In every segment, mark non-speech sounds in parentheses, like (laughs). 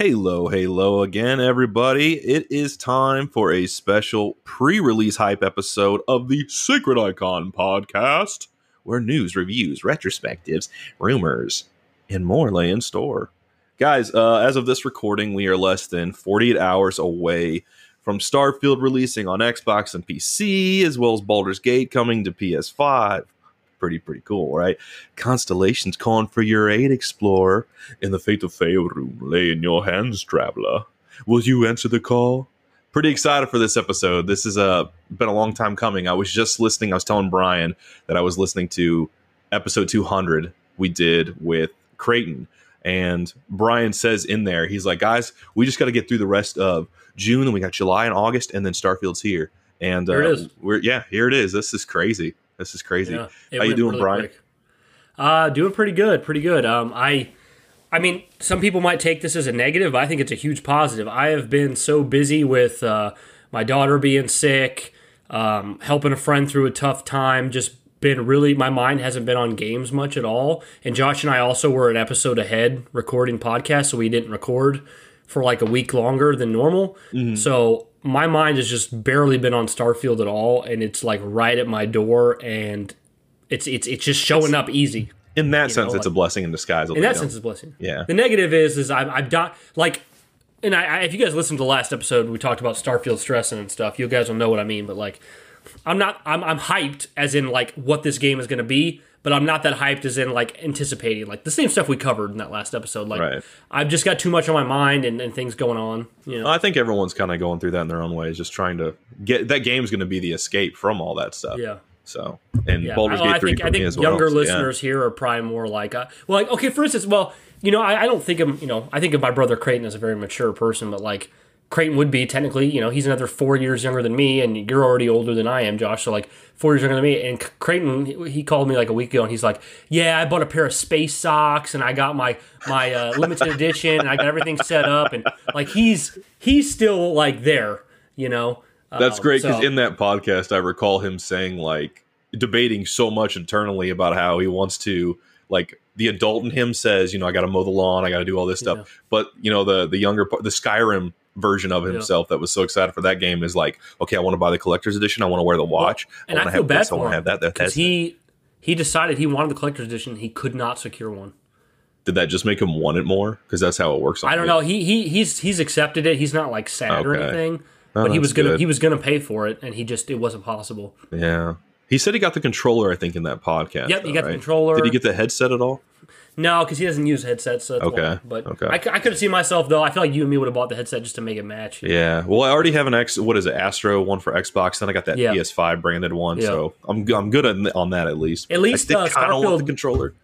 Hello, hello again, everybody. It is time for a special pre release hype episode of the Sacred Icon podcast, where news, reviews, retrospectives, rumors, and more lay in store. Guys, uh, as of this recording, we are less than 48 hours away from Starfield releasing on Xbox and PC, as well as Baldur's Gate coming to PS5 pretty pretty cool, right? Constellations calling for your aid, explorer. In the fate of Faerun lay in your hands, traveler. Will you answer the call? Pretty excited for this episode. This has uh, been a long time coming. I was just listening. I was telling Brian that I was listening to episode 200 we did with Creighton. And Brian says in there, he's like, guys, we just got to get through the rest of June, and we got July and August, and then Starfield's here. And uh, we're yeah, here it is. This is crazy. This is crazy. Yeah, How you doing, really Brian? Quick. Uh, doing pretty good, pretty good. Um, I, I mean, some people might take this as a negative. I think it's a huge positive. I have been so busy with uh, my daughter being sick, um, helping a friend through a tough time, just been really my mind hasn't been on games much at all. And Josh and I also were an episode ahead recording podcast, so we didn't record for like a week longer than normal. Mm-hmm. So my mind has just barely been on Starfield at all, and it's like right at my door, and it's it's it's just showing up easy. In that sense, know, it's like, a blessing in disguise. In that sense, it's a blessing. Yeah. The negative is, is I've, I've done like, and I, I, if you guys listened to the last episode, we talked about Starfield stressing and stuff. You guys will know what I mean. But like, I'm not, I'm, I'm hyped as in like what this game is going to be but I'm not that hyped as in like anticipating like the same stuff we covered in that last episode. Like right. I've just got too much on my mind and, and things going on. You know, I think everyone's kind of going through that in their own ways, just trying to get that game's going to be the escape from all that stuff. Yeah. So and yeah. Baldur's Gate I, three think, I think younger well, listeners yeah. here are probably more like, uh, well, like okay, for instance, well, you know, I, I don't think of you know, I think of my brother Creighton as a very mature person, but like Creighton would be technically, you know, he's another four years younger than me, and you're already older than I am, Josh. So like four years younger than me. And Creighton, he called me like a week ago, and he's like, "Yeah, I bought a pair of space socks, and I got my my uh, limited edition, and I got everything set up, and like he's he's still like there, you know." That's um, great because so. in that podcast, I recall him saying like debating so much internally about how he wants to like the adult in him says, you know, I got to mow the lawn, I got to do all this stuff, yeah. but you know, the the younger the Skyrim version of himself yeah. that was so excited for that game is like, okay, I want to buy the collector's edition. I want to wear the watch. Well, and I, I feel have bad this, for to have that. Because he he decided he wanted the collector's edition. He could not secure one. Did that just make him want it more? Because that's how it works. I don't know. He he he's he's accepted it. He's not like sad okay. or anything. Oh, but he was gonna good. he was gonna pay for it, and he just it wasn't possible. Yeah. He said he got the controller. I think in that podcast. Yep, though, he got right? the controller. Did he get the headset at all? No, because he doesn't use headsets. So okay. Why. But okay. I, I could have seen myself though. I feel like you and me would have bought the headset just to make it match. Yeah. Well, I already have an X. What is it? Astro one for Xbox. Then I got that yeah. PS5 branded one. Yeah. So I'm I'm good on, on that at least. At least I uh, Starfield the controller.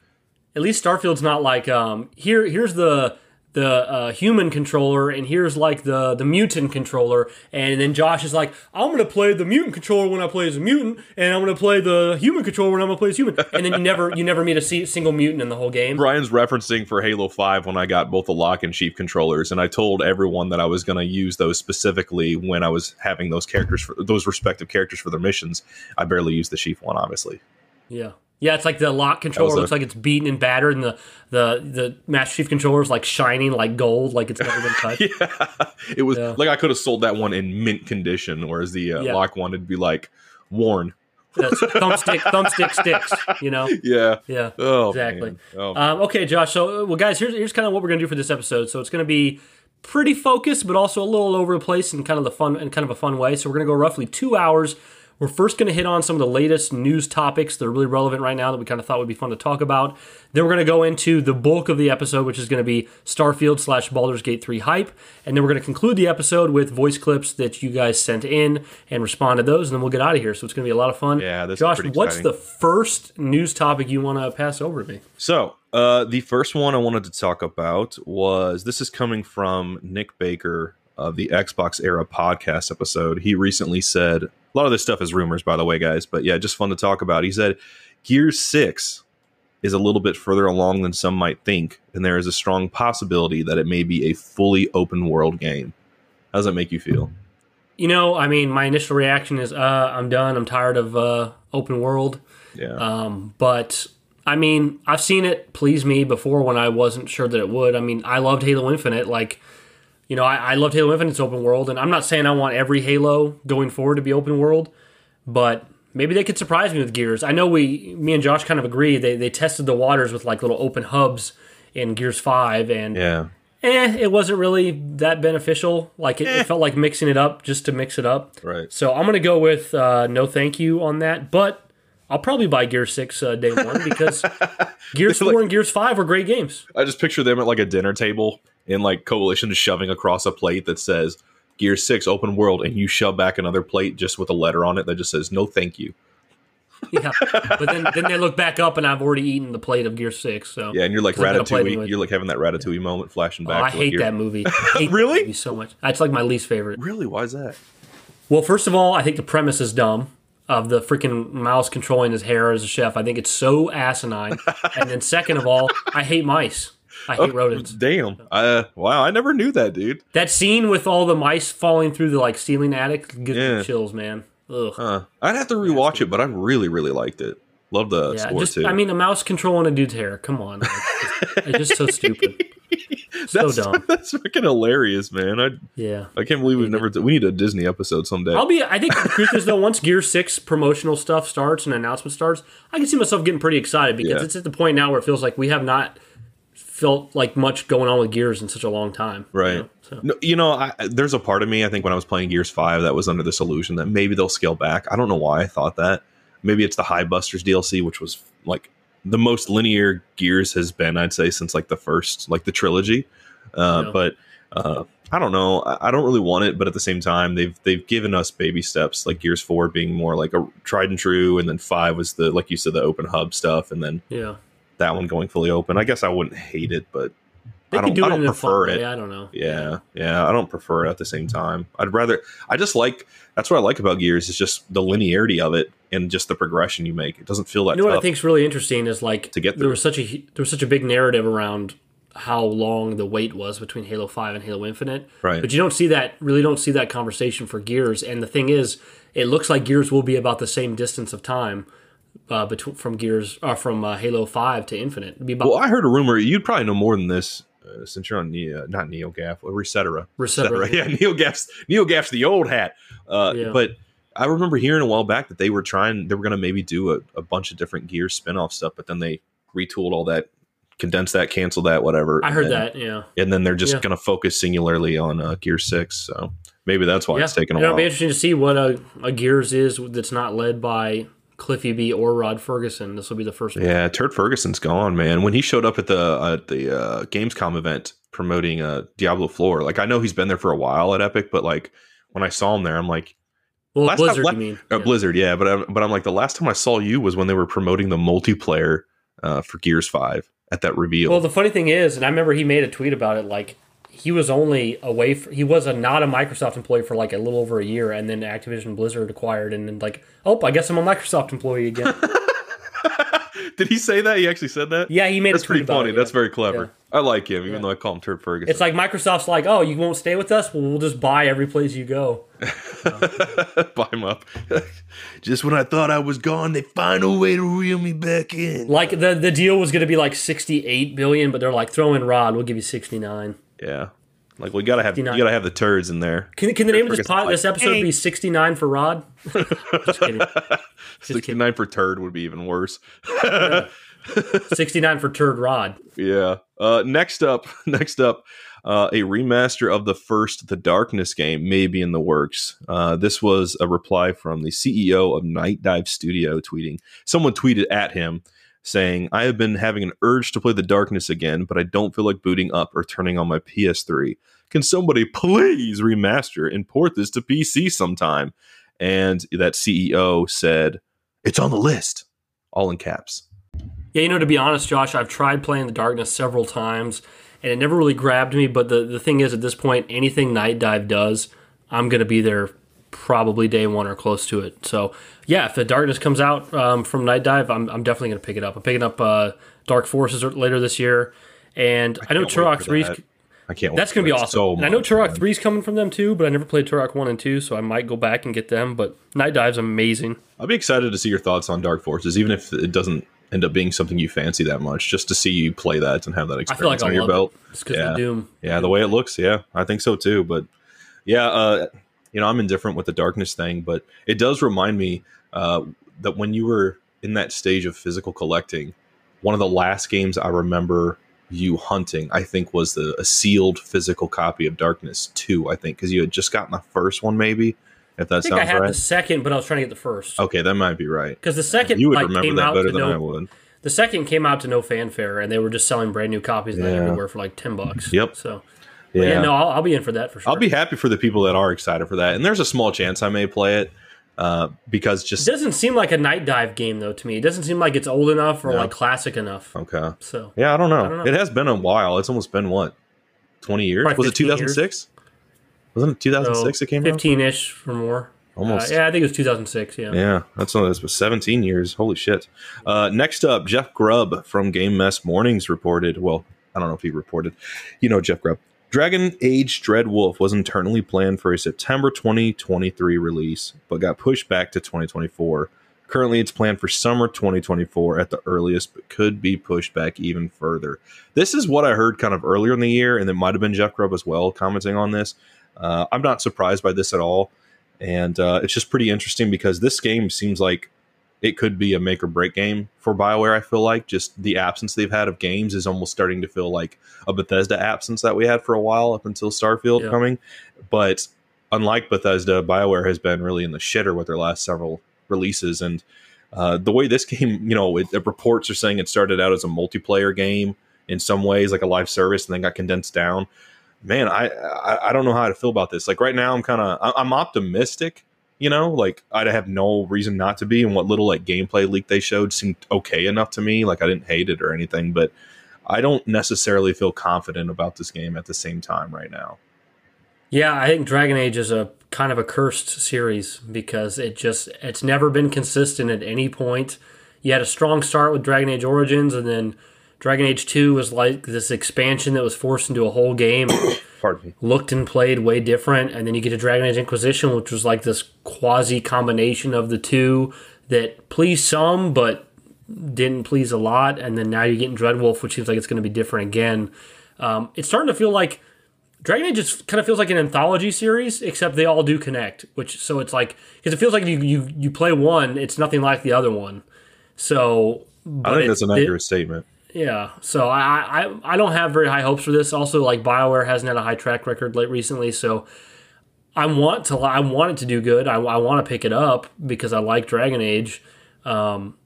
At least Starfield's not like um here. Here's the the uh, human controller and here's like the the mutant controller and then Josh is like I'm gonna play the mutant controller when I play as a mutant and I'm gonna play the human controller when I'm gonna play as human and then you never you never meet a single mutant in the whole game. Brian's referencing for Halo Five when I got both the Locke and Chief controllers and I told everyone that I was gonna use those specifically when I was having those characters for those respective characters for their missions. I barely used the Chief one, obviously. Yeah. Yeah, it's like the Locke controller looks like it's beaten and battered, and the the the Master Chief controller is like shining like gold, like it's never been (laughs) touched. yeah, it was Yeah. like I could have sold that one in mint condition, whereas the uh, Yeah. Locke one would be like worn. That's thumbstick, (laughs) thumbstick sticks. You know. Yeah. Yeah. Oh, Exactly. Oh. Um, okay, Josh. So, uh, well, guys, here's here's kind of what we're gonna do for this episode. So it's gonna be pretty focused, but also a little over the place in kind of the fun and kind of a fun way. So we're gonna go roughly two hours. We're first going to hit on some of the latest news topics that are really relevant right now that we kind of thought would be fun to talk about. Then we're going to go into the bulk of the episode, which is going to be Starfield slash Baldur's Gate 3 hype. And then we're going to conclude the episode with voice clips that you guys sent in and respond to those. And then we'll get out of here. So it's going to be a lot of fun. Yeah, this is Josh, what's the first news topic you want to pass over to me? So, uh, the first one I wanted to talk about was this is coming from Nick Baker of the Xbox Era podcast episode. He recently said, a lot of this stuff is rumors, by the way, guys, but yeah, just fun to talk about. He said, Gears 6 is a little bit further along than some might think, and there is a strong possibility that it may be a fully open world game. How does that make you feel? You know, I mean, my initial reaction is, uh, I'm done. I'm tired of uh, open world. Yeah. Um, but I mean, I've seen it please me before when I wasn't sure that it would. I mean, I loved Halo Infinite. Like, you know, I, I loved Halo Infinite's open world, and I'm not saying I want every Halo going forward to be open world, but maybe they could surprise me with Gears. I know we, me and Josh, kind of agree. They they tested the waters with like little open hubs in Gears Five, and yeah. eh, it wasn't really that beneficial. Like it, it felt like mixing it up just to mix it up. Right. So I'm gonna go with uh, no thank you on that, but I'll probably buy Gear Six uh, day one because (laughs) Gears Four and Gears Five were great games. I just picture them at like a dinner table in like coalition shoving across a plate that says Gear 6 open world and you shove back another plate just with a letter on it that just says no thank you. Yeah, but then then they look back up and I've already eaten the plate of Gear Six. So Yeah, and you're like Ratatouille. You're like having that Ratatouille moment flashing Oh, back. I to, like, (laughs) hate that movie. Hate Really? that movie so much. That's like my least favorite. Really? Why is that? Well, first of all, I think the premise is dumb. Of the freaking mouse controlling his hair as a chef, I think it's so asinine. (laughs) and then second of all, I hate mice. I hate rodents. Damn. Uh, wow, I never knew that, dude. That scene with all the mice falling through the like ceiling attic gives Yeah. me chills, man. Ugh. Uh, I'd have to rewatch it, but I really, really liked it. Love the yeah, score just too. I mean, a mouse controlling a dude's hair. Come on, like, it's, it's just so (laughs) stupid, so that's, dumb. (laughs) That's freaking hilarious, man. I Yeah, I can't believe we've never. we need a Disney episode someday. I'll be. I think the truth is though, once Gear Six promotional stuff starts and announcement starts, I can see myself getting pretty excited because Yeah. it's at the point now where it feels like we have not felt like much going on with Gears in such a long time. you Right. know? So, No, you know, I, there's a part of me. I think when I was playing Gears Five, that was under this illusion that maybe they'll scale back. I don't know why I thought that. Maybe it's the Hivebusters DLC, which was like the most linear Gears has been, I'd say, since like the first, like the trilogy. Uh, Yeah. But uh, I don't know. I, I don't really want it, but at the same time, they've they've given us baby steps, like Gears Four being more like a tried and true, and then Five was the like you said, the open hub stuff, and then yeah, that one going fully open. I guess I wouldn't hate it, but they I don't, do I don't prefer it. way. I don't know. Yeah, yeah, I don't prefer it at the same time. I'd rather. I just like that's what I like about Gears is just the linearity of it and just the progression you make. It doesn't feel that You know what I tough. think's really interesting is like To get there through. was such a there was such a big narrative around how long the wait was between Halo Five and Halo Infinite. Right. But you don't see that really don't see that conversation for Gears. And the thing is, it looks like Gears will be about the same distance of time uh, between from Gears uh, from uh, Halo Five to Infinite. Be about well, I heard a rumor. You'd probably know more than this uh, since you're on Neo, not NeoGaf, or Resetera. Resetera. (laughs) Yeah, NeoGAF's Neil Gaff's the old hat. Uh, Yeah. But I remember hearing a while back that they were trying. They were going to maybe do a, a bunch of different Gears spin-off stuff, but then they retooled all that, condensed that, canceled that, whatever. I heard and, that. Yeah. and then they're just Yeah. going to focus singularly on uh, Gear Six. So maybe that's why yeah. it's taking a It'll while. be interesting to see what a, a Gears is that's not led by Cliffy B or Rod Ferguson. This will be the first one. Yeah, Turd Ferguson's gone, man. When he showed up at the at the uh, Gamescom event promoting uh, Diablo Four, like I know he's been there for a while at Epic, but like when I saw him there, I'm like Well, Last time- Blizzard, la- you mean? uh, Yeah. Blizzard, yeah. But I'm, but I'm like the last time I saw you was when they were promoting the multiplayer uh, for Gears Five at that reveal. Well, the funny thing is, and I remember he made a tweet about it. Like he was only away. For, he was a not a Microsoft employee for like a little over a year, and then Activision Blizzard acquired, and then like, oh, I guess I'm a Microsoft employee again. (laughs) Did he say that? He actually said that. yeah, he made. That's pretty funny. it, That's yeah. very clever. I like him, even Yeah. though I call him Turd Ferguson. It's like Microsoft's like, oh, you won't stay with us? Well, we'll just buy every place you go. (laughs) Buy him up. (laughs) Just when I thought I was gone, they find a way to reel me back in. Like the the deal was going to be like 68 billion, but they're like, throw in Rod, we'll give you 69. Yeah, like we gotta have you gotta have the turds in there. Can, can the name of this pod, this episode "Hey." be 69 for Rod? (laughs) (laughs) Sixty nine for turd would be even worse. (laughs) 69 for Turd Rod. Yeah. Uh, next up, next up, uh, a remaster of the first The Darkness game may be in the works. Uh, this was a reply from the CEO of Nightdive Studio tweeting. Someone tweeted at him saying, I have been having an urge to play The Darkness again, but I don't feel like booting up or turning on my PS3. Can somebody please remaster and port this to PC sometime? And that CEO said, It's on the list, all in caps. Yeah, you know, to be honest, Josh, I've tried playing the Darkness several times, and it never really grabbed me. But the, the thing is, at this point, anything Nightdive does, I'm going to be there probably day one or close to it. So, yeah, if the Darkness comes out um, from Nightdive, I'm, I'm definitely going to pick it up. I'm picking up uh, Dark Forces later this year, and I, know can't Turok for 3's. that. I can't. Wait. That's going to be awesome. So and I know Turok man. 3's coming from them too, but I never played Turok 1 and 2, so I might go back and get them. But Nightdive's amazing. I'll be excited to see your thoughts on Dark Forces, even if it doesn't end up being something you fancy that much. Just to see you play that and have that I experience like on I your belt. it. It's because Yeah. Doom. Yeah, the way it looks, yeah, I think so too. But yeah, uh, you know, I'm indifferent with the darkness thing, but it does remind me uh, that when you were in that stage of physical collecting, one of the last games I remember you hunting, I think, was the a sealed physical copy of Darkness Two. I think because you had just gotten the first one, maybe. If that I think I had right. the second, but I was trying to get the first. Okay, that might be right. Because the second You would like, remember came that better than no, I would. The second came out to no fanfare, and they were just selling brand new copies Yeah. everywhere for like ten bucks. Yep. So yeah, Yeah, no, I'll, I'll be in for that for sure. I'll be happy for the people that are excited for that, and there's a small chance I may play it uh, because It just doesn't seem like a Nightdive game though to me. It doesn't seem like it's old enough or No. like classic enough. okay. So Yeah, I don't know. I don't know. It has been a while. It's almost been what, twenty years? Probably Was it two thousand six? Wasn't it two thousand six? It came out. fifteen ish or more. Almost. Uh, yeah, I think it was two thousand six. Yeah. Yeah, that's of those. Was seventeen years. Holy shit. Uh, next up, Jeff Grubb from Game Mess Mornings reported. Well, I don't know if he reported. You know, Jeff Grubb. Dragon Age Dreadwolf was internally planned for a September 2023 release, but got pushed back to 2024. Currently, it's planned for summer 2024 at the earliest, but could be pushed back even further. This is what I heard kind of earlier in the year, and it might have been Jeff Grubb as well commenting on this. Uh, I'm not surprised by this at all and uh, it's just pretty interesting because this game seems like it could be a make or break game for Bioware. I feel like just the absence they've had of games is almost starting to feel like a Bethesda absence that we had for a while up until Starfield Yeah. coming. But unlike Bethesda, Bioware has been really in the shitter with their last several releases, and uh, the way this (laughs) game, you know, it, the reports are saying it started out as a multiplayer game in some ways, like a live service, and then got condensed down man, I, I I don't know how to feel about this. Like right now, I'm kind of I'm optimistic. You know, like I'd have no reason not to be. And what little like gameplay leak they showed seemed okay enough to me. Like I didn't hate it or anything, but I don't necessarily feel confident about this game at the same time right now. Yeah, I think Dragon Age is a kind of a cursed series because it just it's never been consistent at any point. You had a strong start with Dragon Age Origins, and then Dragon Age Two was like this expansion that was forced into a whole game. Pardon me. looked and played way different. And then you get to Dragon Age Inquisition, which was like this quasi combination of the two that pleased some, but didn't please a lot. And then now you're getting Dreadwolf, which seems like it's going to be different again. Um, it's starting to feel like Dragon Age just kind of feels like an anthology series, except they all do connect. Which so it's like because it feels like you you you play one, it's nothing like the other one. So I but think it- that's an it- accurate statement. Yeah, so I, I I don't have very high hopes for this. Also, like Bioware hasn't had a high track record late recently, so I want to I want it to do good. I, I want to pick it up because I like Dragon Age. Um,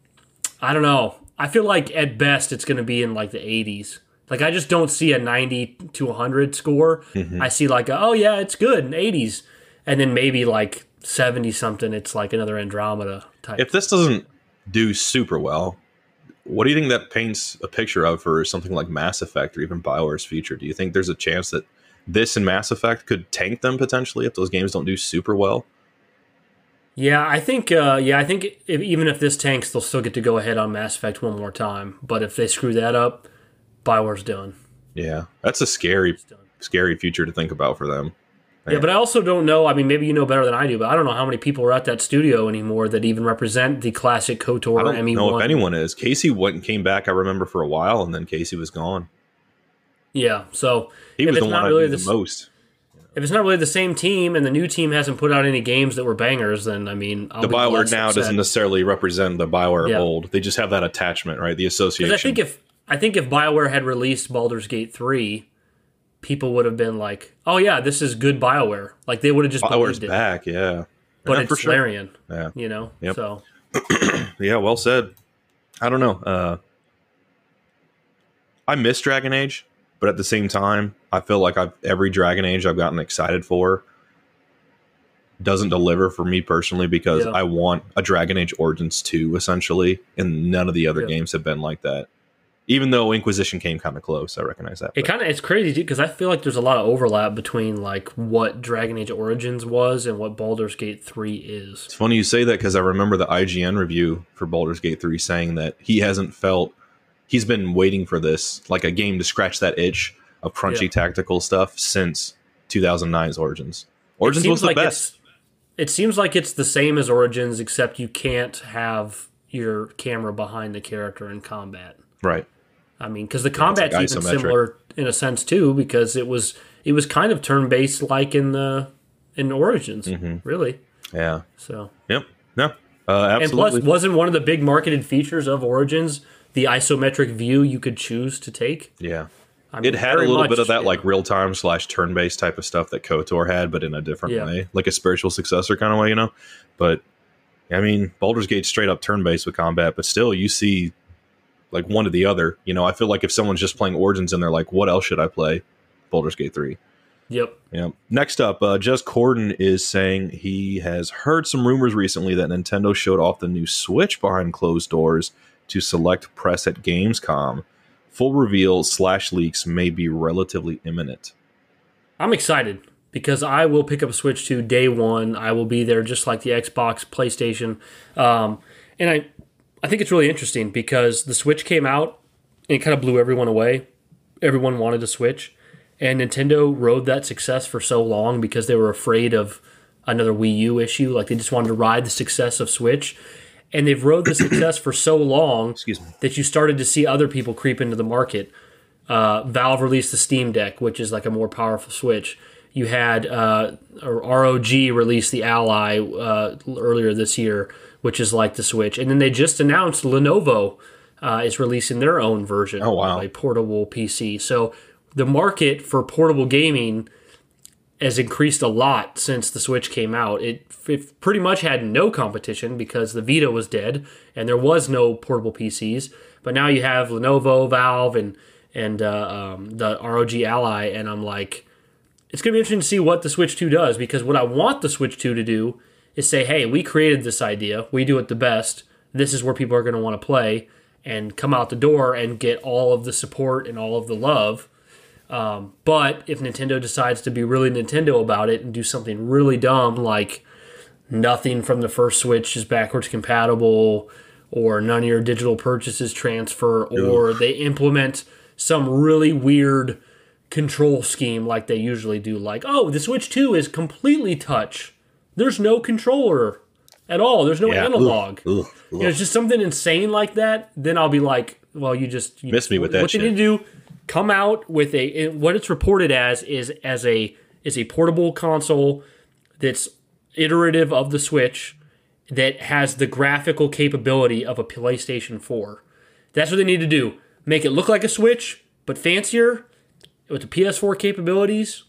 I don't know. I feel like at best it's going to be in like the 80s. Like I just don't see a 90 to 100 score. I see like a, oh yeah, it's good in 80s, and then maybe like 70 something. It's like another Andromeda type. If this doesn't do super well, what do you think that paints a picture of for something like Mass Effect or even Bioware's future? Do you think there's a chance that this and Mass Effect could tank them potentially if those games don't do super well? Yeah, I think. Uh, yeah, I think if, even if this tanks, they'll still get to go ahead on Mass Effect one more time. But if they screw that up, Bioware's done. Yeah, that's a scary, scary future to think about for them. Yeah, but I also don't know. I mean, maybe you know better than I do, but I don't know how many people are at that studio anymore that even represent the classic Kotor. I don't ME1. know if anyone is. Casey went and came back. I remember for a while, and then Casey was gone. Yeah, so He If was the it's one not I really the the most. if it's not really the same team and the new team hasn't put out any games that were bangers, then I mean, I'll The Bioware now upset. doesn't necessarily represent the Bioware Yeah. of old. They just have that attachment, right? The association. I think if I think if Bioware had released Baldur's Gate three, people would have been like, "Oh yeah, this is good Bioware." Like they would have just Bioware's it. back, yeah. But Yeah, it's sure. Larian, Yeah. you know. Yep. So (clears throat) Yeah, well said. I don't know. Uh, I miss Dragon Age, but at the same time, I feel like I've every Dragon Age I've gotten excited for doesn't deliver for me personally because Yeah. I want a Dragon Age Origins 2 essentially, and none of the other games have been like that. Even though Inquisition came kind of close, I recognize that. it kind of it's crazy because I feel like there's a lot of overlap between like what Dragon Age Origins was and what Baldur's Gate three is. It's funny you say that because I remember the IGN review for Baldur's Gate 3 saying that he hasn't felt he's been waiting for this, like a game to scratch that itch of crunchy Yeah. tactical stuff since 2009's Origins. Origins was the like best. it seems like it's the same as Origins except you can't have your camera behind the character in combat. Right. I mean, because the combat's like even similar in a sense too, because it was it was kind of turn based like in the in Origins, Mm-hmm. really. Yeah. So Yep. No. Uh, and plus, wasn't one of the big marketed features of Origins the isometric view you could choose to take? yeah. I mean, It had a little much, bit of that yeah. like real time slash turn based type of stuff that KOTOR had, but in a different Yeah. way, like a spiritual successor kind of way, you know. But I mean, Baldur's Gate straight up turn based with combat, but still, you see like one to the other. You know, I feel like if someone's just playing Origins and they're like, "What else should I play?" Baldur's Gate three. Yep. Yeah. Next up, uh, Jez Corden is saying he has heard some rumors recently that Nintendo showed off the new Switch behind closed doors to select press at Gamescom. Full reveal slash leaks may be relatively imminent. I'm excited because I will pick up a Switch to day one. I will be there just like the Xbox, PlayStation, um, and I I think it's really interesting because the Switch came out and it kind of blew everyone away. Everyone wanted a Switch, and Nintendo rode that success for so long because they were afraid of another Wii U issue. Like they just wanted to ride the success of Switch, and they've rode the success for so long (clears throat) Excuse me. that you started to see other people creep into the market. Uh, Valve released the Steam Deck, which is like a more powerful Switch. You had uh, or ROG release the Ally uh, earlier this year, which is like the Switch, and then they just announced Lenovo uh, is releasing their own version Oh, wow. of a portable PC. So the market for portable gaming has increased a lot since the Switch came out. It, it pretty much had no competition because the Vita was dead and there was no portable PCs. But now you have Lenovo, Valve, and and uh, um, the ROG Ally, and I'm like, it's gonna be interesting to see what the Switch 2 does because what I want the Switch 2 to do is say, hey, we created this idea, we do it the best. This is where people are gonna want to play, and come out the door and get all of the support and all of the love. Um, but if Nintendo decides to be really Nintendo about it and do something really dumb like nothing from the first Switch is backwards compatible, or none of your digital purchases transfer, or they implement some really weird control scheme like they usually do, like, oh, the Switch 2 is completely touch. There's no controller at all. There's no Yeah. analog. Ugh, ugh, You know, it's just something insane like that. Then I'll be like, well, you just you Miss me with that What shit. you need to do, come out with a it- what it's reported as is as a is a portable console that's iterative of the Switch that has the graphical capability of a PlayStation 4. That's what they need to do. Make it look like a Switch, but fancier with the PS4 capabilities,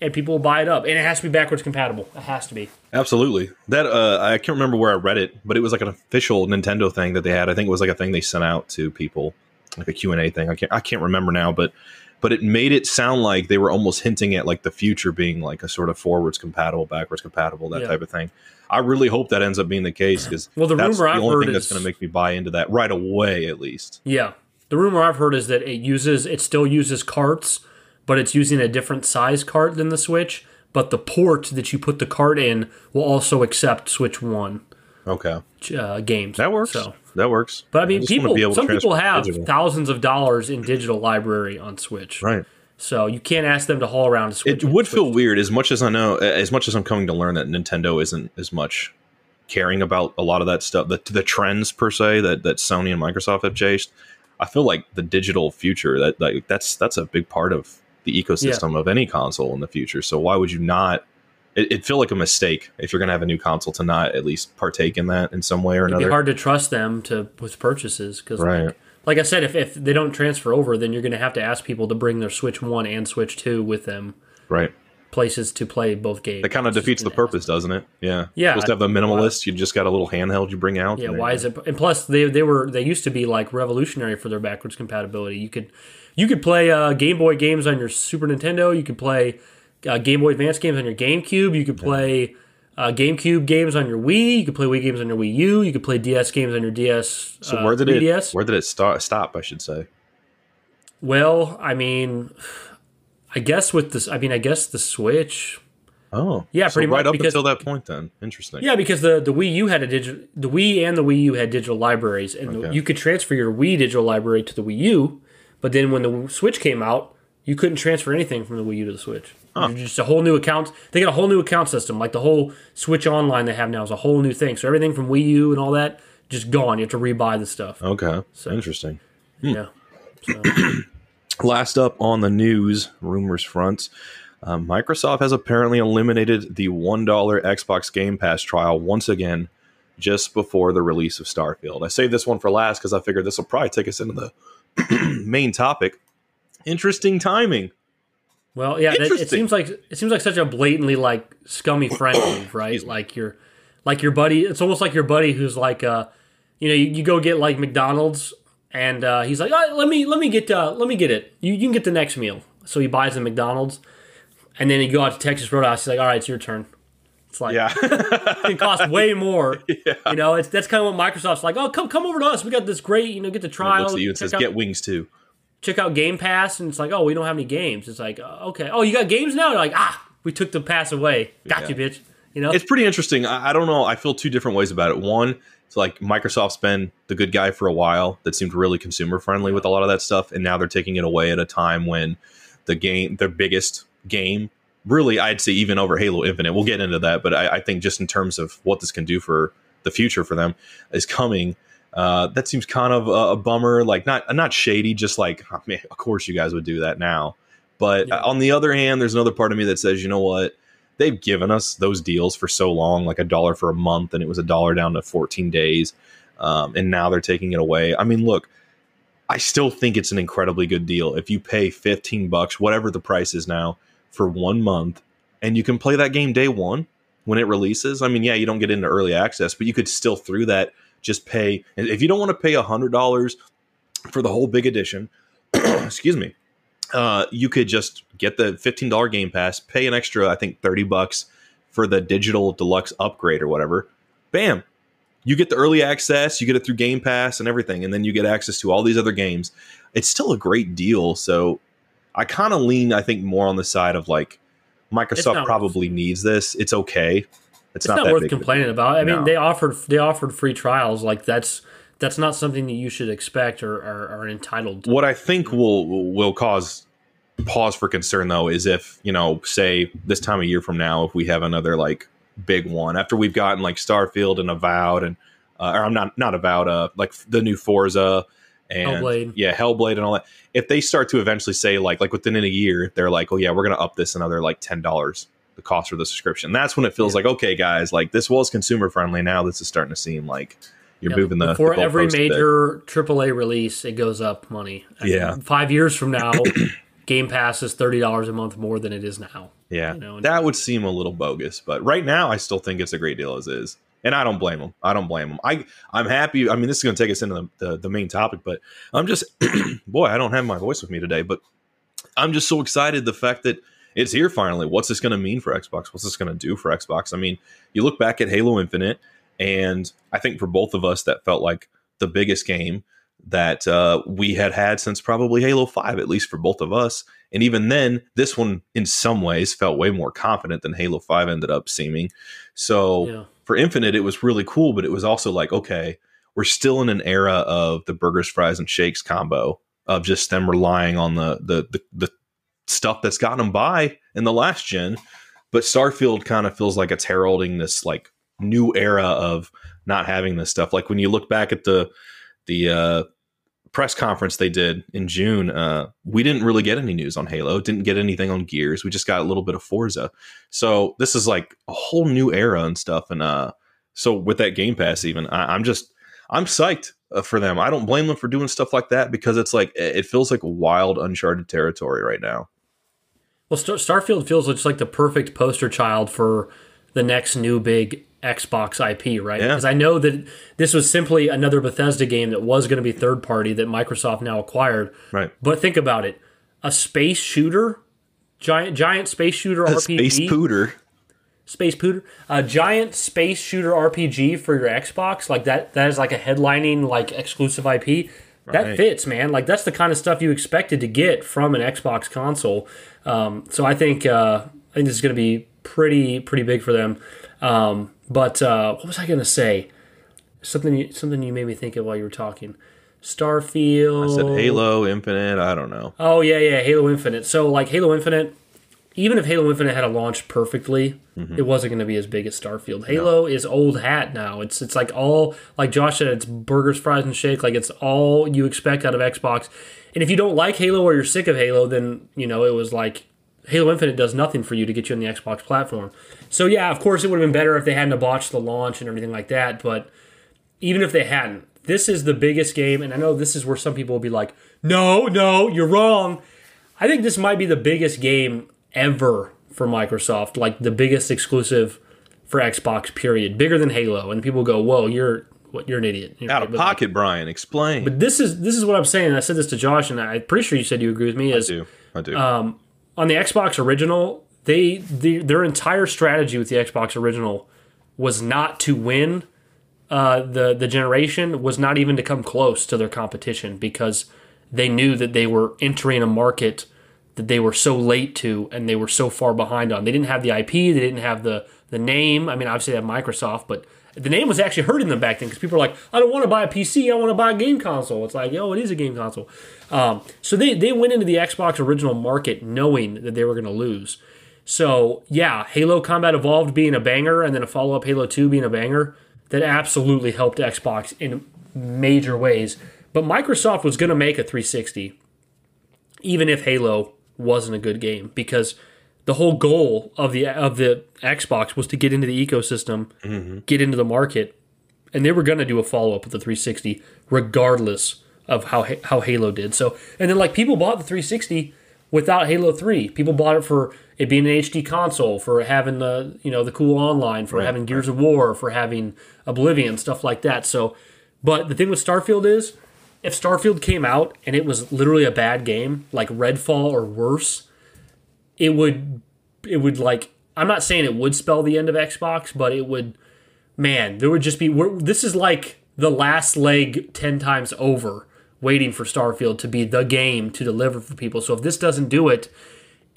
and people will buy it up. And it has to be backwards compatible. It has to be. Absolutely. That uh, I can't remember where I read it, but it was like an official Nintendo thing that they had. I think it was like a thing they sent out to people, like a Q and A thing. I can't I can't remember now, but but it made it sound like they were almost hinting at like the future being like a sort of forwards compatible, backwards compatible, that Yeah. type of thing. I really hope that ends up being the case because Well, the that's rumor the I've only heard thing that's is- going to make me buy into that right away, at least. Yeah. The rumor I've heard is that it uses it still uses carts, but it's using a different size cart than the Switch. But the port that you put the cart in will also accept Switch One. Okay, uh, games. that works. So, that works. but I mean, wanna people. be able to some people have digital. thousands of dollars in digital library on Switch. right. So you can't ask them to haul around a Switch. It would Switch. feel weird as much as I know, as much as I'm coming to learn that Nintendo isn't as much caring about a lot of that stuff, the, the trends per se that, that Sony and Microsoft have chased. I feel like the digital future that like that's that's a big part of the ecosystem of any console in the future. So why would you not? It, it'd feel like a mistake if you're going to have a new console to not at least partake in that in some way or It'd be another. hard to trust them to with purchases because, Right. like, like I said, if, if they don't transfer over, then you're going to have to ask people to bring their Switch One and Switch Two with them, Right. places to play both games. That kind of defeats the purpose, doesn't it? Yeah. Yeah. To have the minimalist. You just got a little handheld you bring out. Yeah, why is it? And plus, they they were they used to be like revolutionary for their backwards compatibility. You could you could play uh, Game Boy games on your Super Nintendo. You could play uh, Game Boy Advance games on your GameCube. You could play uh, GameCube games on your Wii. You could play Wii games on your Wii U. You could play DS games on your DS. So uh, where did it 3DS. where did it start, stop? I should say. Well, I mean, I guess with this, I mean, I guess the Switch. Oh, Yeah, so pretty right much, up because- until that point. Then interesting. Yeah, because the the Wii U had a digital, the Wii and the Wii U had digital libraries, and the- you could transfer your Wii digital library to the Wii U. But then when the Switch came out, you couldn't transfer anything from the Wii U to the Switch. You're Just a whole new account. They got a whole new account system. Like the whole Switch Online they have now is a whole new thing. So everything from Wii U and all that just gone. You have to rebuy the stuff. Okay. So Interesting. Yeah. So, (clears throat) Last up on the news rumors front, uh, Microsoft has apparently eliminated the one dollar Xbox Game Pass trial once again, just before the release of Starfield. I saved this one for last because I figured this will probably take us into the (clears throat) main topic. Interesting timing. Well, yeah, that, it seems like it seems like such a blatantly like scummy (clears throat) friend move, right? Like your like your buddy. It's almost like your buddy who's like, uh, you know, you, you go get like McDonald's, and uh, he's like, oh, let me let me get uh, let me get it. You, you can get the next meal. So he buys the McDonald's, and then you go out to Texas Roadhouse. He's like, all right, it's your turn. It's like Yeah. it (laughs) can cost way more. (laughs) You know, it's that's kind of what Microsoft's like. Oh, come come over to us. We got this great. You know, get the trial. Looks at you and says, out- "Get wings too." check out Game Pass, and it's like, oh, we don't have any games. It's like, uh, okay, oh, you got games now? They're like, ah, we took the pass away. Got you, bitch. You know, it's pretty interesting. I, I don't know. I feel two different ways about it. One, it's like Microsoft's been the good guy for a while. That seemed really consumer friendly with a lot of that stuff, and now they're taking it away at a time when the game, their biggest game, really, I'd say even over Halo Infinite. We'll get into that, but I, I think just in terms of what this can do for the future for them is coming. Uh, that seems kind of a, a bummer. Like not not shady, just like I mean, of course you guys would do that now. But Yeah. on the other hand, there's another part of me that says, you know what? they've given us those deals for so long, like a dollar for a month, and it was a dollar down to 14 days. Um, and now they're taking it away. I mean, look, I still think it's an incredibly good deal. If you pay 15 bucks, whatever the price is now, for one month, and you can play that game day one when it releases. I mean, yeah, you don't get into early access, but you could still through that just pay. If you don't want to pay $100 for the whole big edition, (clears throat) excuse me, uh, you could just get the $15 game pass pay an extra i think 30 bucks for the digital deluxe upgrade or whatever bam you get the early access you get it through game pass and everything and then you get access to all these other games it's still a great deal so i kind of lean i think more on the side of like microsoft not- probably needs this it's okay it's, it's not, that worth of complaining about. I mean, they offered they offered free trials. Like that's that's not something that you should expect or or are entitled. to. What I think will will cause pause for concern though is if you know, say this time a year from now, if we have another like big one after we've gotten like Starfield and Avowed and uh, or I'm not not Avowed, uh, like the new Forza and Hellblade. yeah, Hellblade and all that. If they start to eventually say like like within a year, they're like, oh yeah, we're gonna up this another like ten dollars the cost for the subscription. That's when it feels Yeah. like okay, guys, like this was consumer friendly. Now this is starting to seem like you're Yeah, moving the for every goalpost a bit. major AAA release, it goes up money. Yeah. five years from now, (clears throat) Game Pass is thirty dollars a month more than it is now. Yeah, you know, that would seem a little bogus, but right now I still think it's a great deal as is, and I don't blame them. I don't blame them. I I'm happy. I mean, this is going to take us into the, the the main topic, but I'm just (clears throat) boy, I don't have my voice with me today, but I'm just so excited the fact that it's here finally. What's this going to mean for Xbox? What's this going to do for Xbox? I mean, you look back at Halo Infinite, and I think for both of us that felt like the biggest game. that uh, we had had since probably Halo 5, at least for both of us. And even then, this one in some ways felt way more confident than Halo 5 ended up seeming. So Yeah. for Infinite, it was really cool, but it was also like, okay, we're still in an era of the burgers, fries, and shakes combo of just them relying on the the the, the stuff that's gotten them by in the last gen. But Starfield kind of feels like it's heralding this like new era of not having this stuff. Like when you look back at the the uh, press conference they did in June, uh, we didn't really get any news on Halo. Didn't get anything on Gears. We just got a little bit of Forza. So this is like a whole new era and stuff. And uh, so with that Game Pass, even I, I'm just I'm psyched uh, for them. I don't blame them for doing stuff like that because it's like it feels like wild, uncharted territory right now. Well, Star- Starfield feels just like the perfect poster child for the next new big Xbox IP, right? Yeah. Because I know that this was simply another Bethesda game that was going to be third party that Microsoft now acquired. Right. But think about it: a space shooter, giant giant space shooter A RPG, space pooter. space pooter, a giant space shooter RPG for your Xbox, like that. That is like a headlining like exclusive IP. That Right. fits, man. Like that's the kind of stuff you expected to get from an Xbox console. Um, so I think uh, I think this is going to be pretty pretty big for them. Um, but uh, what was I going to say? Something you, something you made me think of while you were talking. Starfield. I said Halo Infinite. I don't know. Oh yeah, yeah, Halo Infinite. So like Halo Infinite, even if Halo Infinite had a launch perfectly, it wasn't going to be as big as Starfield. Halo is old hat now. It's it's like all like Josh said, it's burgers, fries, and shake. Like it's all you expect out of Xbox. And if you don't like Halo or you're sick of Halo, then you know it was like Halo Infinite does nothing for you to get you on the Xbox platform. So yeah, of course it would have been better if they hadn't botched the launch and everything like that. But even if they hadn't, this is the biggest game, and I know this is where some people will be like, "No, no, you're wrong." I think this might be the biggest game ever for Microsoft, like the biggest exclusive for Xbox. Period, bigger than Halo, and people go, "Whoa, you're what? You're an idiot." You're- Out of pocket, Brian. Explain. But this is this is what I'm saying. I said this to Josh, and I'm pretty sure you said you agree with me. I do. I do. Um, on the Xbox original, they the, their entire strategy with the Xbox original was not to win uh, the the generation, was not even to come close to their competition because they knew that they were entering a market that they were so late to and they were so far behind on. They didn't have the IP, they didn't have the the name. I mean, obviously they have Microsoft, but the name was actually hurting them back then because people were like, I don't want to buy a PC, I want to buy a game console. It's like, yo, it is a game console. Um, so they, they went into the Xbox original market knowing that they were going to lose. So yeah, Halo Combat Evolved being a banger and then a follow up Halo 2 being a banger, that absolutely helped Xbox in major ways. But Microsoft was going to make a 360 even if Halo wasn't a good game because the whole goal of the of the Xbox was to get into the ecosystem, mm-hmm. get into the market, and they were going to do a follow up with the 360 regardless of how how Halo did. So, and then like people bought the 360 without Halo 3. People bought it for it being an HD console, for having the you know the cool online, for having Gears of War, for having Oblivion, stuff like that. So, but the thing with Starfield is if Starfield came out and it was literally a bad game, like Redfall or worse, it would it would like I'm not saying it would spell the end of Xbox, but it would man, there would just be we're, this is like the last leg 10 times over waiting for Starfield to be the game to deliver for people. So if this doesn't do it,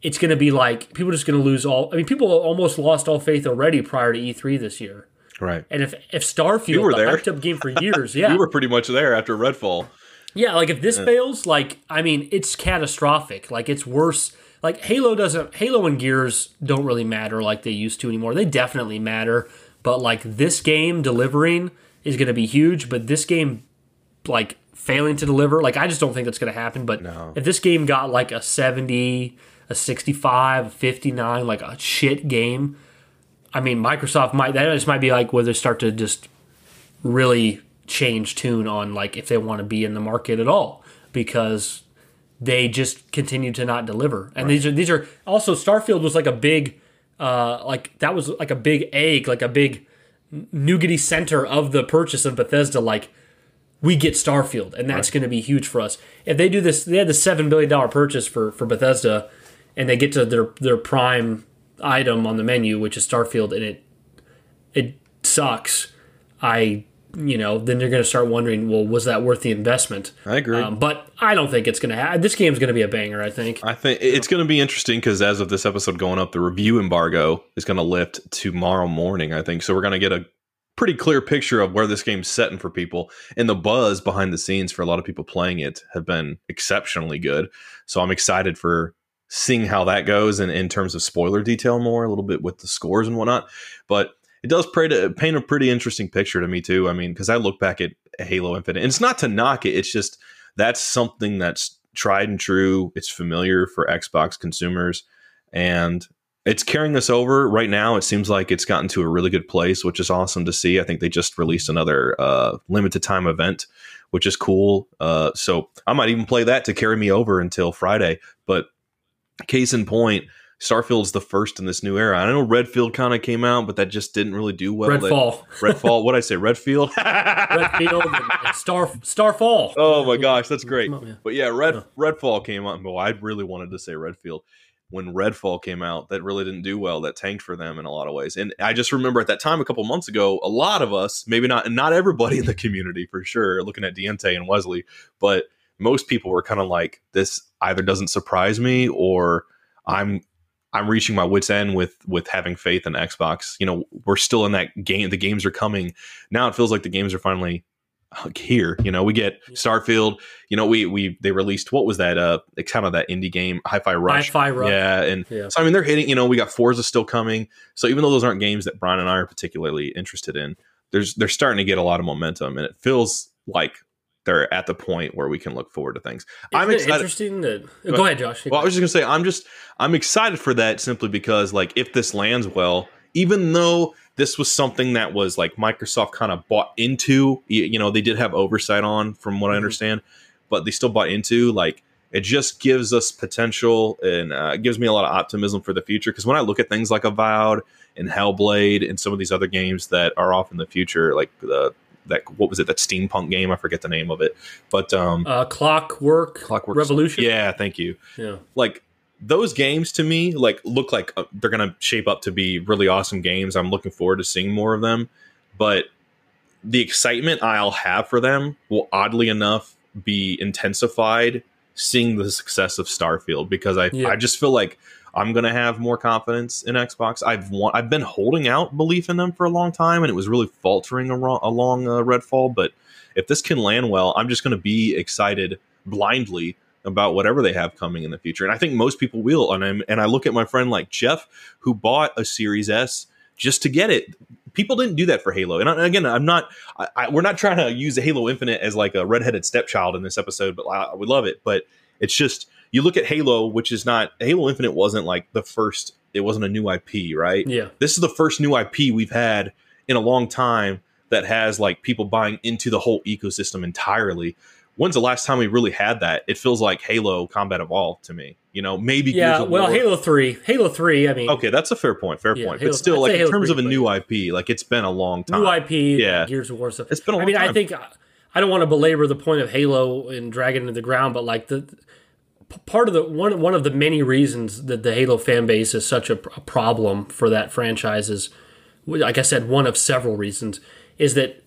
it's going to be like people are just going to lose all I mean people almost lost all faith already prior to E3 this year. right. And if if Starfield you were the there. hyped up game for years, (laughs) yeah. You were pretty much there after Redfall. Yeah, like if this fails, like I mean, it's catastrophic. Like it's worse. Like Halo doesn't. Halo and Gears don't really matter like they used to anymore. They definitely matter, but like this game delivering is going to be huge. But this game, like failing to deliver, like I just don't think that's going to happen. But No. if this game got like a seventy, a sixty-five, a fifty-nine, like a shit game, I mean, Microsoft might that just might be like where they start to just really change tune on like if they want to be in the market at all because they just continue to not deliver. And these are these are also Starfield was like a big uh like that was like a big egg, like a big nougaty center of the purchase of Bethesda like we get Starfield and that's going to be huge for us. If they do this they had the 7 billion dollar purchase for for Bethesda and they get to their their prime item on the menu which is Starfield and it it sucks. I you know, then you're going to start wondering, well, was that worth the investment? I agree. Um, but I don't think it's going to happen. This game's going to be a banger, I think. I think it's going to be interesting because as of this episode going up, the review embargo is going to lift tomorrow morning, I think. So we're going to get a pretty clear picture of where this game's setting for people. And the buzz behind the scenes for a lot of people playing it have been exceptionally good. So I'm excited for seeing how that goes and in terms of spoiler detail more, a little bit with the scores and whatnot. But it does paint a pretty interesting picture to me too. I mean, because I look back at Halo Infinite, and it's not to knock it. It's just that's something that's tried and true. It's familiar for Xbox consumers, and it's carrying us over right now. It seems like it's gotten to a really good place, which is awesome to see. I think they just released another uh, limited time event, which is cool. Uh, so I might even play that to carry me over until Friday. But case in point, Starfield's the first in this new era. I know Redfield kind of came out, but that just didn't really do well. Redfall. Redfall. What I say? Redfield. (laughs) Redfield and Star Starfall. Oh my gosh, that's great. But yeah, Red Redfall came out. Well, I really wanted to say Redfield. When Redfall came out, that really didn't do well. That tanked for them in a lot of ways. And I just remember at that time, a couple months ago, a lot of us, maybe not, not everybody in the community for sure, looking at Diente and Wesley, but most people were kind of like, this either doesn't surprise me or I'm I'm reaching my wits end with with having faith in Xbox. You know, we're still in that game. The games are coming now. It feels like the games are finally here. You know, we get Starfield. You know, we we they released what was that? Uh, it's kind of that indie game, Hi-Fi Rush. Hi-Fi Rush. Yeah, and yeah. so I mean, they're hitting. You know, we got Forza still coming. So even though those aren't games that Brian and I are particularly interested in, there's they're starting to get a lot of momentum, and it feels like they're at the point where we can look forward to things. Isn't I'm excited. Interesting that go, go ahead, Josh. Well, I was just gonna say I'm just I'm excited for that simply because like if this lands well, even though this was something that was like Microsoft kind of bought into, you, you, know, they did have oversight on from what mm-hmm. I understand, but they still bought into like it just gives us potential and uh, gives me a lot of optimism for the future because when I look at things like Avowed and Hellblade and some of these other games that are off in the future, like the that what was it that steampunk game? I forget the name of it, but um, uh, Clockwork, Clockwork Revolution. Yeah, thank you. Yeah, like those games to me like look like uh, they're gonna shape up to be really awesome games. I'm looking forward to seeing more of them, but the excitement I'll have for them will oddly enough be intensified seeing the success of Starfield because I yeah. I just feel like I'm going to have more confidence in Xbox. I've want, I've been holding out belief in them for a long time, and it was really faltering along, along uh, Redfall. But if this can land well, I'm just going to be excited blindly about whatever they have coming in the future. And I think most people will. And I'm, and I look at my friend like Jeff, who bought a Series S just to get it. People didn't do that for Halo. And again, I'm not. I, I, we're not trying to use Halo Infinite as like a redheaded stepchild in this episode, but I, we love it. But it's just you look at Halo, which is not Halo Infinite wasn't like the first. It wasn't a new IP, right? Yeah. This is the first new IP we've had in a long time that has like people buying into the whole ecosystem entirely. When's the last time we really had that? It feels like Halo Combat Evolved to me. You know, maybe yeah. well, War. Halo Three, Halo Three. I mean, okay, that's a fair point. Fair yeah, point. Halo, but still, I'd like in terms 3, of a new IP, like it's been a long time. New IP, yeah. Gears of War stuff. It's been. I mean, time. I think I don't want to belabor the point of Halo and drag it into the ground, but like the part of the one one of the many reasons that the Halo fan base is such a, a, problem for that franchise is, like I said, one of several reasons is that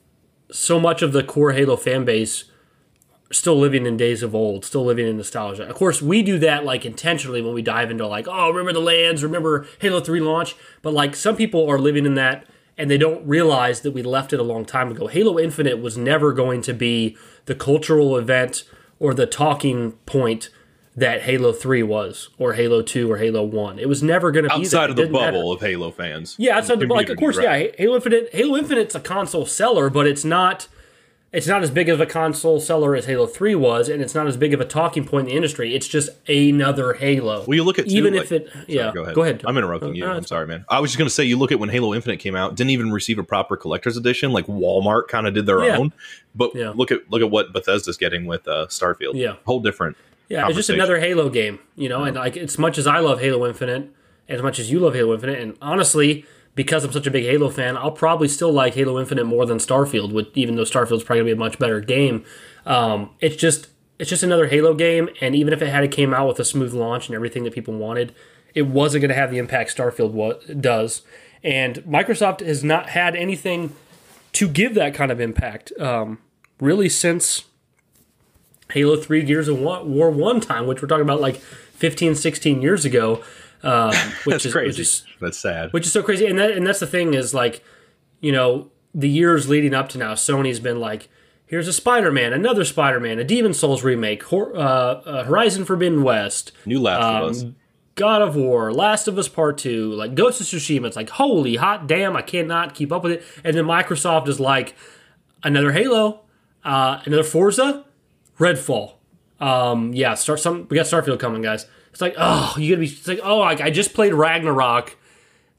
so much of the core Halo fan base still living in days of old, still living in nostalgia. Of course, we do that like intentionally when we dive into like, oh, remember the lands, remember Halo 3 launch, but like some people are living in that and they don't realize that we left it a long time ago. Halo Infinite was never going to be the cultural event or the talking point that Halo 3 was, or Halo 2, or Halo 1. It was never going to be outside of the bubble matter. of Halo fans. Yeah, outside the like of course, right. yeah. Halo Infinite, Halo Infinite's a console seller, but it's not. It's not as big of a console seller as Halo 3 was, and it's not as big of a talking point in the industry. It's just another Halo. Well, you look at even too, if it, yeah. Sorry, go ahead. Go ahead. I'm interrupting you. I'm sorry, man. I was just going to say, you look at when Halo Infinite came out, didn't even receive a proper collector's edition. Like Walmart kind of did their yeah. own, but yeah. look at look at what Bethesda's getting with uh, Starfield. Yeah, whole different yeah, it's just another Halo game, you know. And like, as much as I love Halo Infinite, as much as you love Halo Infinite, and honestly, because I'm such a big Halo fan, I'll probably still like Halo Infinite more than Starfield. With even though Starfield's probably gonna be a much better game, um, it's just it's just another Halo game. And even if it had came out with a smooth launch and everything that people wanted, it wasn't going to have the impact Starfield wa- does. And Microsoft has not had anything to give that kind of impact. Um, really, since Halo 3 Gears of War 1 time, which we're talking about like 15, 16 years ago. Um, (laughs) which That's is, crazy. Which is, That's sad. which is so crazy. And that and that's the thing is like, you know, the years leading up to now, Sony's been like, here's a Spider-Man, another Spider-Man, a Demon Souls remake, Hor- uh, uh, Horizon Forbidden West, New Last of Us. um, God of War, Last of Us Part Two, like Ghost of Tsushima. It's like holy hot damn, I cannot keep up with it. And then Microsoft is like another Halo, uh, another Forza, Redfall. Um, yeah, start some. We got Starfield coming, guys. It's like oh, you gotta be. It's like oh, like I just played Ragnarok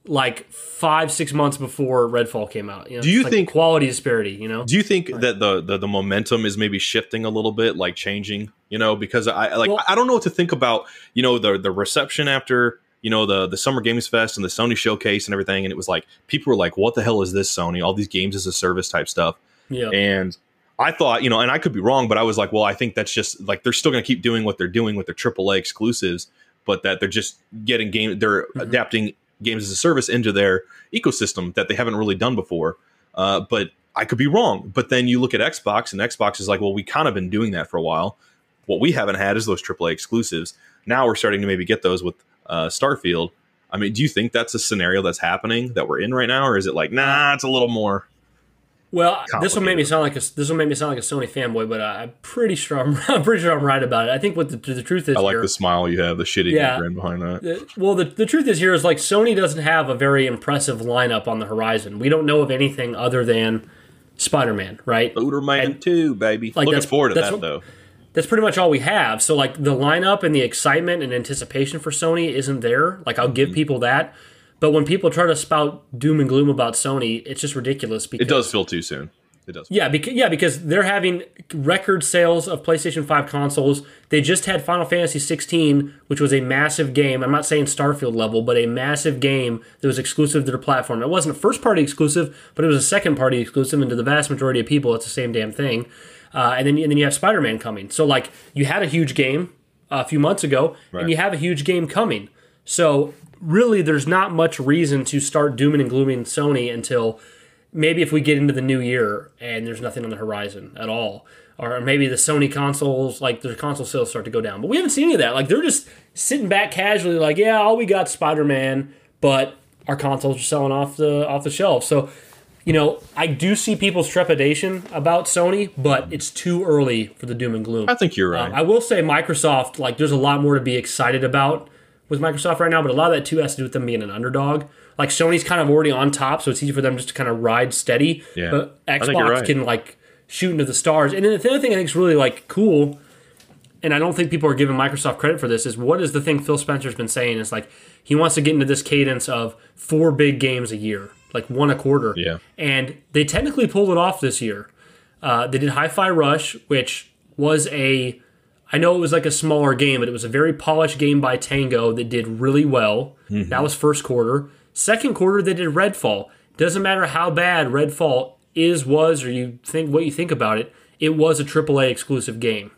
like five six months before Redfall came out. You know? Do you It's like think- quality disparity? You know, Do you think that the, the the momentum is maybe shifting a little bit, like changing? You know, because I like Well- I don't know what to think about. You know, the the reception after you know the the Summer Games Fest and the Sony showcase and everything, and it was like people were like, "What the hell is this Sony? All these games as a service type stuff." yeah, And I thought, you know, and I could be wrong, but I was like, well, I think that's just like they're still going to keep doing what they're doing with their AAA exclusives, but that they're just getting game, they're Mm-hmm. adapting games as a service into their ecosystem that they haven't really done before. Uh, but I could be wrong. But then you look at Xbox, and Xbox is like, well, we kind of been doing that for a while. What we haven't had is those AAA exclusives. Now we're starting to maybe get those with uh, Starfield. I mean, do you think that's a scenario that's happening that we're in right now, or is it like, nah, it's a little more? Well, this will make me sound like a this will make me sound like a Sony fanboy, but uh, I'm pretty sure I'm, (laughs) I'm pretty sure I'm right about it. I think what the, the truth is I like here, the smile you have, the shitty Yeah. grin behind that. Uh, well, the, the truth is here is like Sony doesn't have a very impressive lineup on the horizon. We don't know of anything other than Spider-Man, right? Booterman Man 2, baby. Like, Looking forward to that, what- though. That's pretty much all we have. So like the lineup and the excitement and anticipation for Sony isn't there. Like I'll Mm-hmm. give people that, but when people try to spout doom and gloom about Sony, it's just ridiculous. Because It does feel too soon. It does. Yeah, because yeah, because they're having record sales of PlayStation 5 consoles. They just had Final Fantasy 16, which was a massive game. I'm not saying Starfield level, but a massive game that was exclusive to their platform. It wasn't a first party exclusive, but it was a second party exclusive, and to the vast majority of people, it's the same damn thing. Uh, and then and then you have Spider Man coming. So like you had a huge game a few months ago, Right. and you have a huge game coming. So really, there's not much reason to start dooming and glooming Sony until maybe if we get into the new year and there's nothing on the horizon at all. Or maybe the sony consoles like the console sales start to go down. But we haven't seen any of that. Like they're just sitting back casually like yeah all we got spider-man but our consoles are selling off the off the shelf so you know i do see people's trepidation about sony but it's too early for the doom and gloom. I think you're right. um, I will say Microsoft, like, there's a lot more to be excited about with Microsoft right now, but a lot of that too has to do with them being an underdog. Like Sony's kind of already on top, so it's easy for them just to kind of ride steady. Yeah. But I think you're Xbox right. can like shoot into the stars. And then the other thing I think is really like cool, and I don't think people are giving Microsoft credit for this, is what is the thing Phil Spencer's been saying? Is like he wants to get into this cadence of four big games a year, like one a quarter. Yeah. And they technically pulled it off this year. Uh, they did Hi-Fi Rush, which was a I know it was like a smaller game, but it was a very polished game by Tango that did really well. Mm-hmm. That was first quarter. Second quarter, they did Redfall. Doesn't matter how bad Redfall is, was, or you think what you think about it. It was a AAA exclusive game.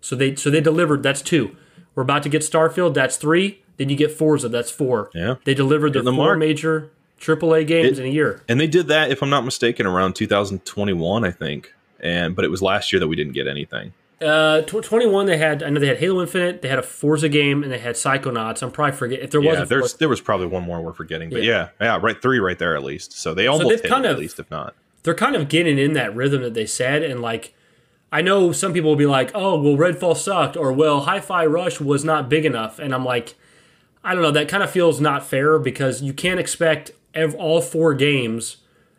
So they so they delivered. That's two. We're about to get Starfield. That's three. Then you get Forza. That's four. Yeah. They delivered their the four mark. major AAA games It- in a year. and they did that, if I'm not mistaken, around 2021, I think. And but it was last year that we didn't get anything. Uh, tw- 21, they had, I know they had Halo Infinite, they had a Forza game, and they had Psychonauts. I'm probably forget if there was Yeah, there's there was probably one more we're forgetting, but Yeah. yeah, yeah, right, three right there at least. So they almost they've hit kind it, of- at least, if not. They're kind of getting in that rhythm that they said, and like, I know some people will be like, oh, well, Redfall sucked, or well, Hi Fi Rush was not big enough. And I'm like, I don't know, that kind of feels not fair because you can't expect ev- all four games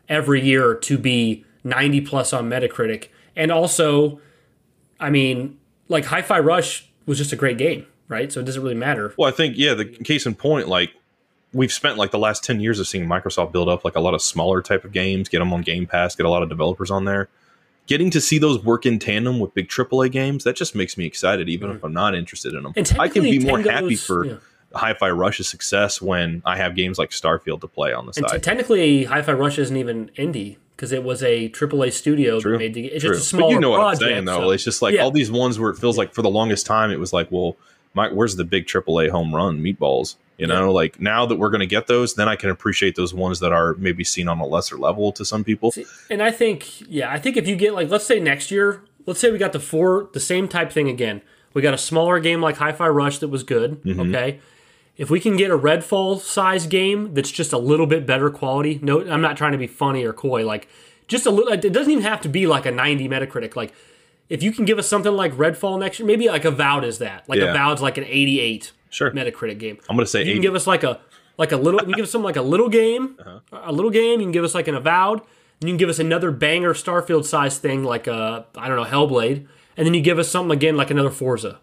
every year to be 90 plus on Metacritic. And also, I mean, like Hi Fi Rush was just a great game, right? So it doesn't really matter. Well, I think yeah. The case in point, like we've spent like the last ten years of seeing Microsoft build up like a lot of smaller type of games, get them on Game Pass, get a lot of developers on there. Getting to see those work in tandem with big AAA games, that just makes me excited, even if I'm not interested in them. Mm-hmm. I can be more happy for yeah. Hi-Fi Rush's success when I have games like Starfield to play on the And t- technically, Hi-Fi Rush isn't even indie because it was a AAA studio True. that made the. It's True. just a smaller you know what project. I'm saying, though. so- It's just like Yeah. all these ones where it feels like for the longest time it was like, well, my, where's the big AAA home run meatballs? You know, like now that we're going to get those, then I can appreciate those ones that are maybe seen on a lesser level to some people. See, and I think, yeah, I think if you get like, let's say next year, let's say we got the four, the same type thing again. We got a smaller game like Hi-Fi Rush that was good. Mm-hmm. Okay, if we can get a Redfall size game that's just a little bit better quality. No, I'm not trying to be funny or coy. Like just a little. It doesn't even have to be like a 90 Metacritic. Like if you can give us something like Redfall next year, maybe like Avowed is that. Like Yeah. Avowed's like an 88 Sure. Metacritic game. I'm going to say You can give us like a like a little. You can give us something like a little game, (laughs) Uh-huh. a little game. You can give us like an avowed. And you can give us another banger Starfield size thing like a I don't know Hellblade, and then you give us something again like another Forza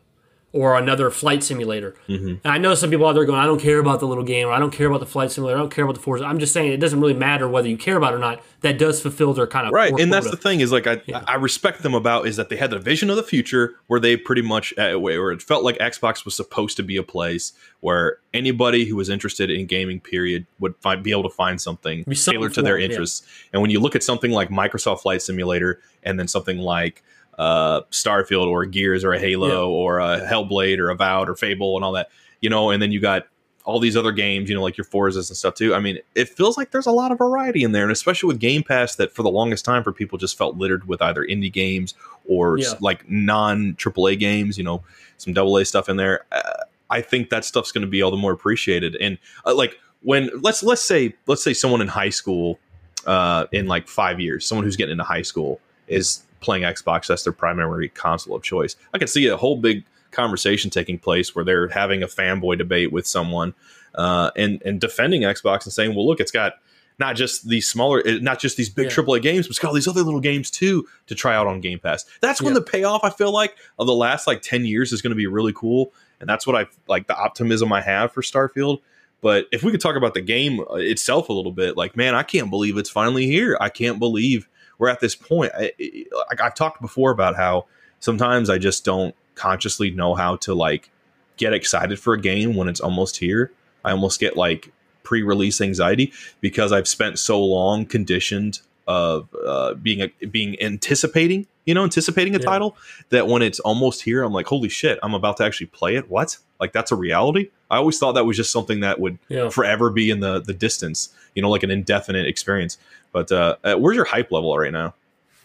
or another flight simulator. Mm-hmm. I know some people out there going, I don't care about the little game, or I don't care about the flight simulator, I don't care about the Forza. I'm just saying it doesn't really matter whether you care about it or not. That does fulfill their kind of Right, and that's the thing is like I I respect them about is that they had the vision of the future where they pretty much uh, where it felt like Xbox was supposed to be a place where anybody who was interested in gaming period would find, be able to find something something tailored to their 'em, yeah. interests. And when you look at something like Microsoft Flight Simulator and then something like uh, Starfield or Gears or a Halo Yeah. or a Hellblade or Avowed or Fable and all that, you know, and then you got all these other games, you know, like your Forzas and stuff too. I mean, it feels like there's a lot of variety in there, and especially with Game Pass, that for the longest time for people just felt littered with either indie games or Yeah. like non AAA games, you know, some AA stuff in there. Uh, I think that stuff's going to be all the more appreciated. And uh, like when let's let's say let's say someone in high school, uh, in like five years, someone who's getting into high school is playing Xbox. That's their primary console of choice. I could see a whole big conversation taking place where they're having a fanboy debate with someone uh, and and defending Xbox and saying, "Well, look, it's got not just these smaller, eh, not just these big Yeah. AAA games, but it's got all these other little games too to try out on Game Pass." That's when Yeah. the payoff I feel like of the last like ten years is going to be really cool, and that's what I like the optimism I have for Starfield. But if we could talk about the game uh, itself a little bit, like man, I can't believe it's finally here. I can't believe we're at this point. I, I- like I've talked before about how sometimes I just don't consciously know how to like get excited for a game when it's almost here. I almost get like pre-release anxiety because I've spent so long conditioned of uh, being a, being anticipating, you know, anticipating a Yeah. title that when it's almost here, I'm like, holy shit, I'm about to actually play it. What? Like that's a reality? I always thought that was just something that would Yeah. forever be in the the distance, you know, like an indefinite experience. But uh, uh, where's your hype level right now?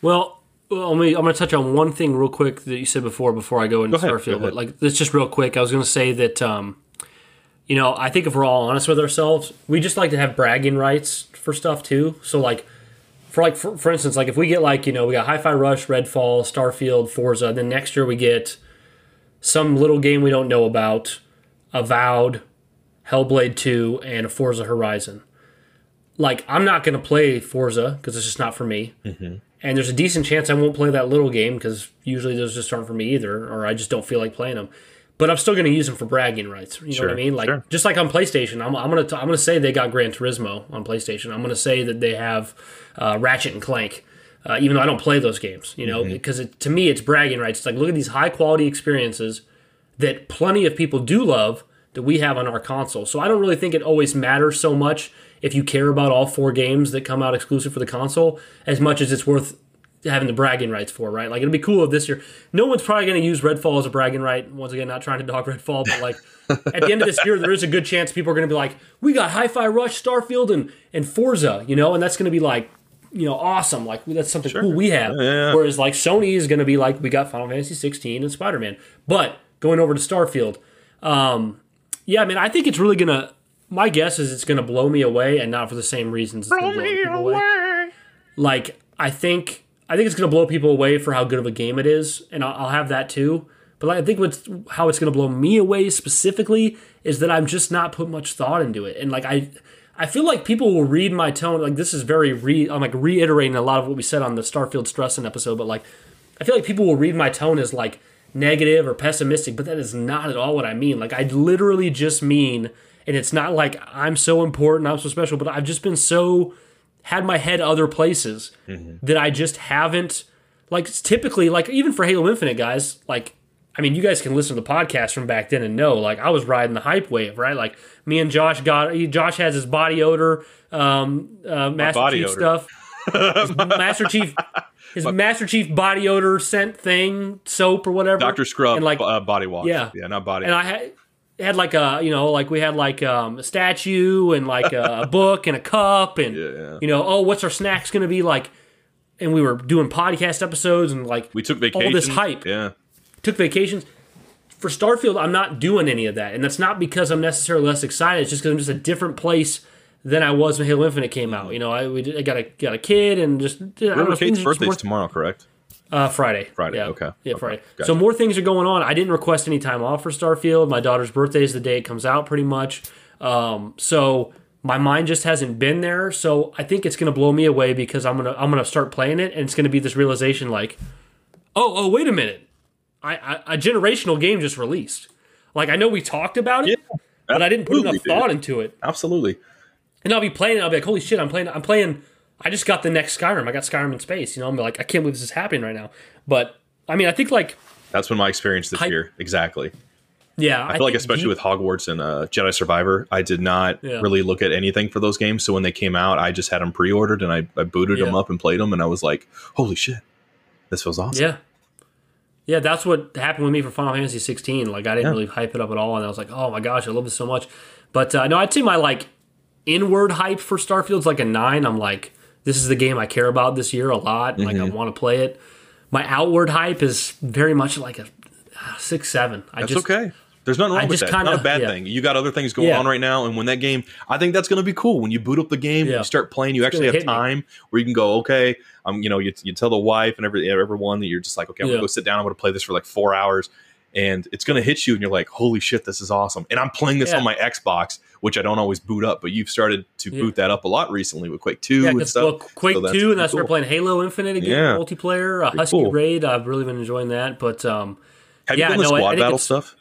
Well, well, I'm going to touch on one thing real quick that you said before before I go into Go ahead, Starfield. go. But like, it's just real quick. I was going to say that, um, you know, I think if we're all honest with ourselves, we just like to have bragging rights for stuff too. So like, for like for, for instance, like if we get like you know we got Hi-Fi Rush, Redfall, Starfield, Forza, then next year we get some little game we don't know about, Avowed, Hellblade 2, and a Forza Horizon. Like I'm not going to play Forza because it's just not for me. And there's a decent chance I won't play that little game because usually those just aren't for me either, or I just don't feel like playing them. But I'm still going to use them for bragging rights. You know Sure, what I mean? Like sure. just like on PlayStation, I'm, I'm gonna t- I'm gonna say they got Gran Turismo on PlayStation. I'm gonna say that they have uh, Ratchet and Clank, uh, even though I don't play those games. You know, because it, to me it's bragging rights. It's like look at these high quality experiences that plenty of people do love that we have on our console. So I don't really think it always matters so much if you care about all four games that come out exclusive for the console as much as it's worth having the bragging rights for, right? Like it'd be cool if this year no one's probably going to use Redfall as a bragging right. Once again, not trying to dog (laughs) Redfall, but like at the end of this year, there is a good chance people are going to be like, we got Hi-Fi Rush, Starfield, and and Forza, you know, and that's going to be like. You know, awesome! Like that's something cool we have. Yeah, yeah. Whereas, like Sony is going to be like, we got Final Fantasy 16 and Spider Man. But going over to Starfield, um, yeah, I mean, I think it's really gonna. My guess is it's gonna blow me away, and not for the same reasons. Blow people away. Like I think, I think it's gonna blow people away for how good of a game it is, and I'll, I'll have that too. But like, I think what's how it's gonna blow me away specifically is that I'm just not put much thought into it, and like I. I feel like people will read my tone. Like this is very re. I'm like reiterating a lot of what we said on the Starfield Stressing episode, but like I feel like people will read my tone as like negative or pessimistic, but that is not at all what I mean. Like I literally just mean, and it's not like I'm so important, I'm so special, but I've just been so had my head other places that I just haven't like typically like even for Halo Infinite guys, like I mean you guys can listen to the podcast from back then and know like I was riding the hype wave, right? Like me and Josh got Josh has his body odor, um, uh, Master body Chief odor. stuff. His (laughs) Master Chief his Master Chief body odor scent thing, soap or whatever. Doctor Scrub And like uh, body wash. Yeah. yeah, not body. and I had had like a you know like we had like um, a statue and like a, a book and a cup and (laughs) Yeah. you know oh what's our snacks gonna be like and we were doing podcast episodes and like We took all this hype. Yeah. took vacations for starfield i'm not doing any of that and that's not because i'm necessarily less excited it's just because i'm just a different place than i was when halo infinite came out you know i, we did, I got a got a kid and just I don't know, Kate's birthday's tomorrow, correct? Uh, Friday. Friday, Yeah. okay. Yeah, Okay, Friday. gotcha. So more things are going on. I didn't request any time off for Starfield. My daughter's birthday is the day it comes out, pretty much. Um, so my mind just hasn't been there. So I think it's going to blow me away because I'm gonna I'm gonna start playing it, and it's going to be this realization like, oh oh wait a minute, I, I a generational game just released. Like I know we talked about it, but I didn't put enough dude. thought into it. Absolutely. And I'll be playing. I'll be like, holy shit, I'm playing. I'm playing. I just got the next Skyrim. I got Skyrim in space. You know, I'm like, I can't believe this is happening right now. But I mean, I think like, That's been my experience this Hype. year. Exactly. yeah, I feel like, especially deep- with Hogwarts and uh, Jedi Survivor, I did not Yeah. really look at anything for those games. So when they came out, I just had them pre-ordered and I, I booted them up and played them, and I was like, "Holy shit, this feels awesome!" yeah, yeah, that's what happened with me for Final Fantasy 16. Like, I didn't Yeah. really hype it up at all, and I was like, oh my gosh, I love this so much. But uh, no, I'd say my like inward hype for Starfield's like a nine. I'm like, this is the game I care about this year a lot. Like, Mm-hmm. I want to play it. My outward hype is very much like a uh, six, seven. I That's just, okay. There's nothing wrong I with that. kinda- Not a bad yeah. thing. You got other things going Yeah. on right now, and when that game, I think that's going to be cool. When you boot up the game, Yeah. you start playing, you actually have hit me. time where you can go, okay, I'm, you know, you, you tell the wife and every everyone that you're just like, okay, I'm gonna go sit down. I'm gonna play this for like four hours, and it's gonna hit you, and you're like, holy shit, this is awesome. And I'm playing this on my Xbox, which I don't always boot up, but you've started to Yeah. boot that up a lot recently with Quake Two Yeah, and stuff. well, Quake So 2, and that's where we're playing Halo Infinite again, Yeah. multiplayer, uh, Pretty Husky cool. Raid. I've really been enjoying that. But um, Have yeah, you done the no, I- I squad battle stuff?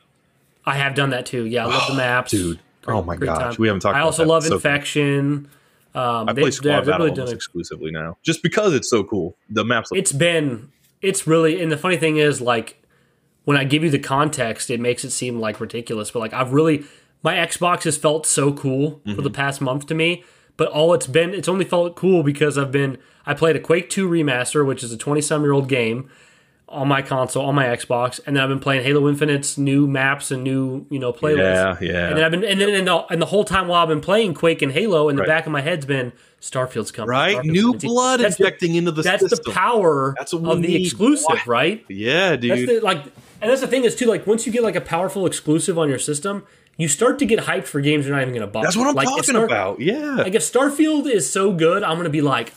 I have done that too. Yeah, I love the (gasps) maps, dude. Oh my great gosh, we haven't talked I about also love So cool. Infection. Um, I they- play squad battle really almost exclusively now, just because it's so cool. The maps. It's been, it's really, and the funny thing is, like, when I give you the context, it makes it seem like ridiculous. But like, I've really, my Xbox has felt so cool for Mm-hmm. the past month to me. But all it's been, it's only felt cool because I've been, I played a Quake 2 remaster, which is a 20 some year old game on my console, on my Xbox, and then I've been playing Halo Infinite's new maps and new, you know, playlists. Yeah, yeah. And then I've been, and then and the, and the whole time while I've been playing Quake and Halo, in the Right. back of my head's been Starfield's coming. right? Starfield's New coming. Blood that's the- injecting into the that's system. the power That's what we of the need. exclusive, Why? right? yeah, dude. That's the, like, and that's the thing is too. Like, once you get like a powerful exclusive on your system, you start to get hyped for games you're not even going to buy. That's what I'm like, talking Star- about. Yeah. Like, if Starfield is so good, I'm going to be like,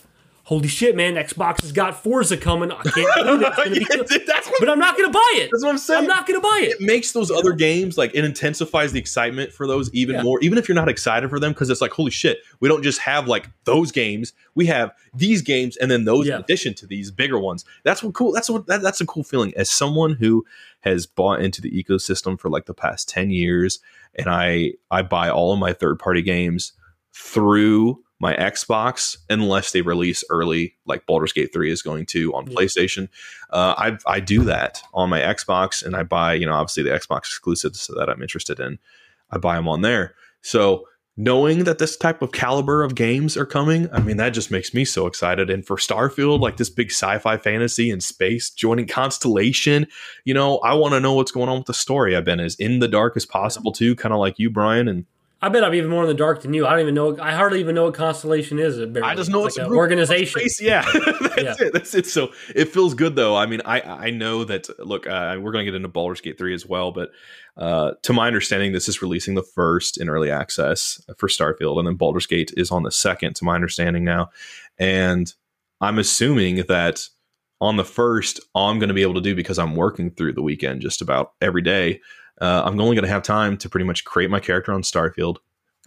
"Holy shit, man! Xbox has got Forza coming. I can't believe it. (laughs) Yeah, good." dude, that's what, But I'm not going to buy it. that's what I'm saying. I'm not going to buy it. it makes those other games like it intensifies the excitement for those even Yeah. more even if you're not excited for them because it's like holy shit we don't just have like those games we have these games and then those Yeah. in addition to these bigger ones that's what cool that's what that, that's a cool feeling as someone who has bought into the ecosystem for like the past 10 years and i i buy all of my third party games through my Xbox unless they release early, like Baldur's Gate 3 is going to on Yeah. PlayStation. Uh, I I do that on my Xbox, and I buy you know obviously the Xbox exclusives that I'm interested in. I buy them on there. So knowing that this type of caliber of games are coming, I mean that just makes me so excited. And for Starfield, like this big sci-fi fantasy in space joining Constellation, you know I want to know what's going on with the story. I've been as in the dark as possible too, kind of like you, Brian, and I bet I'm even more in the dark than you. I don't even know. I hardly even know what Constellation is. I just know it's, like a an organization. space. Yeah, (laughs) that's Yeah. it. That's it. So it feels good though. I mean, I I know that. Look, uh, we're going to get into Baldur's Gate three as well, but uh, to my understanding, this is releasing the first in early access for Starfield, and then Baldur's Gate is on the second. To my understanding now, and I'm assuming that on the first, all I'm going to be able to do because I'm working through the weekend just about every day. Uh, I'm only going to have time to pretty much create my character on Starfield.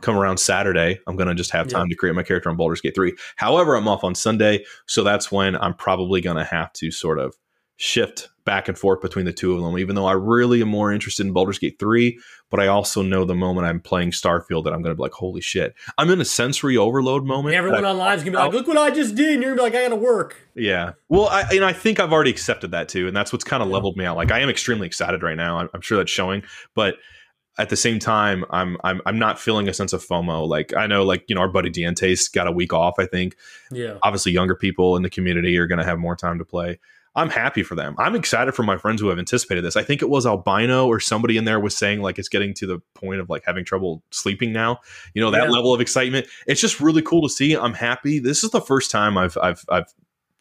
Come around Saturday, I'm going to just have Yeah. time to create my character on Baldur's Gate 3. However, I'm off on Sunday, so that's when I'm probably going to have to sort of shift back and forth between the two of them, even though I really am more interested in Baldur's Gate 3. But I also know the moment I'm playing Starfield that I'm going to be like, holy shit. I'm in a sensory overload moment. Everyone online is gonna be like, "Look what I just did," and you're gonna be like, "I gotta work." yeah. Well, I and I think I've already accepted that too, and that's what's kind of Yeah. leveled me out. Like I am extremely excited right now. I'm, I'm sure that's showing, but at the same time, I'm I'm I'm not feeling a sense of FOMO. Like I know, like you know, our buddy Diante's got a week off. I think Yeah, obviously younger people in the community are going to have more time to play. I'm happy for them. I'm excited for my friends who have anticipated this. I think it was Albino or somebody in there was saying like it's getting to the point of like having trouble sleeping now. You know that Yeah. level of excitement. It's just really cool to see. I'm happy. This is the first time I've I've I've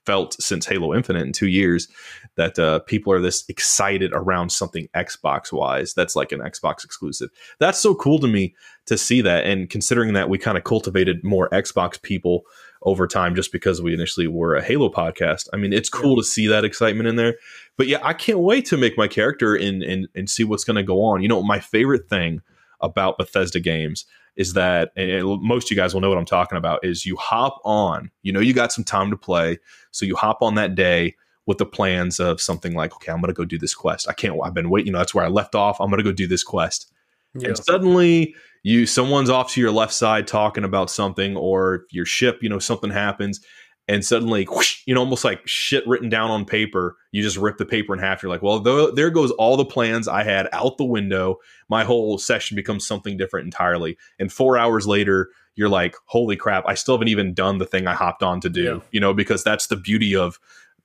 felt since Halo Infinite in two years that uh, people are this excited around something Xbox wise. That's like an Xbox exclusive. That's so cool to me to see that. And considering that we kind of cultivated more Xbox people over time just because we initially were a Halo podcast. I mean, it's cool to see that excitement in there. But yeah, I can't wait to make my character and and, and see what's going to go on. You know, my favorite thing about Bethesda games is that and most of you guys will know what I'm talking about is you hop on, you know you got some time to play, so you hop on that day with the plans of something like, okay, I'm going to go do this quest. I can't I've been waiting, you know, that's where I left off. I'm going to go do this quest Yeah. and suddenly you someone's off to your left side talking about something or your ship you know something happens and suddenly whoosh, you know almost like shit written down on paper you just rip the paper in half you're like well th- there goes all the plans i had out the window my whole session becomes something different entirely and four hours later you're like holy crap i still haven't even done the thing i hopped on to do Yeah. you know because that's the beauty of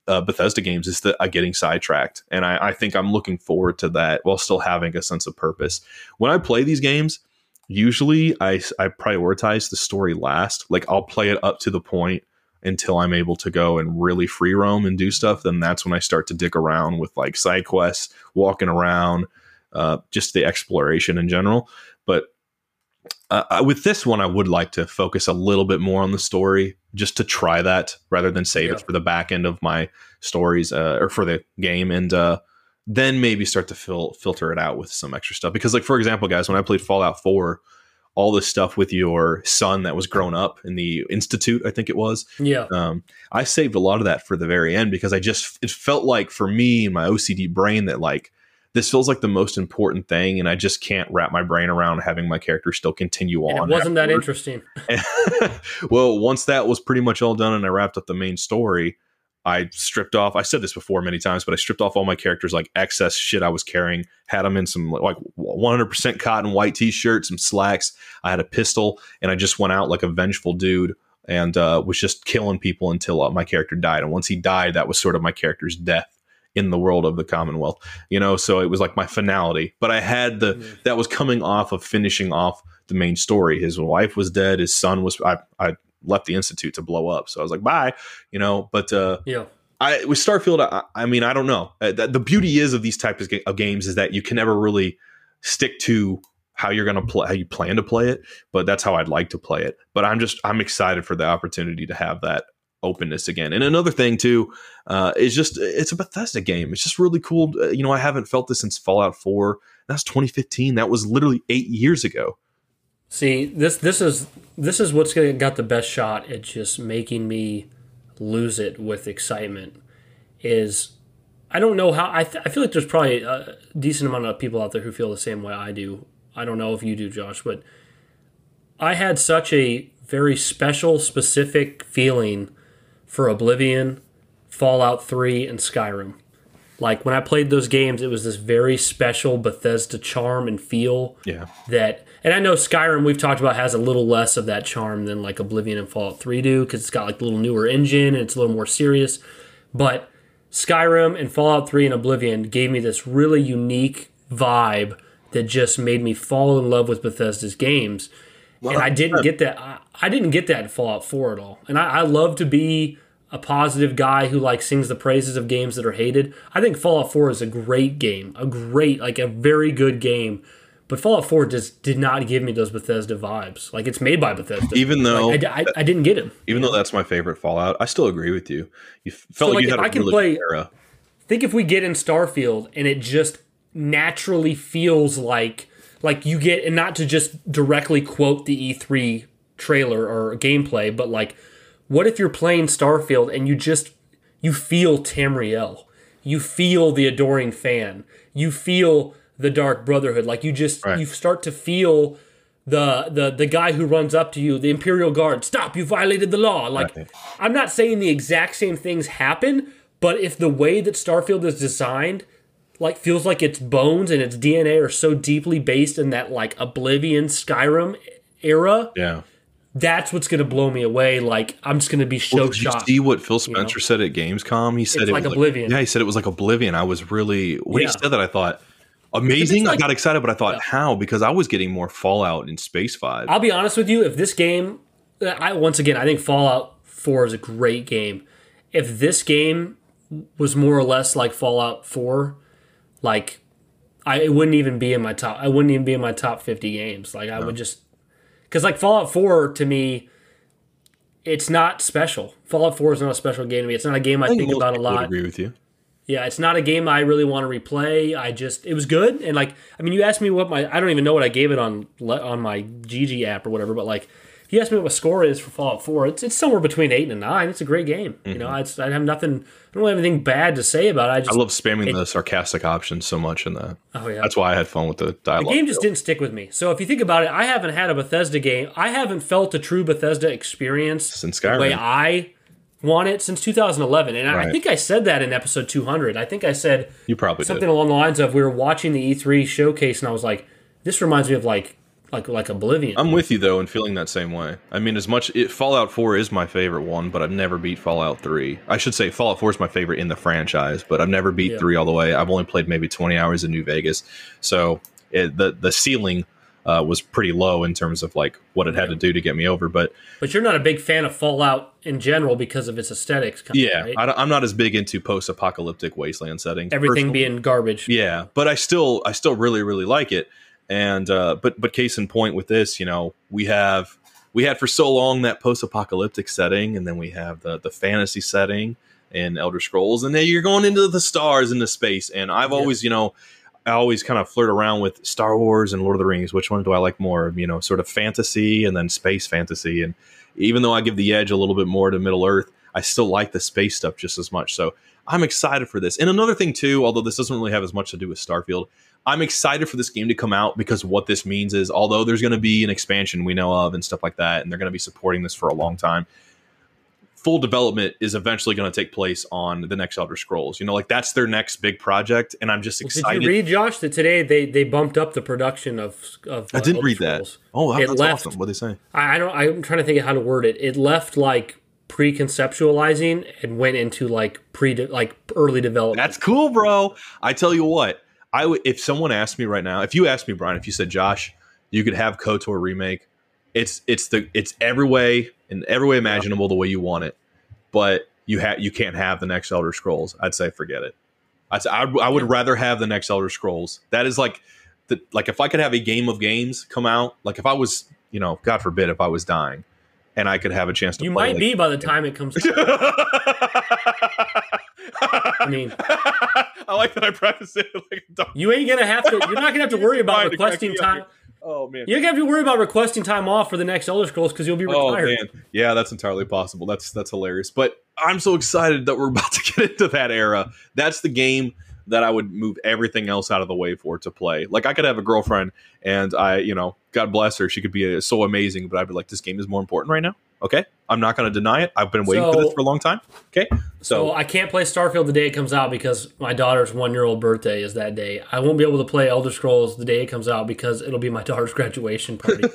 uh, Bethesda games is that uh, getting sidetracked, and I, I think I'm looking forward to that while still having a sense of purpose. When I play these games, usually I I prioritize the story last. Like I'll play it up to the point until I'm able to go and really free roam and do stuff. Then that's when I start to dick around with like side quests, walking around, uh, just the exploration in general. But uh, with this one, I would like to focus a little bit more on the story, just to try that rather than save Yeah. it for the back end of my stories uh, or for the game, and uh, then maybe start to fil- filter it out with some extra stuff. Because, like for example, guys, when I played Fallout Four, all this stuff with your son that was grown up in the institute, I think it was. yeah. Um, I saved a lot of that for the very end because I just it felt like for me and my OCD brain that like this feels like the most important thing, and I just can't wrap my brain around having my character still continue And on. it wasn't that interesting. (laughs) (laughs) well, once that was pretty much all done and I wrapped up the main story, I stripped off. I said this before many times, but I stripped off all my characters like excess shit I was carrying. Had them in some like 100% cotton white t-shirt, some slacks. I had a pistol, and I just went out like a vengeful dude and uh, was just killing people until uh, my character died. And once he died, that was sort of my character's death in the world of the Commonwealth. You know, so it was like my finality. But I had the Mhm. that was coming off of finishing off the main story. His wife was dead. His son was. I, I left the institute to blow up. So I was like, bye. You know, but uh, Yeah. I with Starfield, I, I mean, I don't know. Uh, the, the beauty is of these types of, ga- of games is that you can never really stick to how you're going to play, how you plan to play it. But that's how I'd like to play it. But I'm just, I'm excited for the opportunity to have that openness again. And another thing too uh, is just it's a Bethesda game. It's just really cool. Uh, you know, I haven't felt this since Fallout 4. That's 2015. That was literally eight years ago. See, this this is this is what's got the best shot at just making me lose it with excitement. Is I don't know how I, th- I feel like there's probably a decent amount of people out there who feel the same way I do. I don't know if you do, Josh, but I had such a very special, specific feeling for Oblivion, Fallout 3, and Skyrim. Like when I played those games, it was this very special Bethesda charm and feel Yeah. that and I know Skyrim we've talked about has a little less of that charm than like Oblivion and Fallout 3 do because it's got like a little newer engine and it's a little more serious. But Skyrim and Fallout 3 and Oblivion gave me this really unique vibe that just made me fall in love with Bethesda's games. And I didn't get that. I, I didn't get that in Fallout 4 at all. And I, I love to be a positive guy who like sings the praises of games that are hated. I think Fallout 4 is a great game, a great, like a very good game. But Fallout 4 just did not give me those Bethesda vibes. Like it's made by Bethesda. Even though Like, I, I, I didn't get him. even though that's my favorite Fallout, I still agree with you. You felt So, like, you had a I can really play- era. think if we get in Starfield and it just naturally feels like like you get and not to just directly quote the E3 trailer or gameplay, but like what if you're playing Starfield and you just you feel Tamriel, you feel the adoring fan, you feel the Dark Brotherhood, like you just Right. you start to feel the the the guy who runs up to you, the Imperial Guard, stop! You violated the law. Like Right. I'm not saying the exact same things happen, but if the way that Starfield is designed, like feels like its bones and its DNA are so deeply based in that like Oblivion, Skyrim era, Yeah. that's what's going to blow me away. Like I'm just going to be so Well, did you shocked. see what Phil Spencer know? said at Gamescom? He said It's it like was Oblivion. yeah, he said it was like Oblivion. I was really when Yeah. he said that, I thought amazing. I got excited, but I thought Yeah. how because I was getting more Fallout in Space Five. I'll be honest with you. If this game, I once again, I think Fallout Four is a great game. If this game was more or less like Fallout Four, like I it wouldn't even be in my top. I wouldn't even be in my top fifty games. Like I would just because like Fallout Four to me, it's not special. Fallout Four is not a special game to me. It's not a game I, think, most about a lot. Agree with you. Yeah, it's not a game I really want to replay. I just it was good and like I mean you asked me what my I don't even know what I gave it on on my GG app or whatever, but like if you asked me what my score is for Fallout 4, it's it's somewhere between 8 and 9. It's a great game. You know, it's, I have nothing I don't have anything bad to say about it. I just Mm-hmm. I love spamming the sarcastic options so much in that. Oh yeah. That's why I had fun with the dialogue. the game just didn't stick with me. So if you think about it, I haven't had a Bethesda game. I haven't felt a true Bethesda experience Since Skyrim. the way I want it since 2011. And I- I think I said that in episode 200. I think I said You probably something did. along the lines of we were watching the E3 showcase and I was like, this reminds me of like like like Oblivion. I'm with you though in feeling that same way. I mean, as much it, Fallout 4 is my favorite one, but I've never beat Fallout 3. I should say Fallout 4 is my favorite in the franchise, but I've never beat Yeah. 3 all the way. I've only played maybe 20 hours in New Vegas, so it, the the ceiling uh, was pretty low in terms of like what it had to do to get me over. But but you're not a big fan of Fallout in general because of its aesthetics. Kind yeah, of, right? I, am not as big into post-apocalyptic wasteland settings. everything personally. being garbage. Yeah, but I still I still really really like it. And uh, but but case in point with this, you know, we have we had for so long that post-apocalyptic setting, and then we have the the fantasy setting in Elder Scrolls, and then you're going into the stars into space. And I've Yeah. always, you know, I always kind of flirt around with Star Wars and Lord of the Rings. Which one do I like more? You know, sort of fantasy and then space fantasy. And even though I give the edge a little bit more to Middle Earth, I still like the space stuff just as much. So I'm excited for this. And another thing too, although this doesn't really have as much to do with Starfield, I'm excited for this game to come out because what this means is, although there's going to be an expansion we know of and stuff like that, and they're going to be supporting this for a long time, full development is eventually going to take place on the next Elder Scrolls. You know, like that's their next big project, and I'm just excited. Did you read, Josh, that today they, they bumped up the production of of I uh, did Elder read that. Oh, that, It that's left- awesome. What they say? I, I don't. I'm trying to think of how to word it. It left like pre-conceptualizing and went into like pre like early development. That's cool, bro. I tell you what, I w- if someone asked me right now, if you asked me, Brian, if you said, Josh, you could have KOTOR remake, it's it's the it's every way in every way imaginable the way you want it, but you have you can't have the next Elder Scrolls. I'd say forget it. I'd say, I, I would rather have the next Elder Scrolls. That is like the like if I could have a game of games come out, like if I was you know, God forbid, if I was dying. And I could have a chance to you might like- be by the time it comes. (laughs) I mean, (laughs) I like that I preface it (laughs) like you ain't gonna have to. You're not gonna have to (laughs) worry about Fine, to crack requesting time. Oh man. You don't have to worry about requesting time off for the next Elder Scrolls because you'll be Oh retired. man. Yeah, that's entirely possible. That's that's hilarious. But I'm so excited that we're about to get into that era. That's the game that I would move everything else out of the way for to play. Like I could have a girlfriend and I, you know, God bless her, she could be uh so amazing, but I'd be like, this game is more important right now. Okay, I'm not going to deny it. I've been waiting for this for a long time. Okay, So so I can't play Starfield the day it comes out because my daughter's one year old birthday is that day. I won't be able to play Elder Scrolls the day it comes out because it'll be my (laughs) daughter's graduation party. (laughs)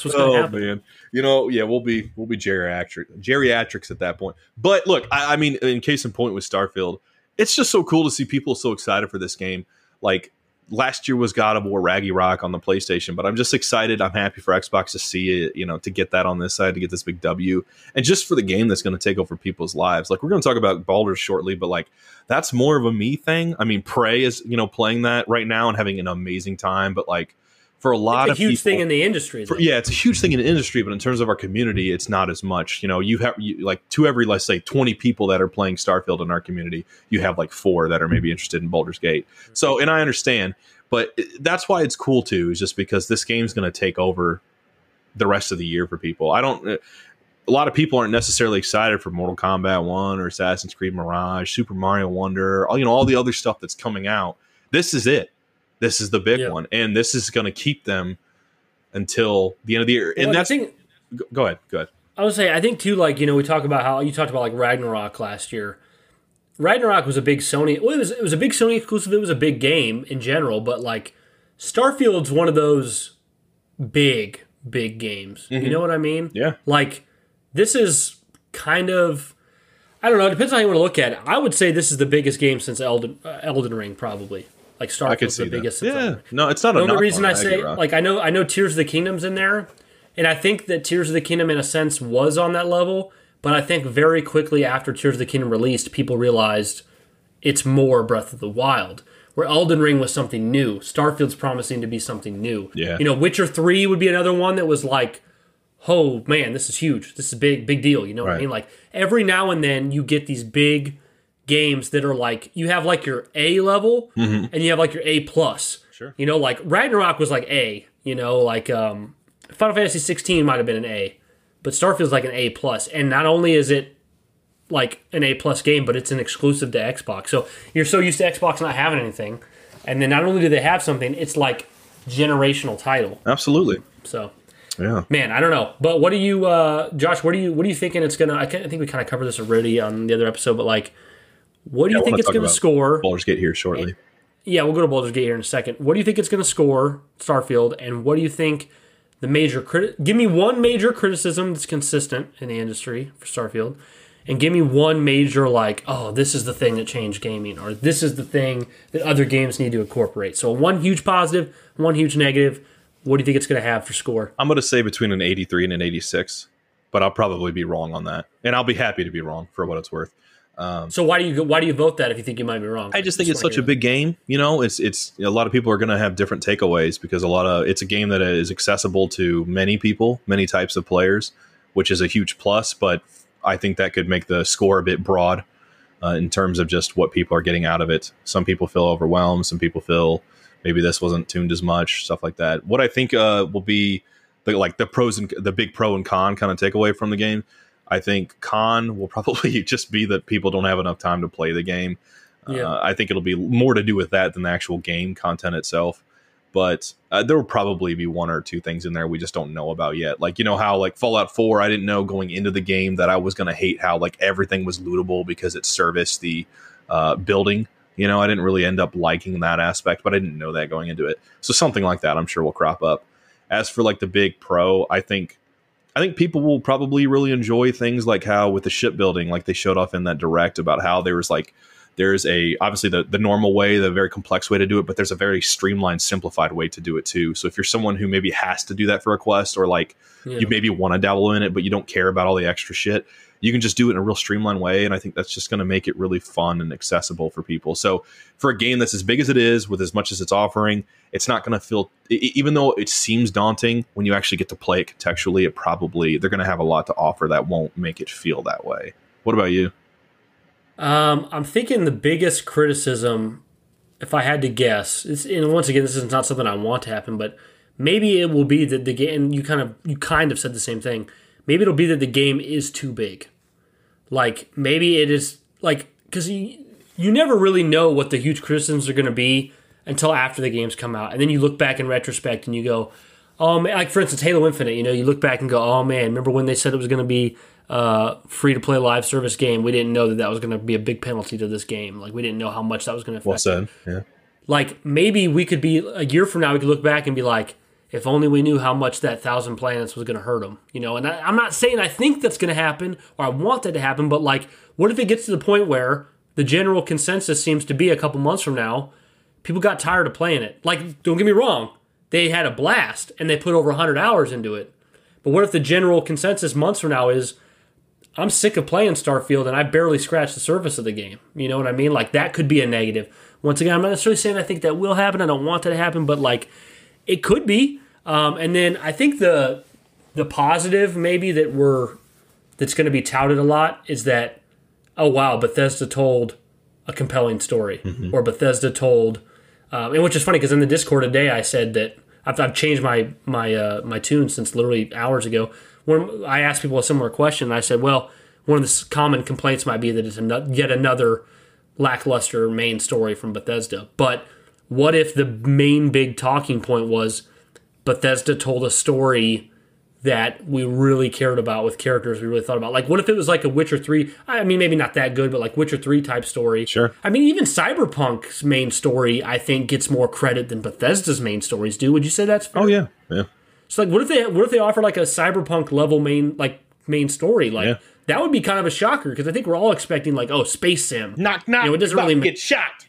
That's what's gonna oh happen. man, you know, yeah, we'll be we'll be geriatric geriatrics at that point. But look, I, I mean, in case in point with Starfield, it's just so cool to see people so excited for this game. Like last year was God of War Ragnarok on the PlayStation, but I'm just excited. I'm happy for Xbox to see it, you know, to get that on this side, to get this big W, and just for the game that's going to take over people's lives. Like we're going to talk about Baldur's shortly, but like that's more of a me thing. I mean, Prey is you know playing that right now and having an amazing time, but like for a lot It's a of huge people, thing in the industry. for, yeah, it's a huge thing in the industry, but in terms of our community, it's not as much. You know, you have you, like to every let's say twenty people that are playing Starfield in our community, you have like four that are maybe interested in Baldur's Gate. So, and I understand, but that's why it's cool too, is just because this game's going to take over the rest of the year for people. I don't. uh, A lot of people aren't necessarily excited for Mortal Kombat One or Assassin's Creed Mirage, Super Mario Wonder, all you know, all the other stuff that's coming out. This is it. This is the big Yeah. one, and this is going to keep them until the end of the year. Well, and that's thing. go- go ahead, go ahead. I would say I think too. Like you know, we talk about how you talked about like Ragnarok last year. Ragnarok was a big Sony. Well, it was it was a big Sony exclusive. It was a big game in general, but like Starfield's one of those big, big games. You know what I mean? Yeah. Like this is kind of I don't know. It depends on how you want to look at it. I would say this is the biggest game since Elden uh, Elden Ring, probably. Like Starfield's the that. biggest. Yeah, no, it's not a The only reason on I say Rob. like I know I know Tears of the Kingdom's in there, and I think that Tears of the Kingdom in a sense was on that level. But I think very quickly after Tears of the Kingdom released, people realized it's more Breath of the Wild. Where Elden Ring was something new, Starfield's promising to be something new. Yeah. you know, Witcher Three would be another one that was like, oh man, this is huge. This is big, big deal. You know what I mean? Like every now and then you get these big games that are like you have like your A level and you have like your A plus. Mm-hmm. Sure. You know, like Ragnarok was like A. You know, like um, Final Fantasy 16 might have been an A, but Starfield's like an A plus. And not only is it like an A plus game, but it's an exclusive to Xbox. So you're so used to Xbox not having anything, and then not only do they have something, it's like generational title. Absolutely. So Yeah. man, I don't know. But what do you, uh, Josh? What do you what are you thinking it's gonna? I, can't, I think we kind of covered this already on the other episode, but like, what do you I think it's gonna score? Baldur's Gate here shortly. Yeah, we'll go to Baldur's Gate here in a second. What do you think it's going to score, Starfield, and what do you think the major criti- Give me one major criticism that's consistent in the industry for Starfield, and give me one major like, oh, this is the thing that changed gaming, or this is the thing that other games need to incorporate. So one huge positive, one huge negative. What do you think it's going to have for score? I'm going to say between an 83 and an 86, but I'll probably be wrong on that, and I'll be happy to be wrong for what it's worth. So why do you why do you vote that if you think you might be wrong? I just think it's such a big game. You know, it's it's a lot of people are going to have different takeaways because a lot of it's a game that is accessible to many people, many types of players, which is a huge plus. But I think that could make the score a bit broad uh, in terms of just what people are getting out of it. Some people feel overwhelmed. Some people feel maybe this wasn't tuned as much, stuff like that. What I think uh, will be the like the pros and the big pro and con kind of takeaway from the game. I think con will probably (laughs) just be that people don't have enough time to play the game. Yeah. Uh, I think it'll be more to do with that than the actual game content itself. But uh, there will probably be one or two things in there we just don't know about yet. Like you know how like Fallout Four, I didn't know going into the game that I was going to hate how like everything was lootable because it serviced the uh, building. You know, I didn't really end up liking that aspect, but I didn't know that going into it. So something like that, I'm sure will crop up. As for like the big pro, I think I think people will probably really enjoy things like how with the shipbuilding, like they showed off in that direct about how there was like there's a obviously the the normal way, the very complex way to do it, but there's a very streamlined, simplified way to do it too. So if you're someone who maybe has to do that for a quest, or like Yeah. you maybe want to dabble in it, but you don't care about all the extra shit, you can just do it in a real streamlined way. And I think that's just going to make it really fun and accessible for people. So for a game that's as big as it is, with as much as it's offering, it's not going to feel, even though it seems daunting, when you actually get to play it contextually, it probably, they're going to have a lot to offer that won't make it feel that way. What about you? Um, I'm thinking the biggest criticism, if I had to guess, and once again, this is not something I want to happen, but maybe it will be that the game. You kind of you kind of said the same thing. Maybe it'll be that the game is too big. Like maybe it is like because you you never really know what the huge criticisms are going to be until after the games come out, and then you look back in retrospect and you go, oh man, like for instance, Halo Infinite. You know, you look back and go, oh man, remember when they said it was going to be uh, free to play live service game? We didn't know that that was going to be a big penalty to this game. Like we didn't know how much that was going to affect. Well said. Yeah. Like maybe we could be a year from now, we could look back and be like, if only we knew how much that thousand planets was going to hurt them. You know, and I, I'm not saying I think that's going to happen or I want that to happen, but like, what if it gets to the point where the general consensus seems to be a couple months from now, people got tired of playing it. Like, don't get me wrong, they had a blast and they put over 100 hours into it. But what if the general consensus months from now is, I'm sick of playing Starfield and I barely scratched the surface of the game. You know what I mean? Like, that could be a negative. Once again, I'm not necessarily saying I think that will happen. I don't want that to happen, but like, it could be. Um, and then I think the the positive maybe that we're that's going to be touted a lot is that oh wow Bethesda told a compelling story. Or Bethesda told um, and which is funny because in the Discord today I said that I've, I've changed my my uh, my tune since literally hours ago. When I asked people a similar question I said well one of the common complaints might be that it's yet another lackluster main story from Bethesda. But what if the main big talking point was Bethesda told a story that we really cared about with characters we really thought about. Like, what if it was like a Witcher 3? I mean, maybe not that good, but like Witcher 3 type story. Sure. I mean, even Cyberpunk's main story, I think, gets more credit than Bethesda's main stories do. Would you say that's fair? Oh, yeah. Yeah. So like, what if they what if they offer like a cyberpunk level main like main story? Like Yeah. that would be kind of a shocker because I think we're all expecting like oh space sim. Knock knock. You know, it doesn't really ma- get shot.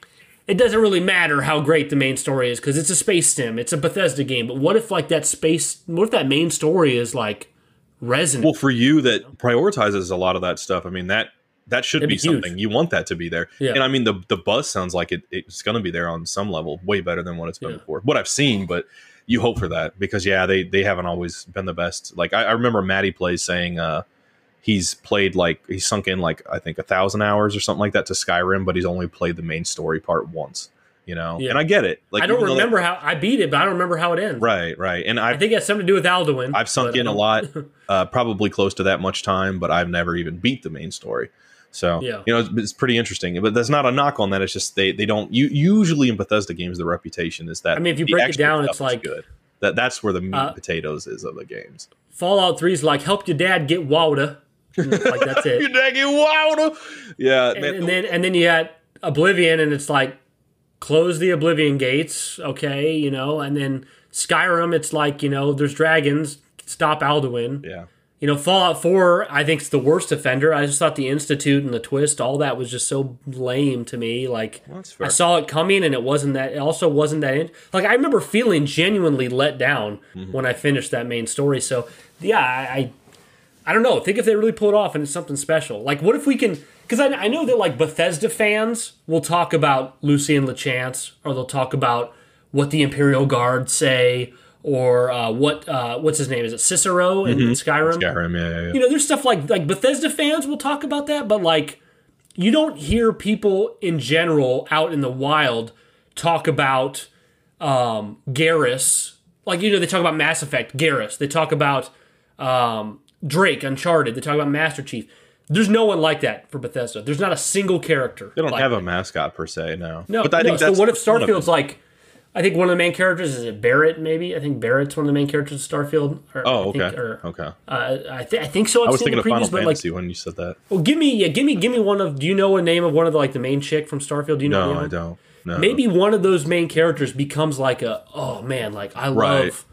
It doesn't really matter how great the main story is because it's a space sim. It's a Bethesda game. But what if like that space? What if that main story is like resonant? Well, for you that prioritizes a lot of that stuff, I mean that that should It'd be, be something you want that to be there. Yeah. And I mean the the buzz sounds like it, it's going to be there on some level, way better than what it's been Yeah. before. What I've seen, but you hope for that because yeah, they they haven't always been the best. Like I, I remember Maddie plays saying uh he's played like he's sunk in like I think a thousand hours or something like that to Skyrim, but he's only played the main story part once. You know, Yeah. and I get it. Like I don't though that- remember how I beat it, but I don't remember how it ends. right, right, and I I think it has something to do with Alduin. I've sunk in a lot, (laughs) uh, probably close to that much time, but I've never even beat the main story. So Yeah. you know, it's, it's pretty interesting. But that's not a knock on that. It's just they they don't. You usually in Bethesda games, the reputation is that I mean, if you break it down, it's like- good. That that's where the meat Uh, and potatoes is of the games. Fallout Three is like help your dad get water. It's like that's (laughs) it. You it. dang it, wow! Yeah, and, and then and then you got Oblivion, and it's like close the Oblivion gates, okay, you know, and then Skyrim, it's like you know there's dragons, stop Alduin. yeah. You know, Fallout 4, I think, is the worst offender. I just thought the Institute and the twist, all that was just so lame to me. Like, Well. I saw it coming, and it wasn't that. It also wasn't that. In, like, I remember feeling genuinely let down Mm-hmm. when I finished that main story. So, yeah, I, I, I don't know. Think if they really pull it off and it's something special. Like, what if we can? Because I, I know that like Bethesda fans will talk about Lucien Lachance, or they'll talk about what the Imperial Guard say, or uh, what uh, what's his name? Is it Cicero in, in Skyrim? Skyrim, yeah, yeah, yeah. you know, there's stuff like like Bethesda fans will talk about that, but like you don't hear people in general out in the wild talk about um Garrus. Like you know, they talk about Mass Effect, Garrus. They talk about um Drake, Uncharted. They talk about Master Chief. There's no one like that for Bethesda. There's not a single character. They don't like have that. a mascot per se, no. No, but I no. think so that's what if Starfield's like? I think one of the main characters is it Barrett. Maybe I think Barrett's one of the main characters of Starfield. Or, Oh, I think- okay, or, okay. uh, I, th- I think so. I've I was thinking of Final but like Fantasy when you said that. well, give me, yeah, give me, give me one of. Do you know a name of one of the like the main chick from Starfield? Do you know? No, I don't. No. Maybe one of those main characters becomes like a. Oh man, like I love Right.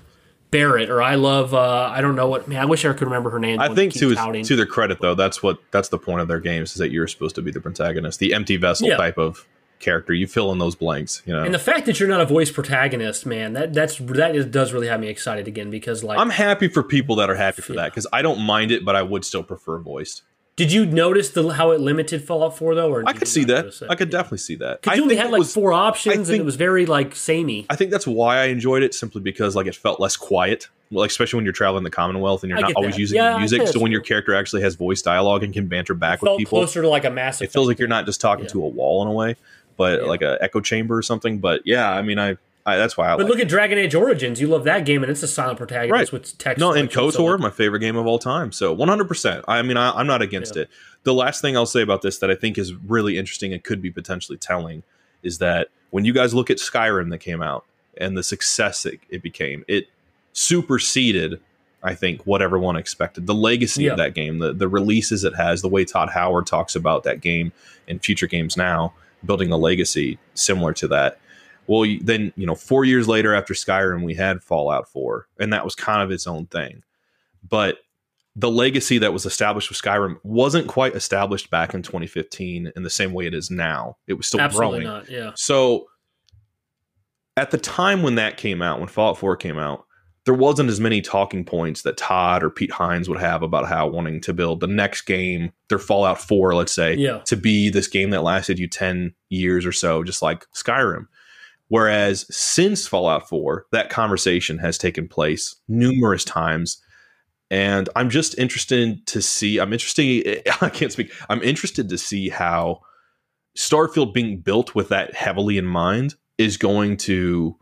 Barrett, or I love. uh I don't know what. Man, I wish I could remember her name. I think to touting. to their credit though, that's what that's the point of their games is that you're supposed to be the protagonist, the empty vessel Yeah. type of character. You fill in those blanks, you know. and the fact that you're not a voice protagonist, man, that that's that is, does really have me excited again because like, I'm happy for people that are happy for that because I don't mind it, but I would still prefer voiced. Did you notice the how it limited Fallout 4 though? Or I could see that. I could definitely see that. Because you only had like was- four options, and it was very like samey. I think that's why I enjoyed it simply because like it felt less quiet. Well, especially when you're traveling the Commonwealth and you're I not always that. using Yeah, the music. So when your character actually has voice dialogue and can banter back with Felt people, closer to like a massive. it feels like you're not just talking Yeah. to a wall in a way, but Yeah. like a echo chamber or something. But yeah, I mean, I, I that's why I But like look at Dragon Age Origins. You love that game, and it's a silent protagonist Right. with text. No, and so, KOTOR, my favorite game of all time. So 100%. I mean, I, I'm not against Yeah. it. The last thing I'll say about this that I think is really interesting and could be potentially telling is that when you guys look at Skyrim that came out and the success it, it became, it superseded, I think, what everyone expected. The legacy Yeah. of that game, the, the releases it has, the way Todd Howard talks about that game and future games now, building a legacy similar to that. Well, then, you know, four years later after Skyrim, we had Fallout 4, and that was kind of its own thing. But the legacy that was established with Skyrim wasn't quite established back in 2015 in the same way it is now. It was still absolutely growing. not. Yeah, So at the time when that came out, when Fallout 4 came out, there wasn't as many talking points that Todd or Pete Hines would have about how wanting to build the next game, their Fallout 4, let's say, Yeah. to be this game that lasted you 10 years or so, just like Skyrim. Whereas since Fallout 4, that conversation has taken place numerous times. And I'm just interested to see, I'm interested, (laughs) I can't speak, I'm interested to see how Starfield being built with that heavily in mind is going to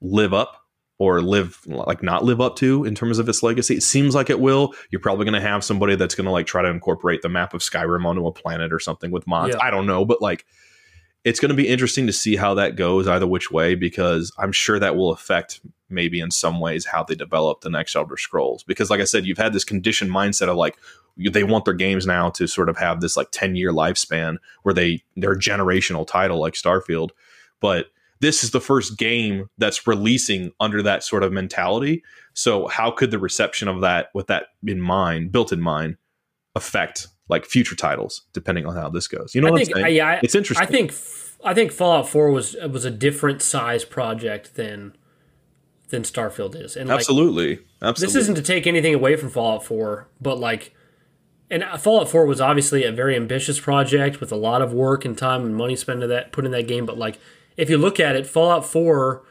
live up or live like not live up to in terms of its legacy. It seems like it will. You're probably going to have somebody that's going to like try to incorporate the map of Skyrim onto a planet or something with mods. Yeah. I don't know, but like it's going to be interesting to see how that goes either which way because I'm sure that will affect maybe in some ways how they develop the next Elder Scrolls because like I said you've had this conditioned mindset of like they want their games now to sort of have this like 10 year lifespan where they they're generational title like Starfield but this is the first game that's releasing under that sort of mentality. So how could the reception of that with that in mind, built in mind, affect like future titles depending on how this goes? You know I what think, I'm saying? yeah, I- it's interesting. I think I think Fallout Four was was a different size project than than Starfield is, and like absolutely, absolutely. this isn't to take anything away from Fallout 4, but like, and uh, Fallout 4 was obviously a very ambitious project with a lot of work and time and money spent that put in that game. But like, if you look at it, Fallout 4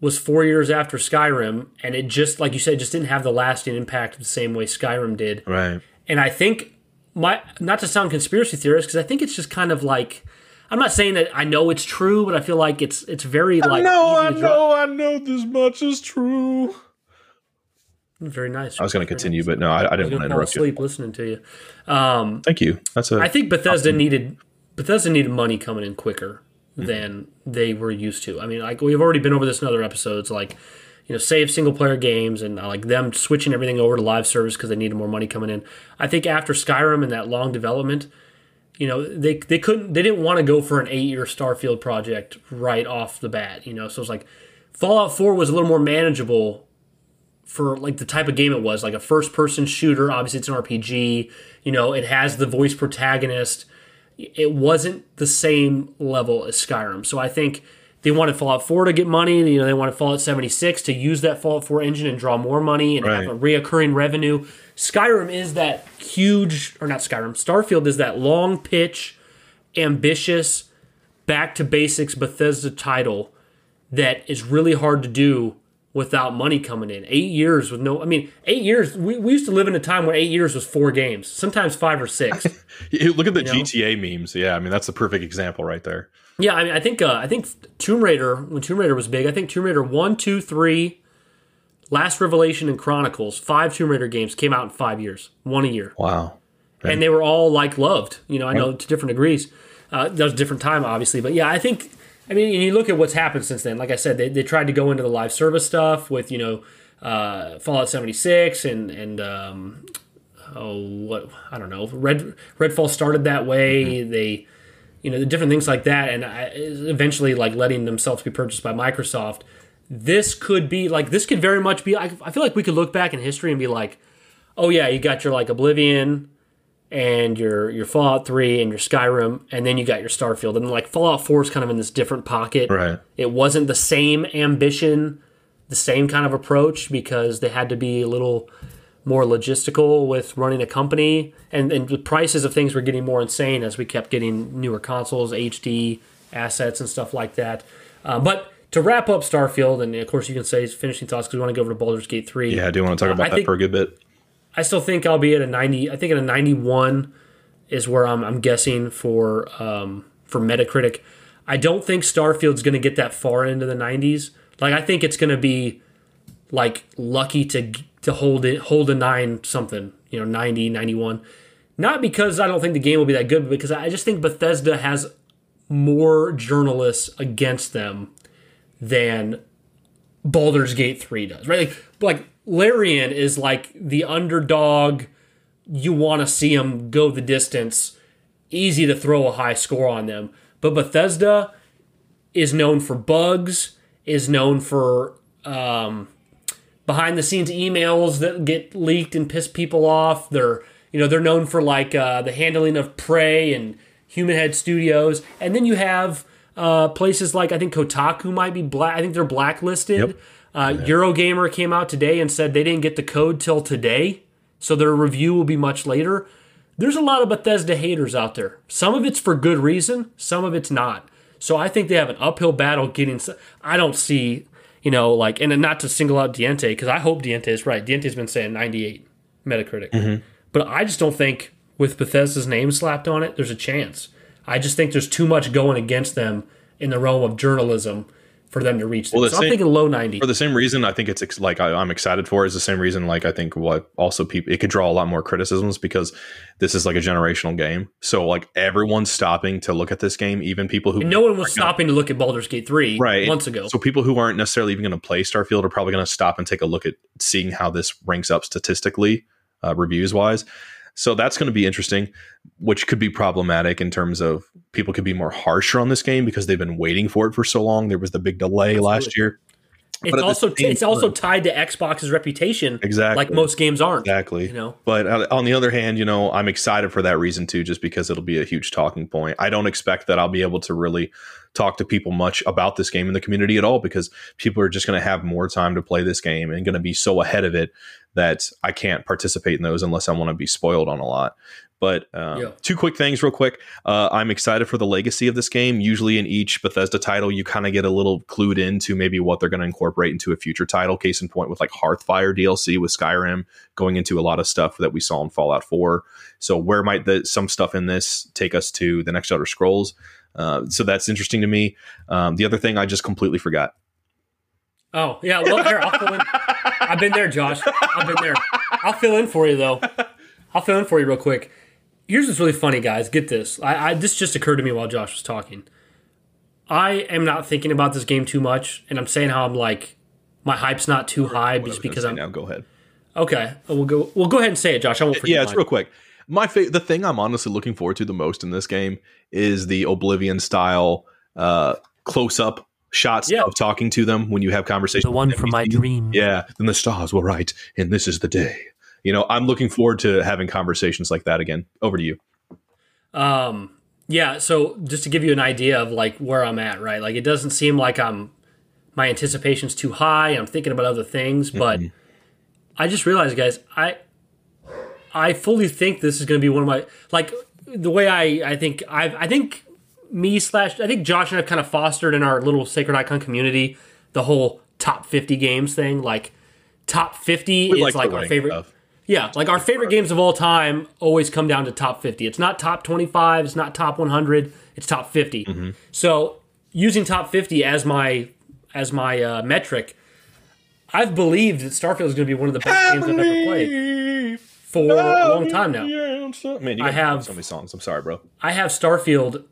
was four years after Skyrim, and it just like you said, just didn't have the lasting impact the same way Skyrim did. right. And I think my not to sound conspiracy theorist because I think it's just kind of like. I'm not saying that I know it's true, but I feel like it's it's very like no, I easy to know, I know this much is true. Very nice. I was going to continue, but no, I, I didn't want gonna to fall interrupt you. asleep listening to you. Um, Thank you. That's a I think Bethesda needed Bethesda needed money coming in quicker than they were used to. I mean, like we've already been over this in other episodes, like you know, save single player games and uh, like them switching everything over to live service because they needed more money coming in. I think after Skyrim and that long development, you know, they they couldn't they didn't want to go for an eight year Starfield project right off the bat. You know, so it's like Fallout Four was a little more manageable for like the type of game it was, like a first person shooter. Obviously, it's an RPG. You know, it has the voice protagonist. It wasn't the same level as Skyrim. So I think they wanted Fallout 4 to get money. You know, they wanted Fallout 76 to use that Fallout 4 engine and draw more money and Right. have a reoccurring revenue. Skyrim is that huge, or not Skyrim, Starfield is that long pitch, ambitious, back to basics Bethesda title that is really hard to do without money coming in. Eight years with no, I mean, eight years. We, we used to live in a time where eight years was four games, sometimes five or six. (laughs) Look at the know? GTA memes. Yeah, I mean that's the perfect example right there. yeah, I mean, I think uh, I think Tomb Raider when Tomb Raider was big. I think Tomb Raider one, two, three, Last Revelation, and Chronicles, five Tomb Raider games came out in five years, one a year. Wow. and they were all like loved. You know, I know to different degrees. Uh, that was a different time, obviously, but yeah, I think. I mean, and you look at what's happened since then. Like I said, they, they tried to go into the live service stuff with you know uh, Fallout seventy six and and um, oh what I don't know Red Redfall started that way. They you know the different things like that, and I, eventually like letting themselves be purchased by Microsoft. This could be like this could very much be. I, I feel like we could look back in history and be like, oh yeah, you got your like Oblivion and your your Fallout 3 and your Skyrim and then you got your Starfield and like Fallout 4 is kind of in this different pocket. Right. It wasn't the same ambition, the same kind of approach because they had to be a little more logistical with running a company and and the prices of things were getting more insane as we kept getting newer consoles, HD assets and stuff like that. Uh, but to wrap up Starfield, and of course you can say finishing thoughts because we want to go over to Baldur's Gate 3. Yeah, I do want to talk about I that think- for a good bit. I still think I'll be at a 90. I think at a 91 is where I'm, I'm guessing for um, for Metacritic. I don't think Starfield's going to get that far into the 90s. Like I think it's going to be like lucky to to hold it hold a 9 something, you know, 90, 91. Not because I don't think the game will be that good, but because I just think Bethesda has more journalists against them than Baldur's Gate 3 does, right? Like, like Larian is like the underdog. You want to see him go the distance. Easy to throw a high score on them. But Bethesda is known for bugs, is known for um, behind the scenes emails that get leaked and piss people off. They're you know they're known for like uh, the handling of Prey and Human Head Studios, and then you have uh, places like I think Kotaku might be black. I think they're blacklisted. Yep. Uh, Eurogamer came out today and said they didn't get the code till today, so their review will be much later. There's a lot of Bethesda haters out there. Some of it's for good reason, some of it's not. So I think they have an uphill battle getting. I don't see, you know, like, and not to single out Diente because I hope Diente is right. Diente's been saying 98 Metacritic, but I just don't think with Bethesda's name slapped on it, there's a chance. I just think there's too much going against them in the realm of journalism for them to reach. Them. Well, the so I'm thinking low 90. For the same reason, I think it's ex- like I, I'm excited for is the same reason. Like I think what also people it could draw a lot more criticisms because this is like a generational game. So like everyone's stopping to look at this game, even people who And no one was stopping to look at Baldur's Gate 3 right months ago. So people who aren't necessarily even going to play Starfield are probably going to stop and take a look at seeing how this ranks up statistically, uh, reviews wise. So that's going to be interesting, which could be problematic in terms of people could be more harsher on this game because they've been waiting for it for so long. There was the big delay last year. It's But at also same it's also tied to Xbox's reputation, Exactly. like most games aren't. Exactly. You know, But uh, on the other hand, you know, I'm excited for that reason too, just because it'll be a huge talking point. I don't expect that I'll be able to really talk to people much about this game in the community at all because people are just going to have more time to play this game and going to be so ahead of it that I can't participate in those unless I want to be spoiled on a lot. But um, Yeah. two quick things, real quick. Uh, I'm excited for the legacy of this game. Usually, in each Bethesda title, you kind of get a little clued into maybe what they're going to incorporate into a future title. Case in point, with like Hearthfire DLC with Skyrim, going into a lot of stuff that we saw in Fallout 4. So, where might the some stuff in this take us to the next Elder Scrolls? Uh, so that's interesting to me. Um, the other thing I just completely forgot. Oh yeah, well here I'll fill in. I've been there, Josh. I've been there. I'll fill in for you though. I'll fill in for you real quick. Here's what's really funny, guys. Get this. I, I this just occurred to me while Josh was talking. I am not thinking about this game too much, and I'm saying how I'm like my hype's not too high just because I'm now go ahead. okay. We'll go. We'll go ahead and say it, Josh. I won't forget. yeah, it's mine. real quick. My fa- the thing I'm honestly looking forward to the most in this game is the Oblivion style uh, close up shots Yeah. of talking to them when you have conversations. the one from my dream. Yeah, then the stars were right, and this is the day. You know, I'm looking forward to having conversations like that again. Over to you. Um, yeah, so just to give you an idea of like where I'm at, right? Like it doesn't seem like I'm my anticipation's too high. I'm thinking about other things, but I just realized, guys, I I fully think this is going to be one of my like the way I I think I I think me slash I think Josh and I've kind of fostered in our little Sacred Icon community the whole top 50 games thing. Like top 50 We is like like our favorite. stuff. Yeah, like our favorite games of all time always come down to top 50. It's not top 25, it's not top 100, it's top 50. Mm-hmm. So, using top 50 as my as my uh, metric, I've believed that Starfield is going to be one of the best games I've ever played for a oh, long time now. Man, you I have- so many songs. I'm sorry, bro. I have Starfield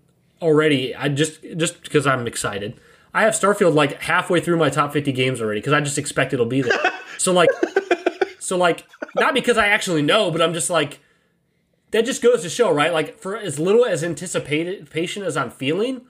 already. I just just because I'm excited. I have Starfield like halfway through my top 50 games already because I just expect it'll be there. (laughs) so like, so like, not because I actually know, but I'm just like, that just goes to show, right? Like, for as little as anticipation as I'm feeling,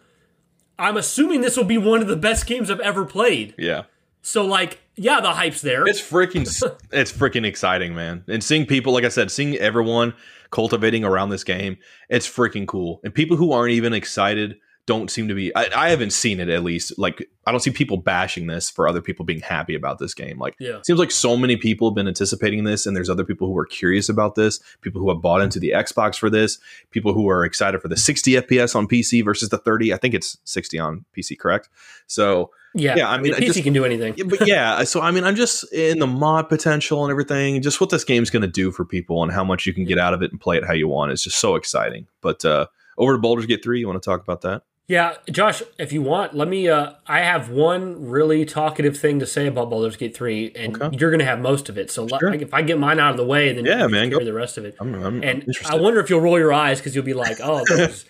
I'm assuming this will be one of the best games I've ever played. Yeah. So like, yeah, the hype's there. It's freaking (laughs) it's freaking exciting, man. And seeing people, like I said, seeing everyone cultivating around this game, it's freaking cool. And people who aren't even excited don't seem to be I, I haven't seen it at least. Like I don't see people bashing this for other people being happy about this game. Like Yeah. it seems like so many people have been anticipating this, and there's other people who are curious about this, people who have bought into the Xbox for this, people who are excited for the 60 FPS on PC versus the 30. I think it's 60 on PC, correct? So yeah, yeah, I mean, I PC just- can do anything. yeah, but (laughs) yeah, so I mean, I'm just in the mod potential and everything, just what this game's going to do for people and how much you can get out of it and play it how you want. It's just so exciting. But uh, over to Baldur's Gate 3, you want to talk about that? Yeah, Josh, if you want, let me. Uh, I have one really talkative thing to say about Baldur's Gate three, and Okay. you're going to have most of it. So Sure. like, if I get mine out of the way, then Yeah, you can man, go- the rest of it. I'm, I'm and interested. I wonder if you'll roll your eyes because you'll be like, "Oh, this (laughs) is-"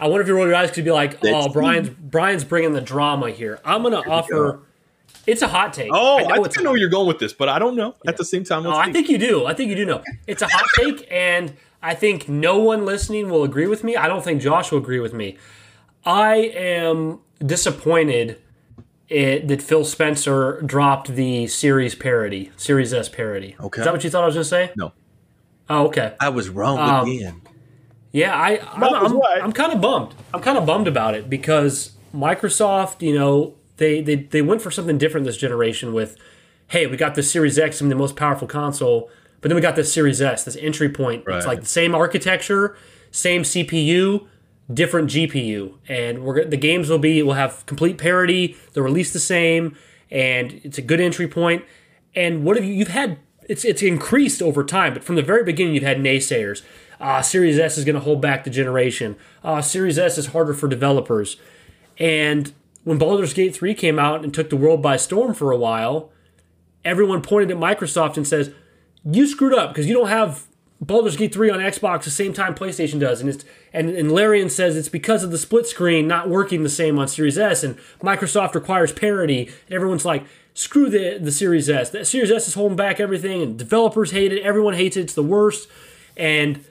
I wonder if you'll roll your eyes because you'll be like, "Oh, It's- Brian's Brian's bringing the drama here." I'm going to offer. It's a hot take. oh, I, know think I know where you're going with this, but I don't know. At the same time, Oh, let's I think you do. I think you do know. It's a hot (laughs) take, and I think no one listening will agree with me. I don't think Josh will agree with me. I am disappointed it, that Phil Spencer dropped the series parody, Series S parody. Okay. Is that what you thought I was going to say? No. Oh, okay. I was wrong Um, again. Yeah, I, I'm, I'm, right. I'm kind of bummed. I'm kind of bummed about it because Microsoft, you know, they, they they went for something different this generation with, hey, we got the Series X, I mean, the most powerful console, but then we got this Series S, this entry point. Right. It's like the same architecture, same CPU, different GPU, and we're the games will be will have complete parity. They'll release the same, and it's a good entry point. And what have you? You've had it's it's increased over time, but from the very beginning, you've had naysayers. Uh, Series S is going to hold back the generation. Uh, Series S is harder for developers. And when Baldur's Gate 3 came out and took the world by storm for a while, everyone pointed at Microsoft and says, "You screwed up because you don't have Baldur's Gate 3 on Xbox the same time PlayStation does." And it's and, and Larian says it's because of the split screen not working the same on Series S, and Microsoft requires parity. And everyone's like, "Screw the the Series S. The Series S is holding back everything, and developers hate it. Everyone hates it. It's the worst." And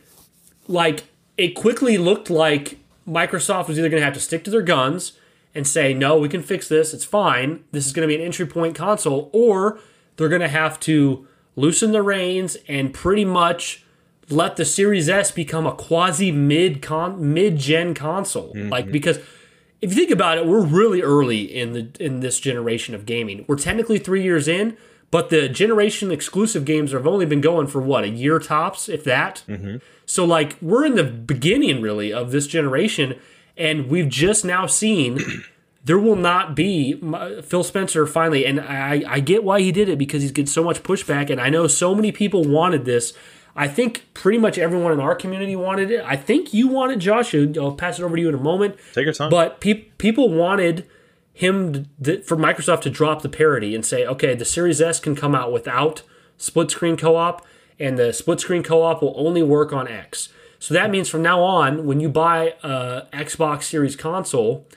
like it quickly looked like Microsoft was either going to have to stick to their guns and say, no, we can fix this. It's fine. This is going to be an entry point console, or they're going to have to loosen the reins and pretty much let the Series S become a quasi mid con mid gen console. Mm-hmm. Like because if you think about it, we're really early in the in this generation of gaming. We're technically three years in, but the generation exclusive games have only been going for what a year tops, if that. Mm-hmm. So like we're in the beginning really of this generation, and we've just now seen (clears throat) there will not be uh, Phil Spencer finally, and I, I get why he did it because he's getting so much pushback, and I know so many people wanted this. I think pretty much everyone in our community wanted it. I think you wanted Josh. I'll pass it over to you in a moment. Take your time. But pe- people wanted him to, for Microsoft to drop the parity and say, okay, the Series S can come out without split screen co-op, and the split screen co-op will only work on X. So that means from now on, when you buy a Xbox Series console,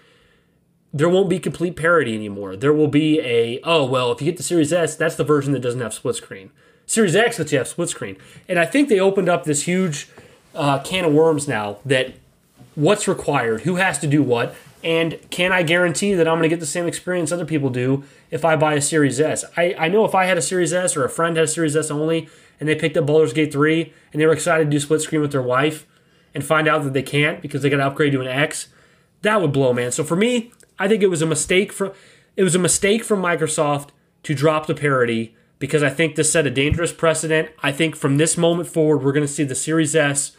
there won't be complete parity anymore. There will be a oh well, if you get the Series S, that's the version that doesn't have split screen. Series X lets you have split screen, and I think they opened up this huge uh, can of worms now that what's required, who has to do what, and can I guarantee that I'm going to get the same experience other people do if I buy a Series S? I, I know if I had a Series S or a friend had a Series S only, and they picked up Baldur's Gate 3 and they were excited to do split screen with their wife and find out that they can't because they got to upgrade to an X, that would blow, man. So for me, I think it was a mistake for it was a mistake from Microsoft to drop the parity because I think this set a dangerous precedent. I think from this moment forward, we're going to see the Series S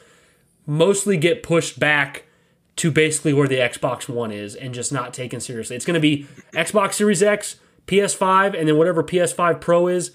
mostly get pushed back to basically where the Xbox One is and just not taken seriously. It's going to be Xbox Series X, PS5, and then whatever PS5 Pro is.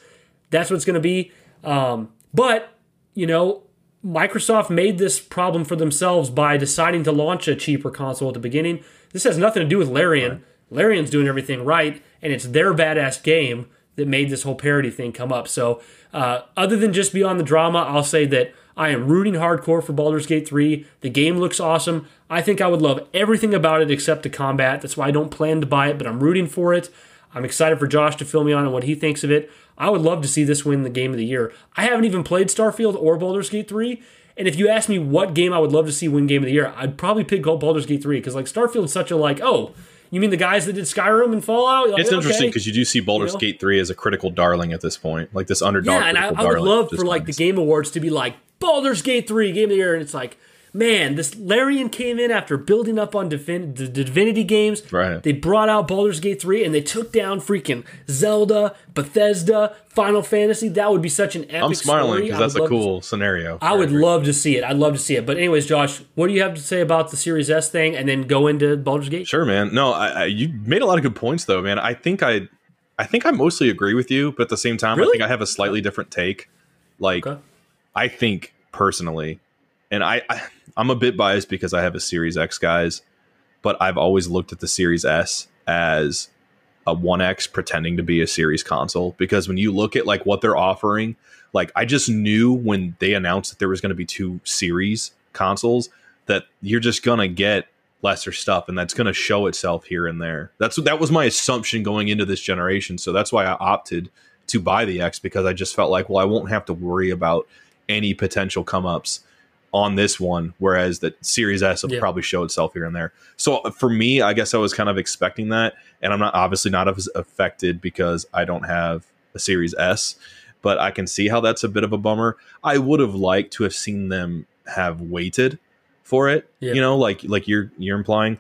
That's what it's going to be. Um, but, you know, Microsoft made this problem for themselves by deciding to launch a cheaper console at the beginning. This has nothing to do with Larian. Larian's doing everything right, and it's their badass game that made this whole parody thing come up. So, uh, other than just beyond the drama, I'll say that I am rooting hardcore for Baldur's Gate 3. The game looks awesome. I think I would love everything about it except the combat. That's why I don't plan to buy it, but I'm rooting for it. I'm excited for Josh to fill me on and what he thinks of it. I would love to see this win the game of the year. I haven't even played Starfield or Baldur's Gate 3. And if you ask me what game I would love to see win game of the year, I'd probably pick Baldur's Gate 3 because like Starfield's such a like, oh, you mean the guys that did Skyrim and Fallout? Like, it's interesting because you do see Baldur's you know? Gate 3 as a critical darling at this point, like this underdog. Yeah, and I, I, would love for like the Game Awards to be like Baldur's Gate 3 Game of the Year, and it's like man, this Larian came in after building up on Divin- the Divinity games. Right. They brought out Baldur's Gate 3 and they took down freaking Zelda, Bethesda, Final Fantasy. That would be such an epic I'm smiling because that's a cool to, scenario. I would love to see it. I'd love to see it. But anyways, Josh, what do you have to say about the Series S thing and then go into Baldur's Gate? Sure, man. No, I, I, you made a lot of good points though, man. I think I I think I mostly agree with you, but at the same time, really? I think I have a slightly different take. Like okay. I think personally, and I, I I'm a bit biased because I have a Series X, guys, but I've always looked at the Series S as a 1X pretending to be a series console because when you look at like what they're offering, like I just knew when they announced that there was going to be two series consoles that you're just going to get lesser stuff and that's going to show itself here and there. That's that was my assumption going into this generation, so that's why I opted to buy the X because I just felt like well I won't have to worry about any potential come ups on this one, whereas the Series S will yeah. probably show itself here and there. So uh, for me, I guess I was kind of expecting that, and I'm not obviously not as affected because I don't have a Series S, but I can see how that's a bit of a bummer. I would have liked to have seen them have waited for it, yeah. you know, like like you're you're implying.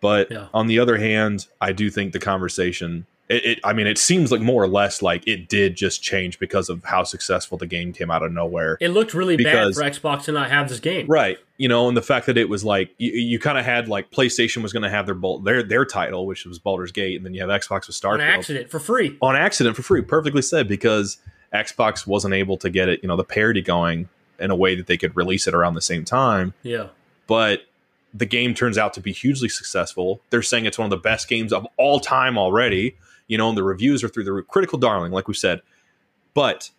But yeah. on the other hand, I do think the conversation it, it, I mean, it seems like more or less like it did just change because of how successful the game came out of nowhere. It looked really because, bad for Xbox to not have this game, right? You know, and the fact that it was like you, you kind of had like PlayStation was going to have their their their title, which was Baldur's Gate, and then you have Xbox with Starfield on accident for free. On accident for free, perfectly said because Xbox wasn't able to get it, you know, the parity going in a way that they could release it around the same time. Yeah, but the game turns out to be hugely successful. They're saying it's one of the best games of all time already you know, and the reviews are through the critical darling, like we said. But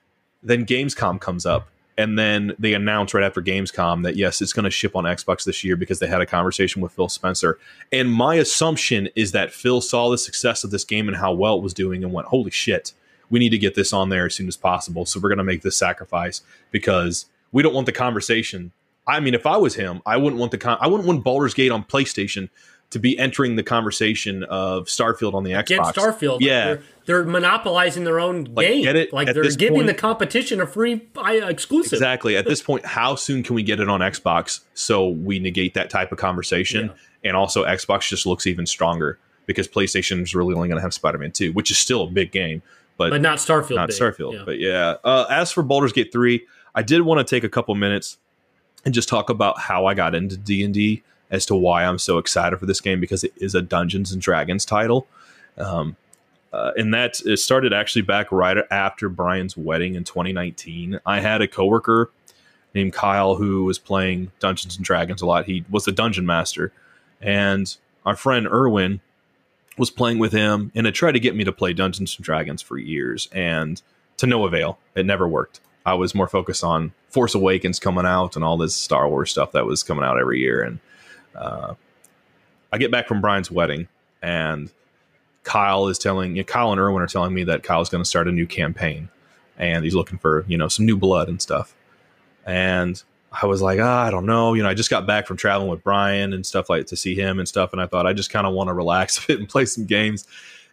then Gamescom comes up, and then they announce right after Gamescom that yes, it's going to ship on Xbox this year because they had a conversation with Phil Spencer. And my assumption is that Phil saw the success of this game and how well it was doing and went, "Holy shit, we need to get this on there as soon as possible." So we're going to make this sacrifice because we don't want the conversation. I mean, if I was him, I wouldn't want the con- I wouldn't want Baldur's Gate on PlayStation to be entering the conversation of Starfield on the Xbox. Against Starfield, Yeah. they're, they're monopolizing their own Like, game. get it? Like they're giving point- the competition a free uh, exclusive. Exactly. At this point, how soon can we get it on Xbox so we negate that type of conversation? And also, Xbox just looks even stronger because PlayStation is really only going to have Spider Man 2, which is still a big game, but, but not Starfield. not big. Starfield. Yeah. But yeah, uh, as for Baldur's Gate 3, I did want to take a couple minutes and just talk about how I got into D&D as to why I'm so excited for this game because it is a Dungeons and Dragons title. Um, uh, and that it started actually back right after Brian's wedding in 2019. I had a coworker named Kyle who was playing Dungeons and Dragons a lot. He was the dungeon master, and our friend Erwin was playing with him and had tried to get me to play Dungeons and Dragons for years, and to no avail. It never worked. I was more focused on Force Awakens coming out and all this Star Wars stuff that was coming out every year. And uh, I get back from Brian's wedding, and Kyle is telling you know, Kyle and Erwin are telling me that Kyle's going to start a new campaign, and he's looking for you know some new blood and stuff. And I was like, ah, I don't know. You know, I just got back from traveling with Brian and stuff like to see him and stuff, and I thought I just kind of want to relax (laughs) a bit and play some games.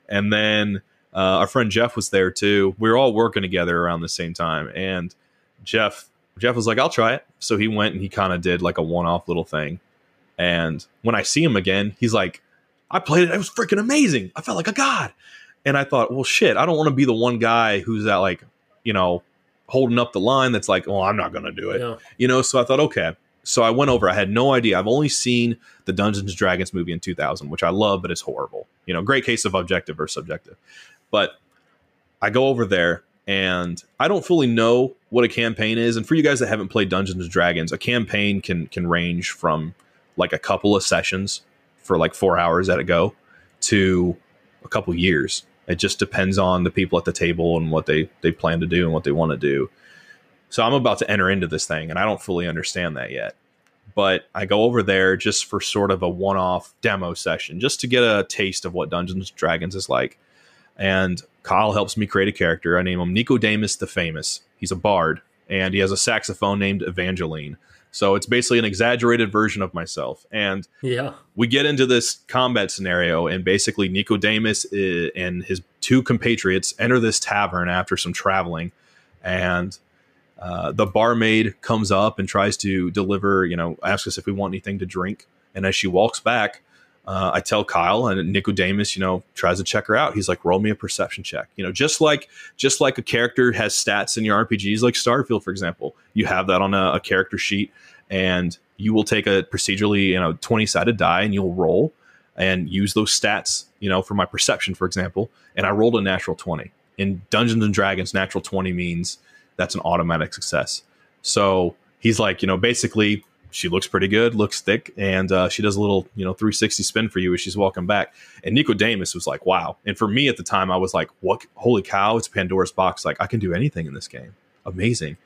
And then uh, our friend Jeff was there too. We were all working together around the same time, and Jeff Jeff was like, "I'll try it." So he went and he kind of did like a one-off little thing. And when I see him again, he's like, "I played it. It was freaking amazing. I felt like a god." And I thought, "Well, shit. I don't want to be the one guy who's that, like, you know, holding up the line. That's like, oh, I'm not gonna do it." Yeah. you know so i thought okay so i went over i had no idea i've only seen the dungeons and dragons movie in 2000 which i love but it's horrible you know great case of objective or subjective but i go over there and i don't fully know what a campaign is and for you guys that haven't played dungeons and dragons a campaign can can range from like a couple of sessions for like four hours at a go to a couple years it just depends on the people at the table and what they they plan to do and what they want to do so I'm about to enter into this thing and I don't fully understand that yet. But I go over there just for sort of a one off demo session, just to get a taste of what Dungeons and Dragons is like. And Kyle helps me create a character. I name him Nicodemus the Famous. He's a bard and he has a saxophone named Evangeline. So it's basically an exaggerated version of myself. And Yeah. we get into this combat scenario, and basically Nicodemus i- and his two compatriots enter this tavern after some traveling, and uh, the barmaid comes up and tries to deliver, you know, asks us if we want anything to drink, and as she walks back, uh, I tell Kyle and Nicodemus, you know, tries to check her out. He's like, roll me a perception check. You know, just like just like a character has stats in your RPGs, like Starfield, for example, you have that on a, a character sheet, and you will take a procedurally, you know, twenty sided die, and you'll roll and use those stats, you know, for my perception, for example. And I rolled a natural twenty. In Dungeons and Dragons, natural twenty means that's an automatic success. So he's like, you know, basically she looks pretty good, looks thick, and uh, she does a little, you know, 360 spin for you as she's walking back. And Nicodemus was like, wow. And for me at the time, I was like, what? Holy cow, it's Pandora's box. Like, I can do anything in this game. Amazing.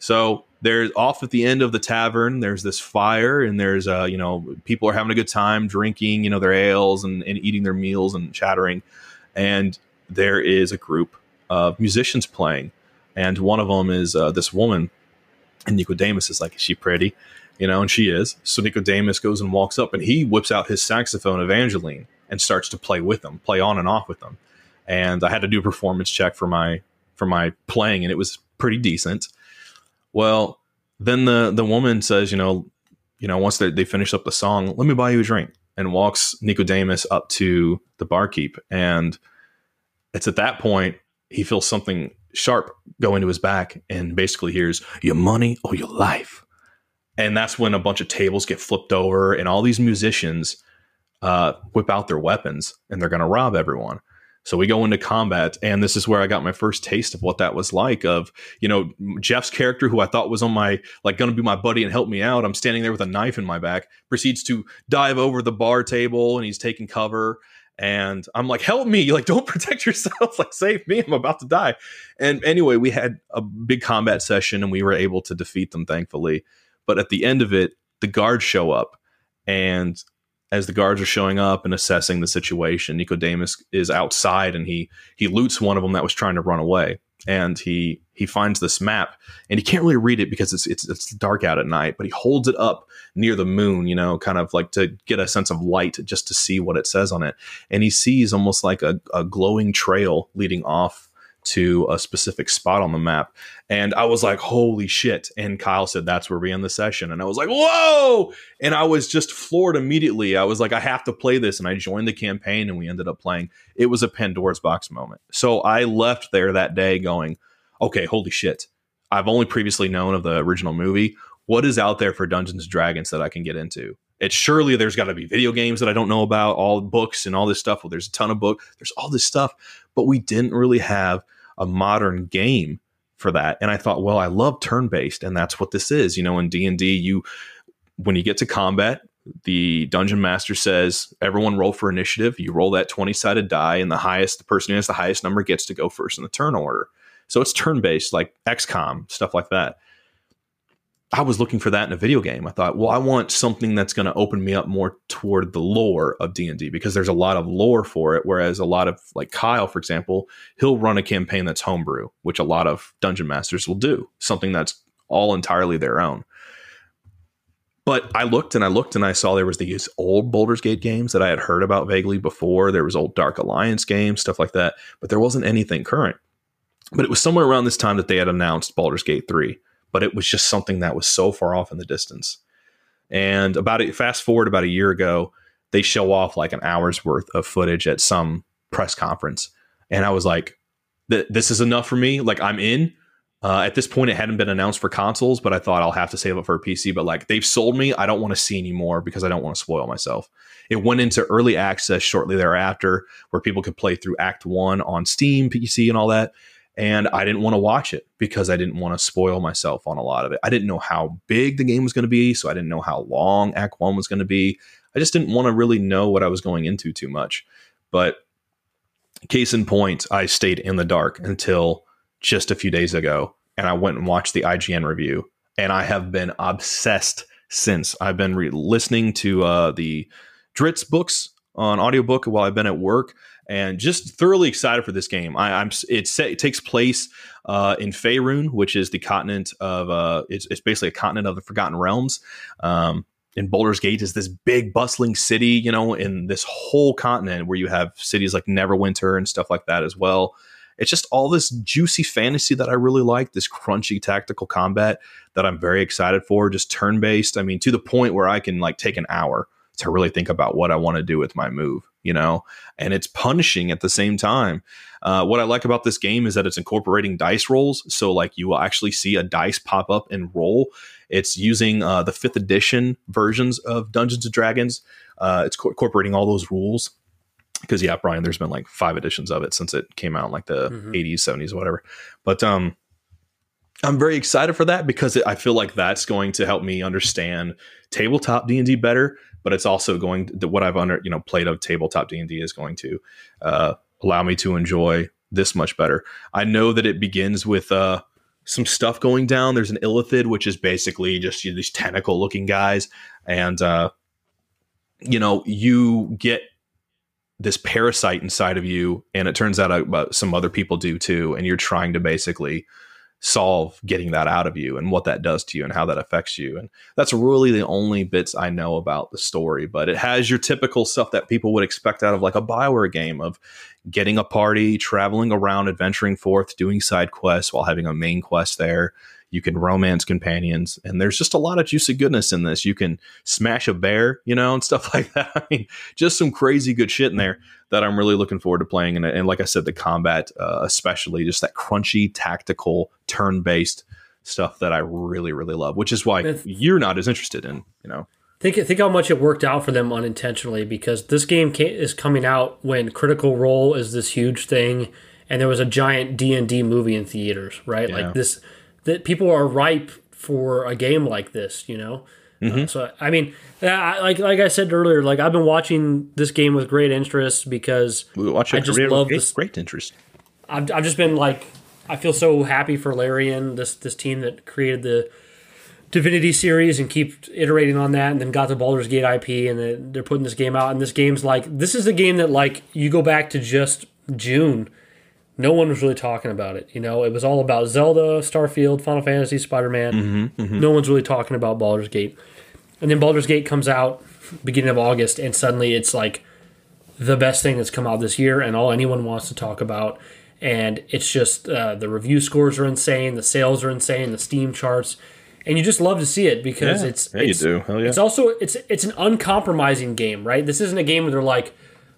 So there's off at the end of the tavern, there's this fire, and there's, uh, you know, people are having a good time drinking, you know, their ales and, and eating their meals and chattering. And there is a group of musicians playing. And one of them is uh, this woman. And Nicodemus is like, is she pretty? You know, and she is. So Nicodemus goes and walks up and he whips out his saxophone, Evangeline, and starts to play with them, play on and off with them. And I had to do a performance check for my for my playing, and it was pretty decent. Well, then the the woman says, you know, you know, once they, they finish up the song, let me buy you a drink, and walks Nicodemus up to the barkeep, and it's at that point he feels something sharp go into his back, and basically hears your money or your life and that's when a bunch of tables get flipped over and all these musicians uh, whip out their weapons and they're going to rob everyone. So we go into combat and this is where i got my first taste of what that was like of you know jeff's character who i thought was on my like going to be my buddy and help me out. I'm standing there with a knife in my back proceeds to dive over the bar table and he's taking cover. And i'm like help me like don't (laughs) protect yourself like save me i'm about to die. And anyway we had a big combat session and we were able to defeat them thankfully but at the end of it, the guards show up. And as the guards are showing up and assessing the situation, Nicodemus is outside and he he loots one of them that was trying to run away. and he he finds this map and he can't really read it because it's it's it's dark out at night but he holds it up near the moon you know kind of like to get a sense of light just to see what it says on it and he sees almost like a, a glowing trail leading off to a specific spot on the map. And I was like, holy shit. And Kyle said, that's where we end the session. And I was like, whoa. And I was just floored immediately. I was like, I have to play this. And I joined the campaign and we ended up playing. It was a Pandora's box moment. So I left there that day going, okay, holy shit. I've only previously known of the original movie. What is out there for Dungeons and Dragons that I can get into? It's surely there's got to be video games that I don't know about, all books and all this stuff. Well, there's a ton of book. There's all this stuff, but we didn't really have a modern game for that. And I thought, well, I love turn based, and that's what this is. You know, in D and D, you when you get to combat, the dungeon master says everyone roll for initiative. You roll that twenty sided die, and the highest the person who has the highest number gets to go first in the turn order. So it's turn based, like XCOM stuff like that. I was looking for that in a video game. I thought, well, I want something that's going to open me up more toward the lore of D and D because there's a lot of lore for it. Whereas a lot of like Kyle, for example, he'll run a campaign that's homebrew, which a lot of dungeon masters will do, something that's all entirely their own. But I looked and I looked and I saw there was these old Baldur's Gate games that I had heard about vaguely before. There was old Dark Alliance games, stuff like that, but there wasn't anything current. But it was somewhere around this time that they had announced Baldur's Gate 3 but it was just something that was so far off in the distance. And about it, fast forward about a year ago, they show off like an hour's worth of footage at some press conference, and I was like, "This is enough for me. Like I'm in." Uh, at this point, it hadn't been announced for consoles, but I thought I'll have to save it for a PC. But like they've sold me, I don't want to see anymore because I don't want to spoil myself. It went into early access shortly thereafter, where people could play through Act One on Steam, PC, and all that and I didn't want to watch it because I didn't want to spoil myself on a lot of it. I didn't know how big the game was going to be, so I didn't know how long Act 1 was going to be. I just didn't want to really know what I was going into too much. But case in point, I stayed in the dark until just a few days ago and I went and watched the IGN review and I have been obsessed since. I've been re- listening to uh, the Drizzt books on audiobook while I've been at work and just thoroughly excited for this game. I, am it, it takes place uh, in Faerun, which is the continent of uh, it's, it's basically a continent of the Forgotten Realms. Um, and Baldur's Gate is this big bustling city, you know, in this whole continent where you have cities like Neverwinter and stuff like that as well. It's just all this juicy fantasy that I really like, this crunchy tactical combat that I'm very excited for, just turn based. I mean, to the point where I can like take an hour to really think about what I want to do with my move, you know, and it's punishing at the same time. Uh, what I like about this game is that it's incorporating dice rolls. So, like, you will actually see a dice pop up and roll. It's using uh, the fifth edition versions of Dungeons and Dragons. Uh, it's co- incorporating all those rules. Because yeah, Brian, there's been like five editions of it since it came out, in like the mm-hmm. 80s, 70s, whatever. But um, I'm very excited for that because I feel like that's going to help me understand tabletop D and D better but it's also going to what I've under you know played of tabletop D and D is going to uh, allow me to enjoy this much better. I know that it begins with uh, some stuff going down. There's an illithid, which is basically just you know, these tentacle looking guys, and uh, you know you get this parasite inside of you, and it turns out uh, some other people do too, and you're trying to basically solve getting that out of you and what that does to you and how that affects you. And that's really the only bits I know about the story. But it has your typical stuff that people would expect out of like a Bioware game of getting a party, traveling around, adventuring forth, doing side quests while having a main quest there. You can romance companions, and there's just a lot of juicy goodness in this. You can smash a bear, you know, and (laughs) stuff like that. I mean, just some crazy good shit in there that I'm really looking forward to playing. And, and like I said, the combat, uh, especially just that crunchy, tactical, turn based stuff that I really, really love, which is why you're not as interested in, you know. Think think how much it worked out for them unintentionally because this game is coming out when Critical Role is this huge thing, and there was a giant D and D movie in theaters, right? Yeah. Like this that people are ripe for a game like this, you know. Mm-hmm. Uh, so I mean, like like I said earlier, like I've been watching this game with great interest because we watch I just love this great interest. I've, I've just been like I feel so happy for Larian, this this team that created the Divinity series and keep iterating on that, and then got the Baldur's Gate IP, and they're putting this game out. And this game's like this is the game that like you go back to just June no one was really talking about it. You know, it was all about Zelda, Starfield, Final Fantasy, Spider Man. Mm-hmm, mm-hmm. No one's really talking about Baldur's Gate. And then Baldur's Gate comes out beginning of August, and suddenly it's like the best thing that's come out this year, and all anyone wants to talk about. And it's just uh, the review scores are insane, the sales are insane, the Steam charts, and you just love to see it because Yeah. it's Yeah, you it's, do. Hell yeah. it's also it's it's an uncompromising game, right? This isn't a game where they're like,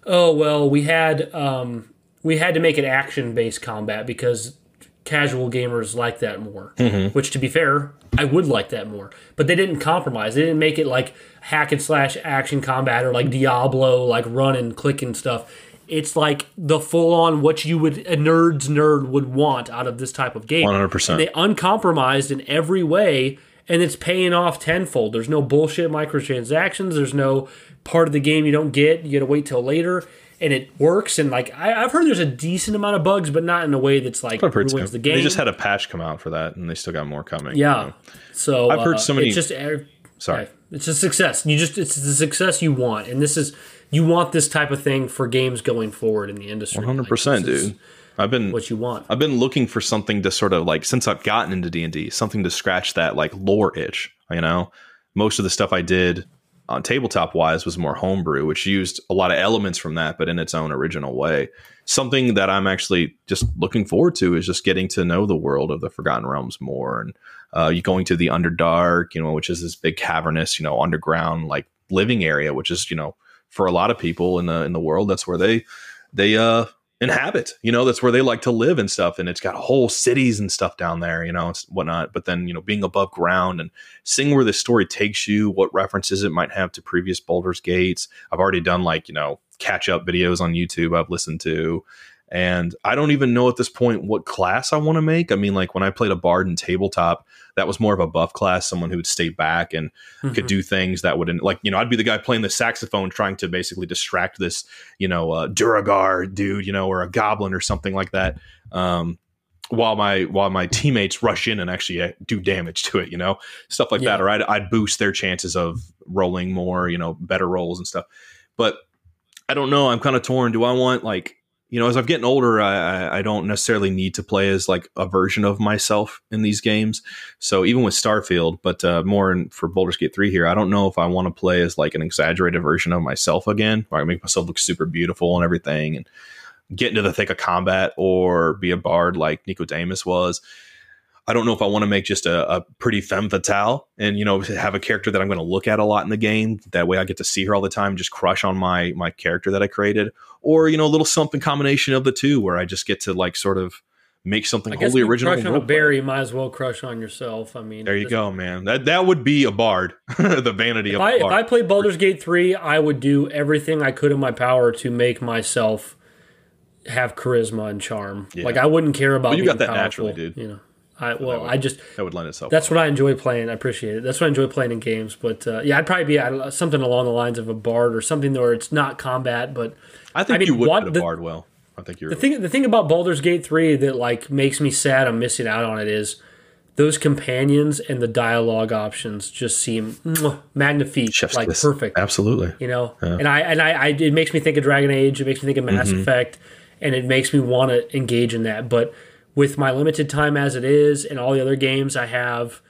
oh well, we had um, we had to make it action based combat because casual gamers like that more. Mm-hmm. Which, to be fair, I would like that more. But they didn't compromise. They didn't make it like hack and slash action combat or like Diablo, like run and click and stuff. It's like the full on what you would a nerd's nerd would want out of this type of game. 100%. They uncompromised in every way, and it's paying off tenfold. There's no bullshit microtransactions. There's no part of the game you don't get. You got to wait till later, and it works. And like I, I've heard, there's a decent amount of bugs, but not in a way that's like ruins the game. They just had a patch come out for that, and they still got more coming. yeah. So I've heard uh, so many- It's just er, Sorry. it's a success. You just it's the success you want, and this is you want this type of thing for games going forward in the industry. One hundred percent, dude. I've been What you want? I've been looking for something to sort of like since I've gotten into D and D, something to scratch that like lore itch. You know, most of the stuff I did on tabletop wise was more homebrew, which used a lot of elements from that, but in its own original way. Something that I'm actually just looking forward to is just getting to know the world of the Forgotten Realms more, and uh, you going to the Underdark, you know, which is this big cavernous, you know, underground like living area, which is you know for a lot of people in the in the world, that's where they they uh inhabit you know that's where they like to live and stuff and it's got whole cities and stuff down there you know and whatnot but then you know being above ground and seeing where the story takes you what references it might have to previous Baldur's Gates. I've already done like you know catch up videos on YouTube I've listened to and I don't even know at this point what class I want to make. I mean like when I played a bard in tabletop that was more of a buff class someone who would stay back and could Mhm. do things that would like you know I'd be the guy playing the saxophone trying to basically distract this you know uh, Duergar dude you know or a goblin or something like that um, while my while my teammates rush in and actually uh, do damage to it you know? Stuff like that or I'd, I'd boost their chances of rolling more you know better rolls and stuff. But I don't know. I'm kind of torn. Do I want like you know as I'm getting older I, I don't necessarily need to play as like a version of myself in these games so even with Starfield, but uh, more in, for Baldur's Gate 3 here, I don't know if I want to play as like an exaggerated version of myself again, where I make myself look super beautiful and everything and get into the thick of combat or be a bard like Nicodemus was. I don't know if I want to make just a, a pretty femme fatale and, you know, have a character that I'm going to look at a lot in the game. That way I get to see her all the time, just crush on my my character that I created. Or, you know, a little something combination of the two where I just get to like sort of make something wholly original. crush on a you might as well crush on yourself. I mean, There you go, man. That that would be a bard. (laughs) the vanity If of I, if. I played Baldur's Gate 3, I would do everything I could in my power to make myself have charisma and charm. Yeah. Like I wouldn't care about Well, you got that powerful, naturally, dude. You know, I well, would- I just that would lend itself. that's what I enjoy playing. I appreciate it. That's what I enjoy playing in games. But uh, yeah, I'd probably be know, something along the lines of a bard or something where it's not combat, but I think I mean, you would what fit a the- bard well. I think you're the thing the thing about Baldur's Gate 3 that like makes me sad I'm missing out on it is those companions and the dialogue options just seem mwah, magnifique, chef's like kiss. perfect. Absolutely. You know, and I and I, I it makes me think of Dragon Age. It makes me think of Mass Mm-hmm. Effect, and it makes me want to engage in that. But with my limited time as it is, and all the other games I have,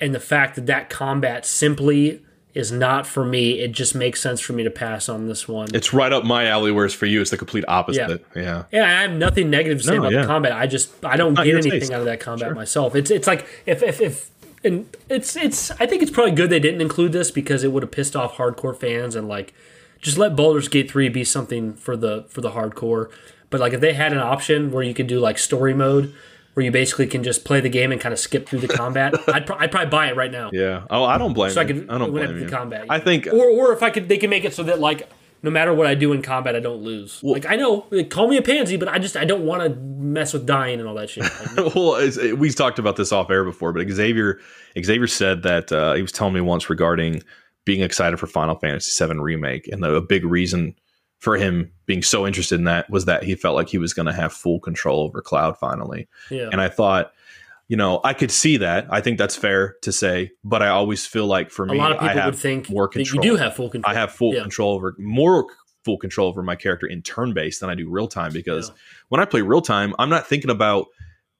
and the fact that that combat simply is not for me, it just makes sense for me to pass on this one. It's right up my alley. Whereas for you, it's the complete opposite. Yeah. Yeah, yeah I have nothing negative to say No, about yeah. the combat. I just I don't Not get anything taste. out of that combat myself. It's it's like if if if and it's it's I think it's probably good they didn't include this because it would have pissed off hardcore fans and like just let Baldur's Gate 3 be something for the for the hardcore. But like if they had an option where you could do like story mode where you basically can just play the game and kind of skip through the combat, (laughs) I'd, pro- I'd probably buy it right now. Yeah. Oh, I don't blame So I you. could I don't blame the you. combat. I think or or if I could, they can make it so that like no matter what I do in combat, I don't lose. like I know, like, call me a pansy, but I just I don't want to mess with dying and all that shit. (laughs) Like, well, it's, it, we talked about this off air before, but Xavier Xavier said that uh, he was telling me once regarding being excited for Final Fantasy VII remake, and the, a big reason for him being so interested in that was that he felt like he was going to have full control over Cloud finally. yeah, And I thought, you know, I could see that. I think that's fair to say, but I always feel like for a me, lot of I have would think more that you control. do have full control. I have full Yeah. control over more full control over my character in turn based than I do real time because Yeah. when I play real time, I'm not thinking about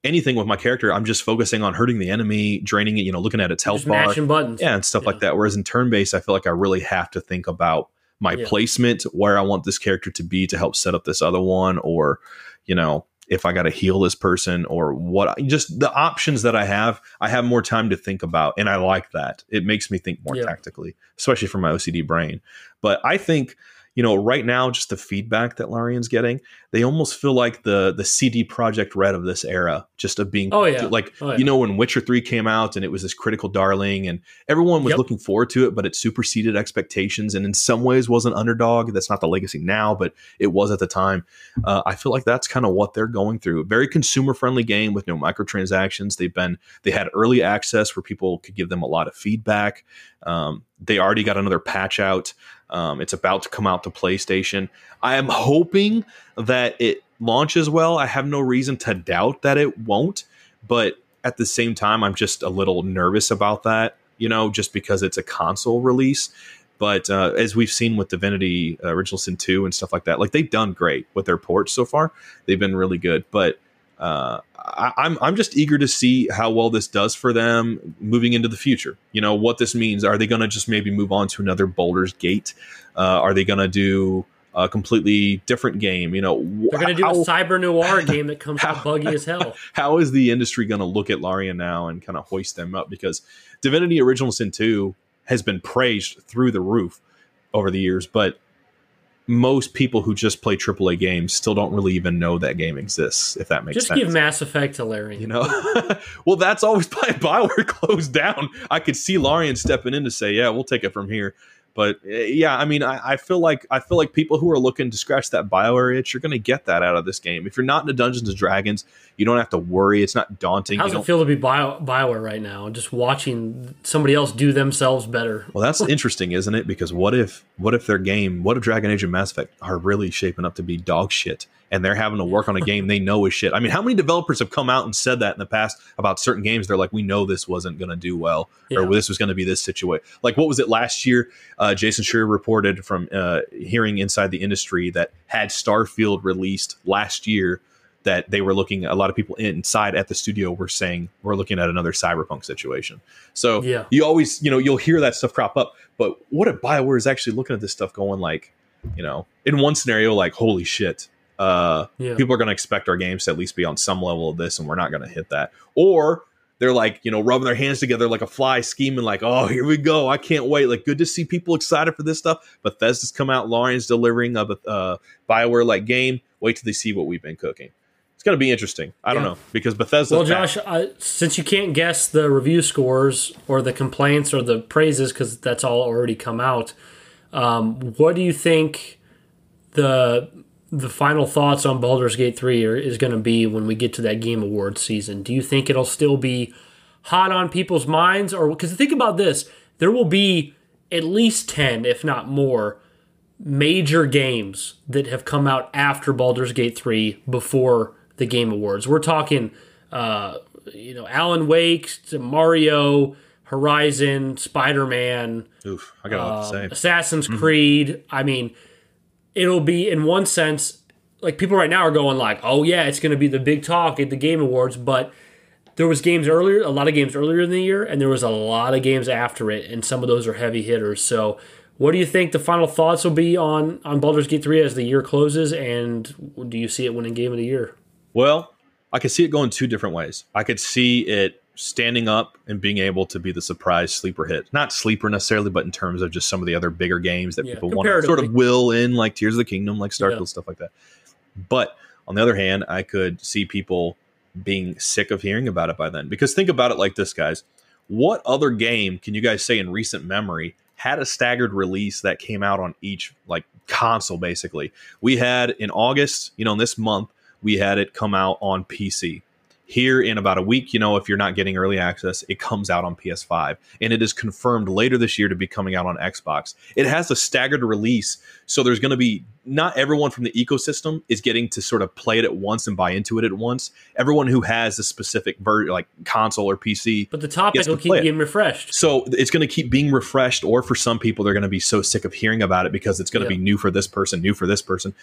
anything with my character. I'm just focusing on hurting the enemy, draining it, you know, looking at its health Just bar. buttons. Yeah, and stuff like that. Whereas in turn based, I feel like I really have to think about my Yeah. placement, where I want this character to be to help set up this other one, or, you know, if I got to heal this person or what, just the options that I have, I have more time to think about. And I like that. It makes me think more Yeah. tactically, especially for my OCD brain. But I think, you know, right now, just the feedback that Larian's getting, they almost feel like the the CD Projekt Red of this era, just of being Oh, yeah. like Oh, yeah. you know when Witcher three came out and it was this critical darling and everyone was Yep. looking forward to it, but it superseded expectations and in some ways was an underdog. That's not the legacy now, but it was at the time. Uh, I feel like that's kind of what they're going through. Very consumer friendly game with no microtransactions. They've been they had early access where people could give them a lot of feedback. Um, they already got another patch out. Um, it's about to come out to PlayStation. I am hoping that it launches well. I have no reason to doubt that it won't, but at the same time, I'm just a little nervous about that, you know, just because it's a console release. But uh, as we've seen with Divinity uh, Original Sin 2 and stuff like that, like they've done great with their ports so far. They've been really good. But uh, I, I'm I'm just eager to see how well this does for them moving into the future. You know what this means. Are they going to just maybe move on to another Baldur's Gate? Uh, are they going to do a completely different game? You know, wh- They're going to do how- a cyber noir (laughs) game that comes out buggy as hell. (laughs) how is the industry going to look at Larian now and kind of hoist them up? Because Divinity Original Sin 2 has been praised through the roof over the years, but most people who just play AAA games still don't really even know that game exists, if that makes Just sense. Just give Mass Effect to Larry. you know, (laughs) well, that's always (laughs) by Bioware closed down. I could see Larian stepping in to say, "Yeah, we'll take it from here." But uh, yeah, I mean, I, I feel like I feel like people who are looking to scratch that Bioware itch, you're going to get that out of this game. If you're not into Dungeons and Dragons, you don't have to worry. It's not daunting. How's You it feel to be Bio, Bioware right now? Just watching somebody else do themselves better. Well, that's (laughs) interesting, isn't it? Because what if what if their game, what if Dragon Age and Mass Effect are really shaping up to be dog shit, and they're having to work on a game they know is shit? I mean, how many developers have come out and said that in the past about certain games? They're like, we know this wasn't going to do well, or Yeah. this was going to be this situation. Like, what was it last year? Uh, Jason Schreier reported from uh, hearing inside the industry that had Starfield released last year. That they were looking, a lot of people inside at the studio were saying we're looking at another cyberpunk situation. So Yeah. you always, you know, you'll hear that stuff crop up. But what if Bioware is actually looking at this stuff going like, you know, in one scenario, like, holy shit, uh, Yeah. people are going to expect our games to at least be on some level of this, and we're not going to hit that. Or they're like, you know, rubbing their hands together like a fly, scheming like, oh, here we go. I can't wait. Like, good to see people excited for this stuff. Bethesda's come out, Larian delivering a uh, Bioware like game. Wait till they see what we've been cooking. It's going to be interesting. I don't know because Bethesda. Well, Josh, uh, since you can't guess the review scores or the complaints or the praises because that's all already come out, um, what do you think the the final thoughts on Baldur's Gate three are, is going to be when we get to that Game Awards season? Do you think it'll still be hot on people's minds, or because think about this, there will be at least ten, if not more, major games that have come out after Baldur's Gate 3 before the Game Awards. We're talking, uh, you know, Alan Wake, Mario, Horizon, Spider Man, Oof, I got a lot to say. Assassin's Creed. I mean, it'll be in one sense like people right now are going like, "Oh yeah, it's going to be the big talk at the Game Awards," but there was games earlier, a lot of games earlier in the year, and there was a lot of games after it, and some of those are heavy hitters. So, what do you think the final thoughts will be on on Baldur's Gate 3 as the year closes and do you see it winning game of the year? Well, I could see it going two different ways. I could see it standing up and being able to be the surprise sleeper hit. Not sleeper necessarily, but in terms of just some of the other bigger games that Yeah, people want to sort of will in, like Tears of the Kingdom, like Starfield, Yeah. stuff like that. But on the other hand, I could see people being sick of hearing about it by then. Because think about it like this, guys. What other game can you guys say in recent memory had a staggered release that came out on each like console basically? We had in August, you know, in this month, we had it come out on PC. Here in about a week, you know, if you're not getting early access, it comes out on PS5 and it is confirmed later this year to be coming out on Xbox. It has a staggered release, so there's going to be not everyone from the ecosystem is getting to sort of play it at once and buy into it at once. Everyone who has a specific version, like console or PC, but the topic will keep being refreshed. So it's going to keep being refreshed, or for some people, they're going to be so sick of hearing about it because it's going to be new for this person, new for this person.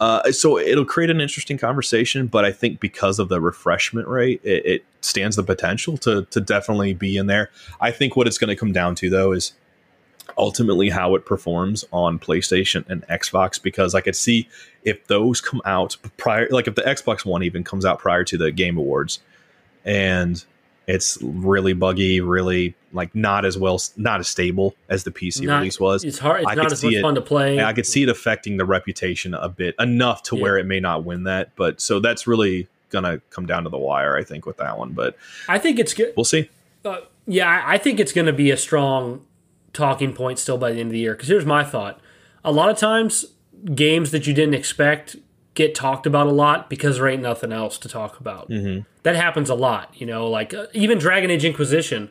Uh, so it'll create an interesting conversation, but I think because of the refreshment rate, it, it stands the potential to to definitely be in there. I think what it's going to come down to though is ultimately how it performs on PlayStation and Xbox because I could see if those come out prior, like if the Xbox One even comes out prior to the Game Awards, and it's really buggy, really like not as well, not as stable as the PC not, release was. It's hard. It's I not as much it, fun to play. I could see it affecting the reputation a bit enough to yeah. where it may not win that. But so that's really gonna come down to the wire, I think, with that one. But I think it's good. We'll see. Uh, yeah, I think it's to be a strong talking point still by the end of the year. Because here's my thought: a lot of times, games that you didn't expect get talked about a lot because there ain't nothing else to talk about. Mm-hmm. That happens a lot, you know. Like uh, even Dragon Age Inquisition,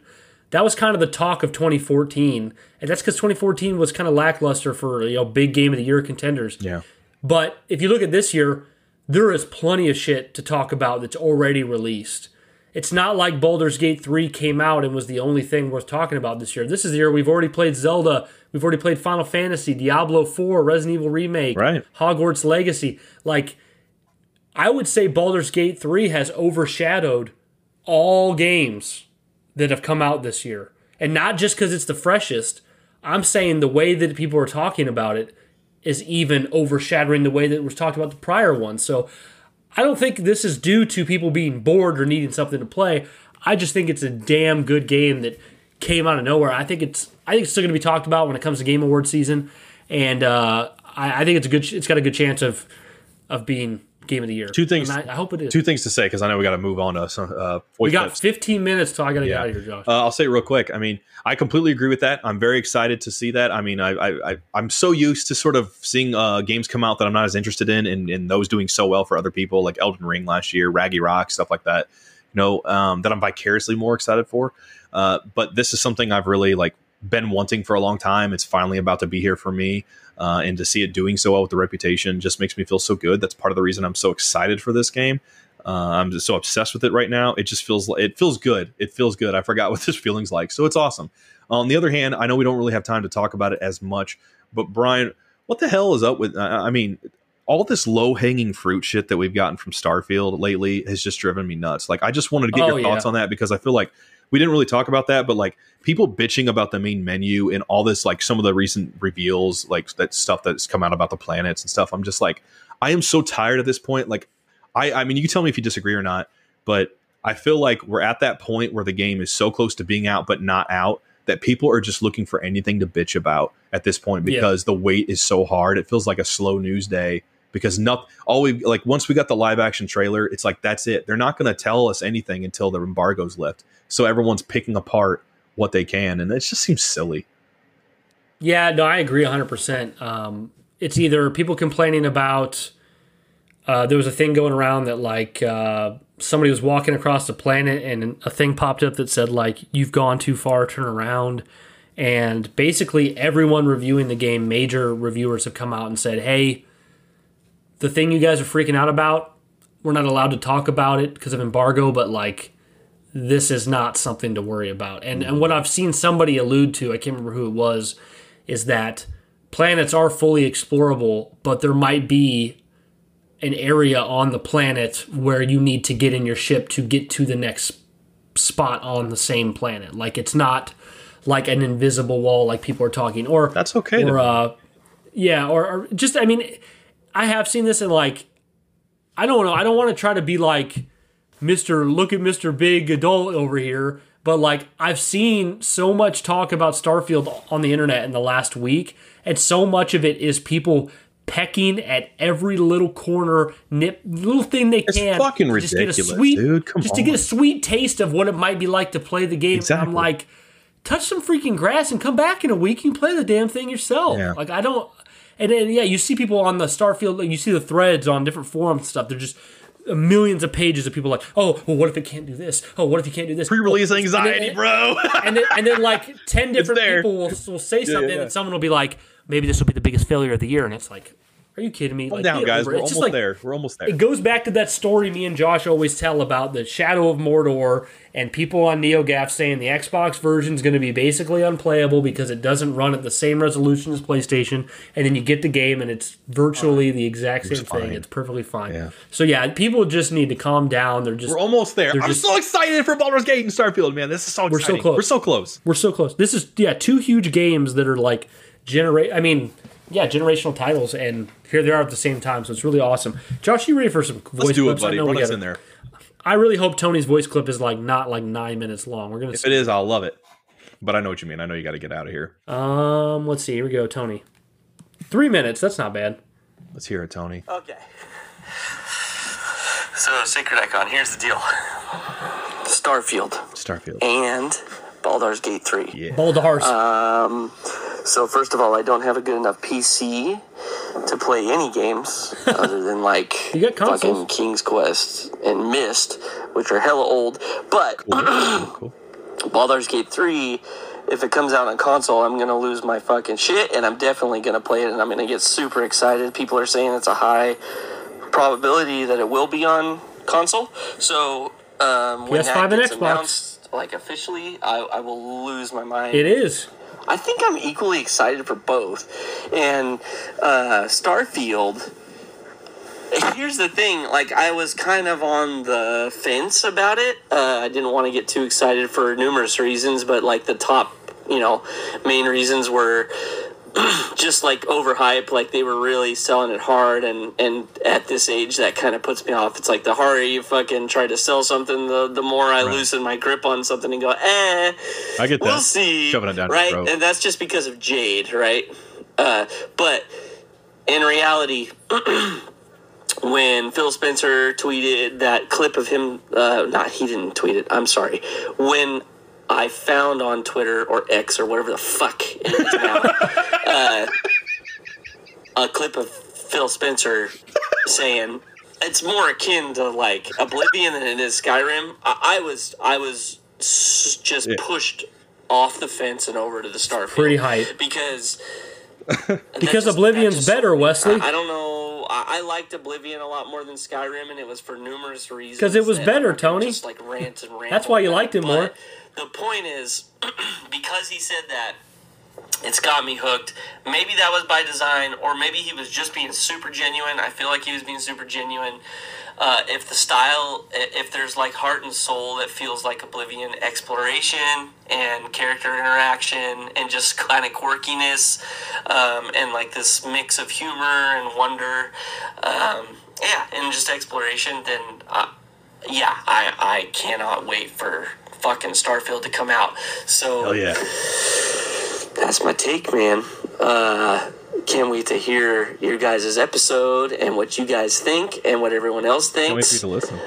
that was kind of the talk of 2014, and that's because 2014 was kind of lackluster for you know big game of the year contenders. Yeah. But if you look at this year, there is plenty of shit to talk about that's already released. It's not like Baldur's Gate 3 came out and was the only thing worth talking about this year. This is the year we've already played Zelda, we've already played Final Fantasy, Diablo 4, Resident Evil Remake, right. Hogwarts Legacy. Like, I would say Baldur's Gate 3 has overshadowed all games that have come out this year. And not just because it's the freshest. I'm saying the way that people are talking about it is even overshadowing the way that it was talked about the prior one. So I don't think this is due to people being bored or needing something to play. I just think it's a damn good game that came out of nowhere. I think it's I think it's still going to be talked about when it comes to Game Award season, and uh, I, I, think it's a good. It's got a good chance of of being game of the year. Two things. I, I, hope it is. Two things to say because I know we got to move on to some. Uh, we got clips. 15 minutes till I got to yeah. get out of here, Josh. Uh, I'll say it real quick. I mean, I completely agree with that. I'm very excited to see that. I mean, I, I, I am so used to sort of seeing uh, games come out that I'm not as interested in, and, and those doing so well for other people, like Elden Ring last year, Ragnarok, stuff like that. You know, um, that I'm vicariously more excited for. Uh, but this is something I've really like been wanting for a long time. It's finally about to be here for me. Uh, and to see it doing so well with the reputation just makes me feel so good. That's part of the reason I'm so excited for this game. Uh, I'm just so obsessed with it right now. It just feels it feels good. It feels good. I forgot (laughs) what this feeling's like, so it's awesome. On the other hand, I know we don't really have time to talk about it as much, but Brian, what the hell is up with? I mean, all this low hanging fruit shit that we've gotten from Starfield lately has just driven me nuts. Like, I just wanted to get oh, your thoughts on that because I feel like we didn't really talk about that, but like people bitching about the main menu and all this, like some of the recent reveals, like that stuff that's come out about the planets and stuff. I'm just like, I am so tired at this point. Like, I, I mean, you can tell me if you disagree or not, but I feel like we're at that point where the game is so close to being out, but not out that people are just looking for anything to bitch about at this point because yeah. the wait is so hard. It feels like a slow news day because not all we like once we got the live action trailer, it's like that's it. They're not going to tell us anything until the embargoes lift. So everyone's picking apart what they can, and it just seems silly. Yeah, no, I agree 100%. Um, it's either people complaining about uh, there was a thing going around that like uh, somebody was walking across the planet and a thing popped up that said like you've gone too far, turn around. And basically, everyone reviewing the game, major reviewers have come out and said, "Hey, the thing you guys are freaking out about, we're not allowed to talk about it because of embargo, but like this is not something to worry about. And and what I've seen somebody allude to, I can't remember who it was, is that planets are fully explorable, but there might be an area on the planet where you need to get in your ship to get to the next spot on the same planet. Like it's not like an invisible wall like people are talking or That's okay. Or uh yeah, or, or just I mean I have seen this in like I don't know, I don't want to try to be like Mr. Look at Mr. Big Adult over here. But like I've seen so much talk about Starfield on the internet in the last week, and so much of it is people pecking at every little corner, nip little thing they it's can. fucking ridiculous, just get a sweet, dude. Come just on. to get a sweet taste of what it might be like to play the game. Exactly. I'm like, touch some freaking grass and come back in a week. and play the damn thing yourself. Yeah. Like I don't. And then yeah, you see people on the Starfield. Like, you see the threads on different forums and stuff. They're just uh, millions of pages of people like, oh, well, what if it can't do this? Oh, what if you can't do this? Pre-release Well, anxiety, and then- bro. And then, and then like ten (laughs) different people will, will say something, yeah. and someone will be like, maybe this will be the biggest failure of the year, and it's like, are you kidding me? Calm Like, down, guys. We're almost like, there. We're almost there. it goes back to that story me and Josh always tell about the Shadow of Mordor and people on NeoGAF saying the Xbox version is going to be basically unplayable because it doesn't run at the same resolution as PlayStation, and then you get the game and it's virtually the exact same thing. fine. It's perfectly fine. Yeah. So yeah, people just need to calm down. They're just We're almost there. I'm just- so excited for Baldur's Gate and Starfield, man. This is so so exciting. close. We're so close. We're so close. This is yeah, two huge games that are like generate. I mean, yeah, generational titles, and here they are at the same time. So it's really awesome. Josh, you ready for some voice clips? Let's do it, clips? I buddy. know we Run us in there. I really hope Tony's voice clip is like not like nine minutes long. We're gonna. If it is, I'll love it. But I know what you mean. I know you got to get out of here. Um, let's see. Here we go, Tony. Three minutes. That's not bad. Let's hear it, Tony. Okay. So, Sacred Icon, here's the deal Starfield Starfield. and Baldur's Gate 3. Yeah. Baldars. Uh, So, first of all, I don't have a good enough PC to play any games (laughs) other than like You got fucking King's Quest and Myst, which are hella old. But (clears throat) cool. Baldur's Gate 3, if it comes out on console, I'm gonna lose my fucking shit, and I'm definitely gonna play it, and I'm gonna get super excited. People are saying it's a high probability that it will be on console. So um, when PS5 that and gets Xbox. Like officially, I, I will lose my mind. it is. I think I'm equally excited for both. And uh, Starfield. Here's the thing, like I was kind of on the fence about it. Uh, I didn't want to get too excited for numerous reasons, but like the top, you know, main reasons were (clears throat) just like overhyped. Like they were really selling it hard, and and at this age, that kind of puts me off. It's like the harder you fucking try to sell something, the the more I loosen my grip on something and go, eh. I get that. We'll see. Shoving it down right? And that's just because of Jade, right? Uh, but in reality, (clears throat) when Phil Spencer tweeted that clip of him, uh, not he didn't tweet it. I'm sorry. When I found on Twitter or X or whatever the fuck it is now, (laughs) uh, a clip of Phil Spencer saying it's more akin to like Oblivion than it is Skyrim. I, I was I was s- just Yeah. pushed off the fence and over to the Starfield. Pretty hype. because (laughs) Because that Oblivion's just- better, Wesley. I, I don't know. I, I liked Oblivion a lot more than Skyrim, and it was for numerous reasons. Because it was better, Tony. Just like rant and rant. That's why you liked it more. The point is, (clears throat) because he said that, it's got me hooked. Maybe that was by design, or maybe he was just being super genuine. I feel like he was being super genuine. Uh, if the style, if there's like heart and soul that feels like Oblivion exploration and character interaction and just (laughs) kind of quirkiness um, and like this mix of humor and wonder, um, yeah, and just exploration, then uh, yeah, I, I cannot wait for fucking Starfield to come out. So Hell yeah. that's my take, man. Uh, can't wait to hear your guys' episode and what you guys think and what everyone else Can't wait for you thinks. to listen.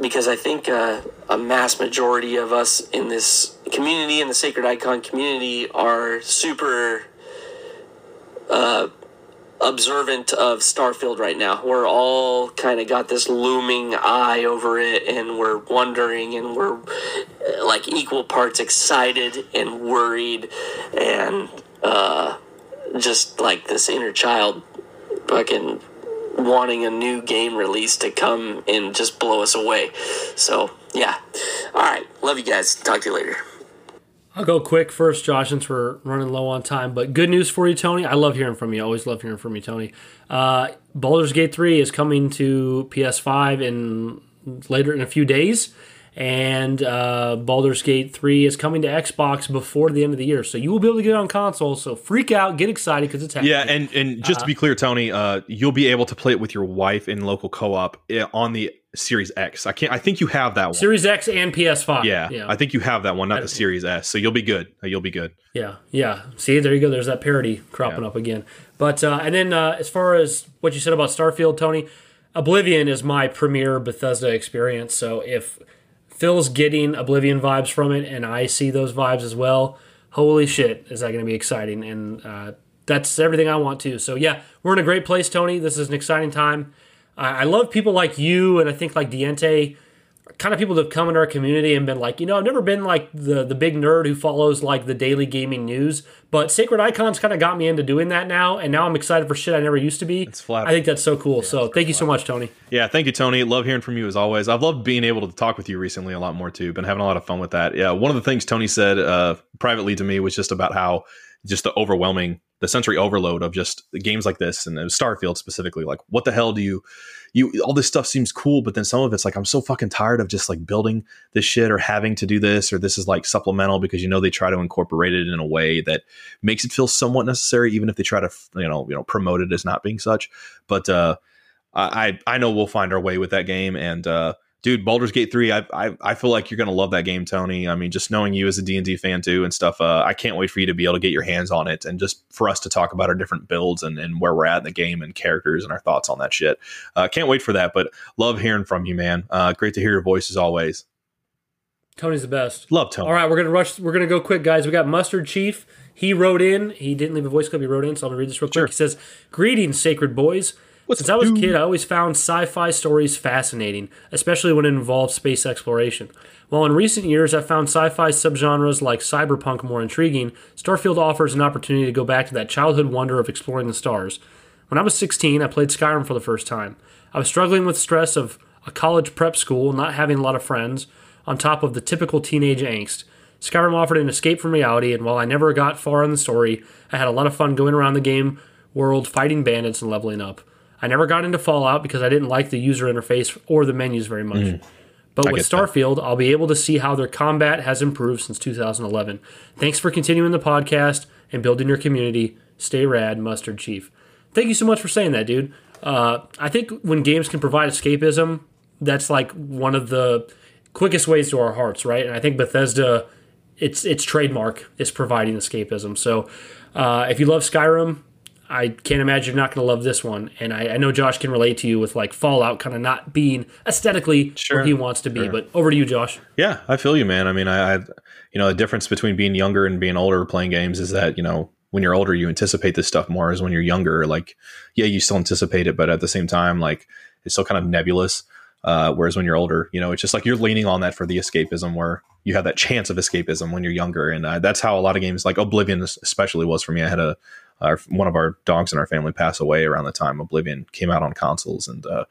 Because I think uh, a mass majority of us in this community, in the Sacred Icon community, are super uh, observant of Starfield right now. We're all kind of got this looming eye over it, and we're wondering, and we're uh, like equal parts excited and worried, and uh, just like this inner child fucking wanting a new game release to come and just blow us away. So, yeah. All right. Love you guys. Talk to you later. I'll go quick first, Josh, since we're running low on time. But good news for you, Tony. I love hearing from you. I always love hearing from you, Tony. Uh, Baldur's Gate 3 is coming to PS5 in later in a few days. And uh, Baldur's Gate 3 is coming to Xbox before the end of the year. So you will be able to get it on console. So freak out, get excited because it's happening. Yeah, and and just to be clear, Tony, uh, you'll be able to play it with your wife in local co-op eh, on the Series X. I can't. I think you have that one. Series X and PS5. yeah, yeah. I think you have that one, not the Series S. So you'll be good. Uh, You'll be good. Yeah, yeah. See, there you go. There's that parody cropping Yeah. up again. But uh, and then uh, as far as what you said about Starfield, Tony, Oblivion is my premier Bethesda experience. So if Phil's getting Oblivion vibes from it, and I see those vibes as well, holy shit, is that going to be exciting? And uh, that's everything I want to. So yeah, we're in a great place, Tony. This is an exciting time. I, I love people like you, and I think like Diente, kind of people that have come in our community and been like, you know, I've never been like the the big nerd who follows like the daily gaming news, but Sacred Icons kind of got me into doing that now, and now I'm excited for shit I never used to be. It's flat. I think that's so cool. so thank you so much, Tony. Yeah, thank you, Tony. Love hearing from you as always. I've loved being able to talk with you recently a lot more too. Been having a lot of fun with that. Yeah, one of the things Tony said uh, privately to me was just about how just the overwhelming, the sensory overload of just games like this and uh, Starfield specifically. Like, what the hell do you, you, all this stuff seems cool, but then some of it's like, I'm so fucking tired of just like building this shit or having to do this, or this is like supplemental because you know they try to incorporate it in a way that makes it feel somewhat necessary, even if they try to, you know, you know, promote it as not being such. But, uh, I, I know we'll find our way with that game, and uh, dude, Baldur's Gate three, I, I I feel like you're gonna love that game, Tony. I mean, just knowing you as a D and D fan too and stuff, uh, I can't wait for you to be able to get your hands on it, and just for us to talk about our different builds and, and where we're at in the game and characters and our thoughts on that shit. Uh, can't wait for that, but love hearing from you, man. Uh, great to hear your voice as always. Tony's the best. Love Tony. All right, we're gonna rush. We're gonna go quick, guys. We got Mustard Chief. He wrote in. He didn't leave a voice clip. He wrote in, so I'm gonna read this real quick. Sure. He says, "Greetings, sacred boys. What's Since I was a kid, I always found sci-fi stories fascinating, especially when it involved space exploration. While in recent years I've found sci-fi subgenres like cyberpunk more intriguing, Starfield offers an opportunity to go back to that childhood wonder of exploring the stars. When I was 16, I played Skyrim for the first time. I was struggling with stress of a college prep school, and not having a lot of friends, on top of the typical teenage angst. Skyrim offered an escape from reality, and while I never got far in the story, I had a lot of fun going around the game world fighting bandits and leveling up. I never got into Fallout because I didn't like the user interface or the menus very much. But with get that. Starfield, I'll be able to see how their combat has improved since 2011. Thanks for continuing the podcast and building your community. Stay rad, Mustard Chief. Thank you so much for saying that, dude. Uh, I think when games can provide escapism, that's like one of the quickest ways to our hearts, right? And I think Bethesda, its its trademark is providing escapism. So uh, if you love Skyrim, I can't imagine you're not going to love this one. And I, I know Josh can relate to you with like Fallout kind of not being aesthetically Sure, where he wants to be. But over to you, Josh. Yeah, I feel you, man. I mean, I, I, you know, the difference between being younger and being older playing games is that you know when you're older, you anticipate this stuff more. As when you're younger, like, yeah, you still anticipate it, but at the same time, like, it's still kind of nebulous. Uh, whereas when you're older, you know, it's just like you're leaning on that for the escapism, where you have that chance of escapism when you're younger, and uh, that's how a lot of games, like Oblivion, especially was for me. I had a our, one of our dogs in our family pass away around the time Oblivion came out on consoles, and uh,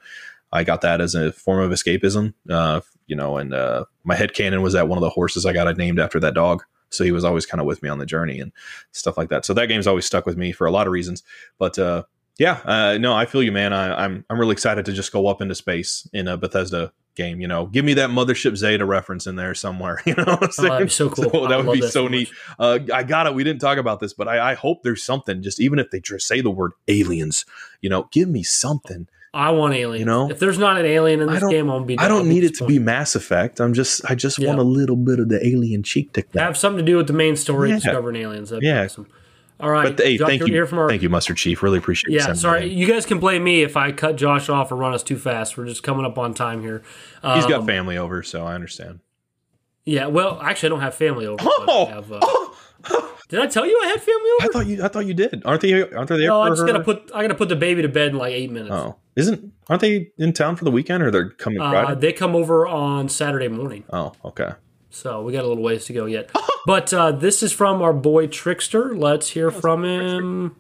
I got that as a form of escapism. Uh, you know, and uh, my head canon was that one of the horses I got named after that dog. So he was always kind of with me on the journey and stuff like that. So that game's always stuck with me for a lot of reasons. But uh, yeah, uh, no, I feel you, man. I, I'm I'm really excited to just go up into space in a Bethesda game. You know, give me that Mothership Zeta reference in there somewhere. (laughs) You know, Oh, that'd be so cool. (laughs) I that would be so so neat. Uh, I got it. We didn't talk about this, but I, I hope there's something. Just even if they just say the word aliens, you know, give me something. I want aliens. You know? if there's not an alien in this game, I'll be. I don't need it to be. Mass Effect. I'm just, I just Yeah. want a little bit of the alien cheek to have something to do with the main story, Yeah. discovering aliens. That'd be Yeah. awesome. All right, But hey, Josh, thank from our- thank you, Mustard Chief. Really appreciate. you Yeah, sorry. You guys can blame me if I cut Josh off or run us too fast. We're just coming up on time here. Um, He's got family over, so I understand. Yeah, well, actually, I don't have family over. Oh! I have, uh, (laughs) did I tell you I had family I thought you, I thought you did. Aren't they? Aren't they there? No, for I'm just her? gonna put. I gotta put the baby to bed in like eight minutes. Oh, isn't? Aren't they in town for the weekend, or they're coming uh, Friday? they come over on Saturday morning, oh, okay. So we got a little ways to go yet. (laughs) but uh, this is from our boy Trickster. Let's hear from him.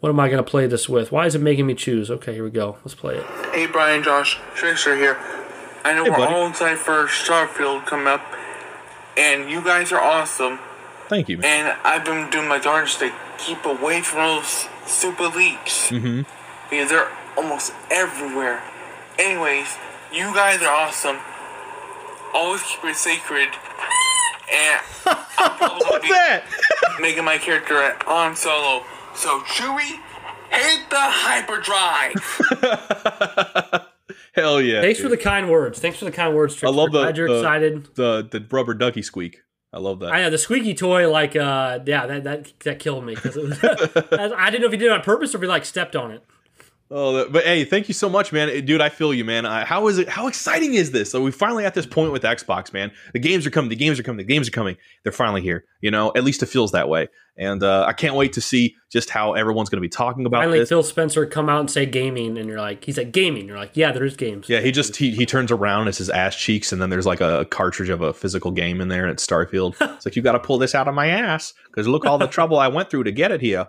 What am I gonna play this with? Why is it making me choose? Okay, here we go. Let's play it. Hey Brian, Josh, Trickster here. I know Hey, we're buddy. all excited for Starfield coming up, and you guys are awesome. Thank you. Man. And I've been doing my darndest to keep away from those super leaks Mm-hmm. because they're almost everywhere. Anyways, you guys are awesome. Always keep it sacred. And (laughs) I'm probably gonna What's be that? (laughs) making my character at Han Solo. So Chewie, hit the hyperdrive. (laughs) Hell yeah! Thanks for the kind words. Thanks for the kind words, Trickster. love the- Glad you're the- excited. the the rubber ducky squeak. I love that. I know the squeaky toy, like, uh, yeah, that that that killed me because I didn't know if he did it on purpose or if he like stepped on it. Oh, but hey, thank you so much, man, dude. I feel you, man. I, how is it? How exciting is this? So we finally at this point with Xbox, man. The games are coming. The games are coming. The games are coming. They're finally here. You know, at least it feels that way. And uh, I can't wait to see just how everyone's going to be talking about Finally, this. Phil Spencer come out and say gaming, and you're like, he's like gaming. You're like, yeah, there's games. Yeah, he just he, he turns around as his ass cheeks, and then there's like a cartridge of a physical game in there, and it's Starfield. (laughs) it's like you got to pull this out of my ass because look all the (laughs) trouble I went through to get it here.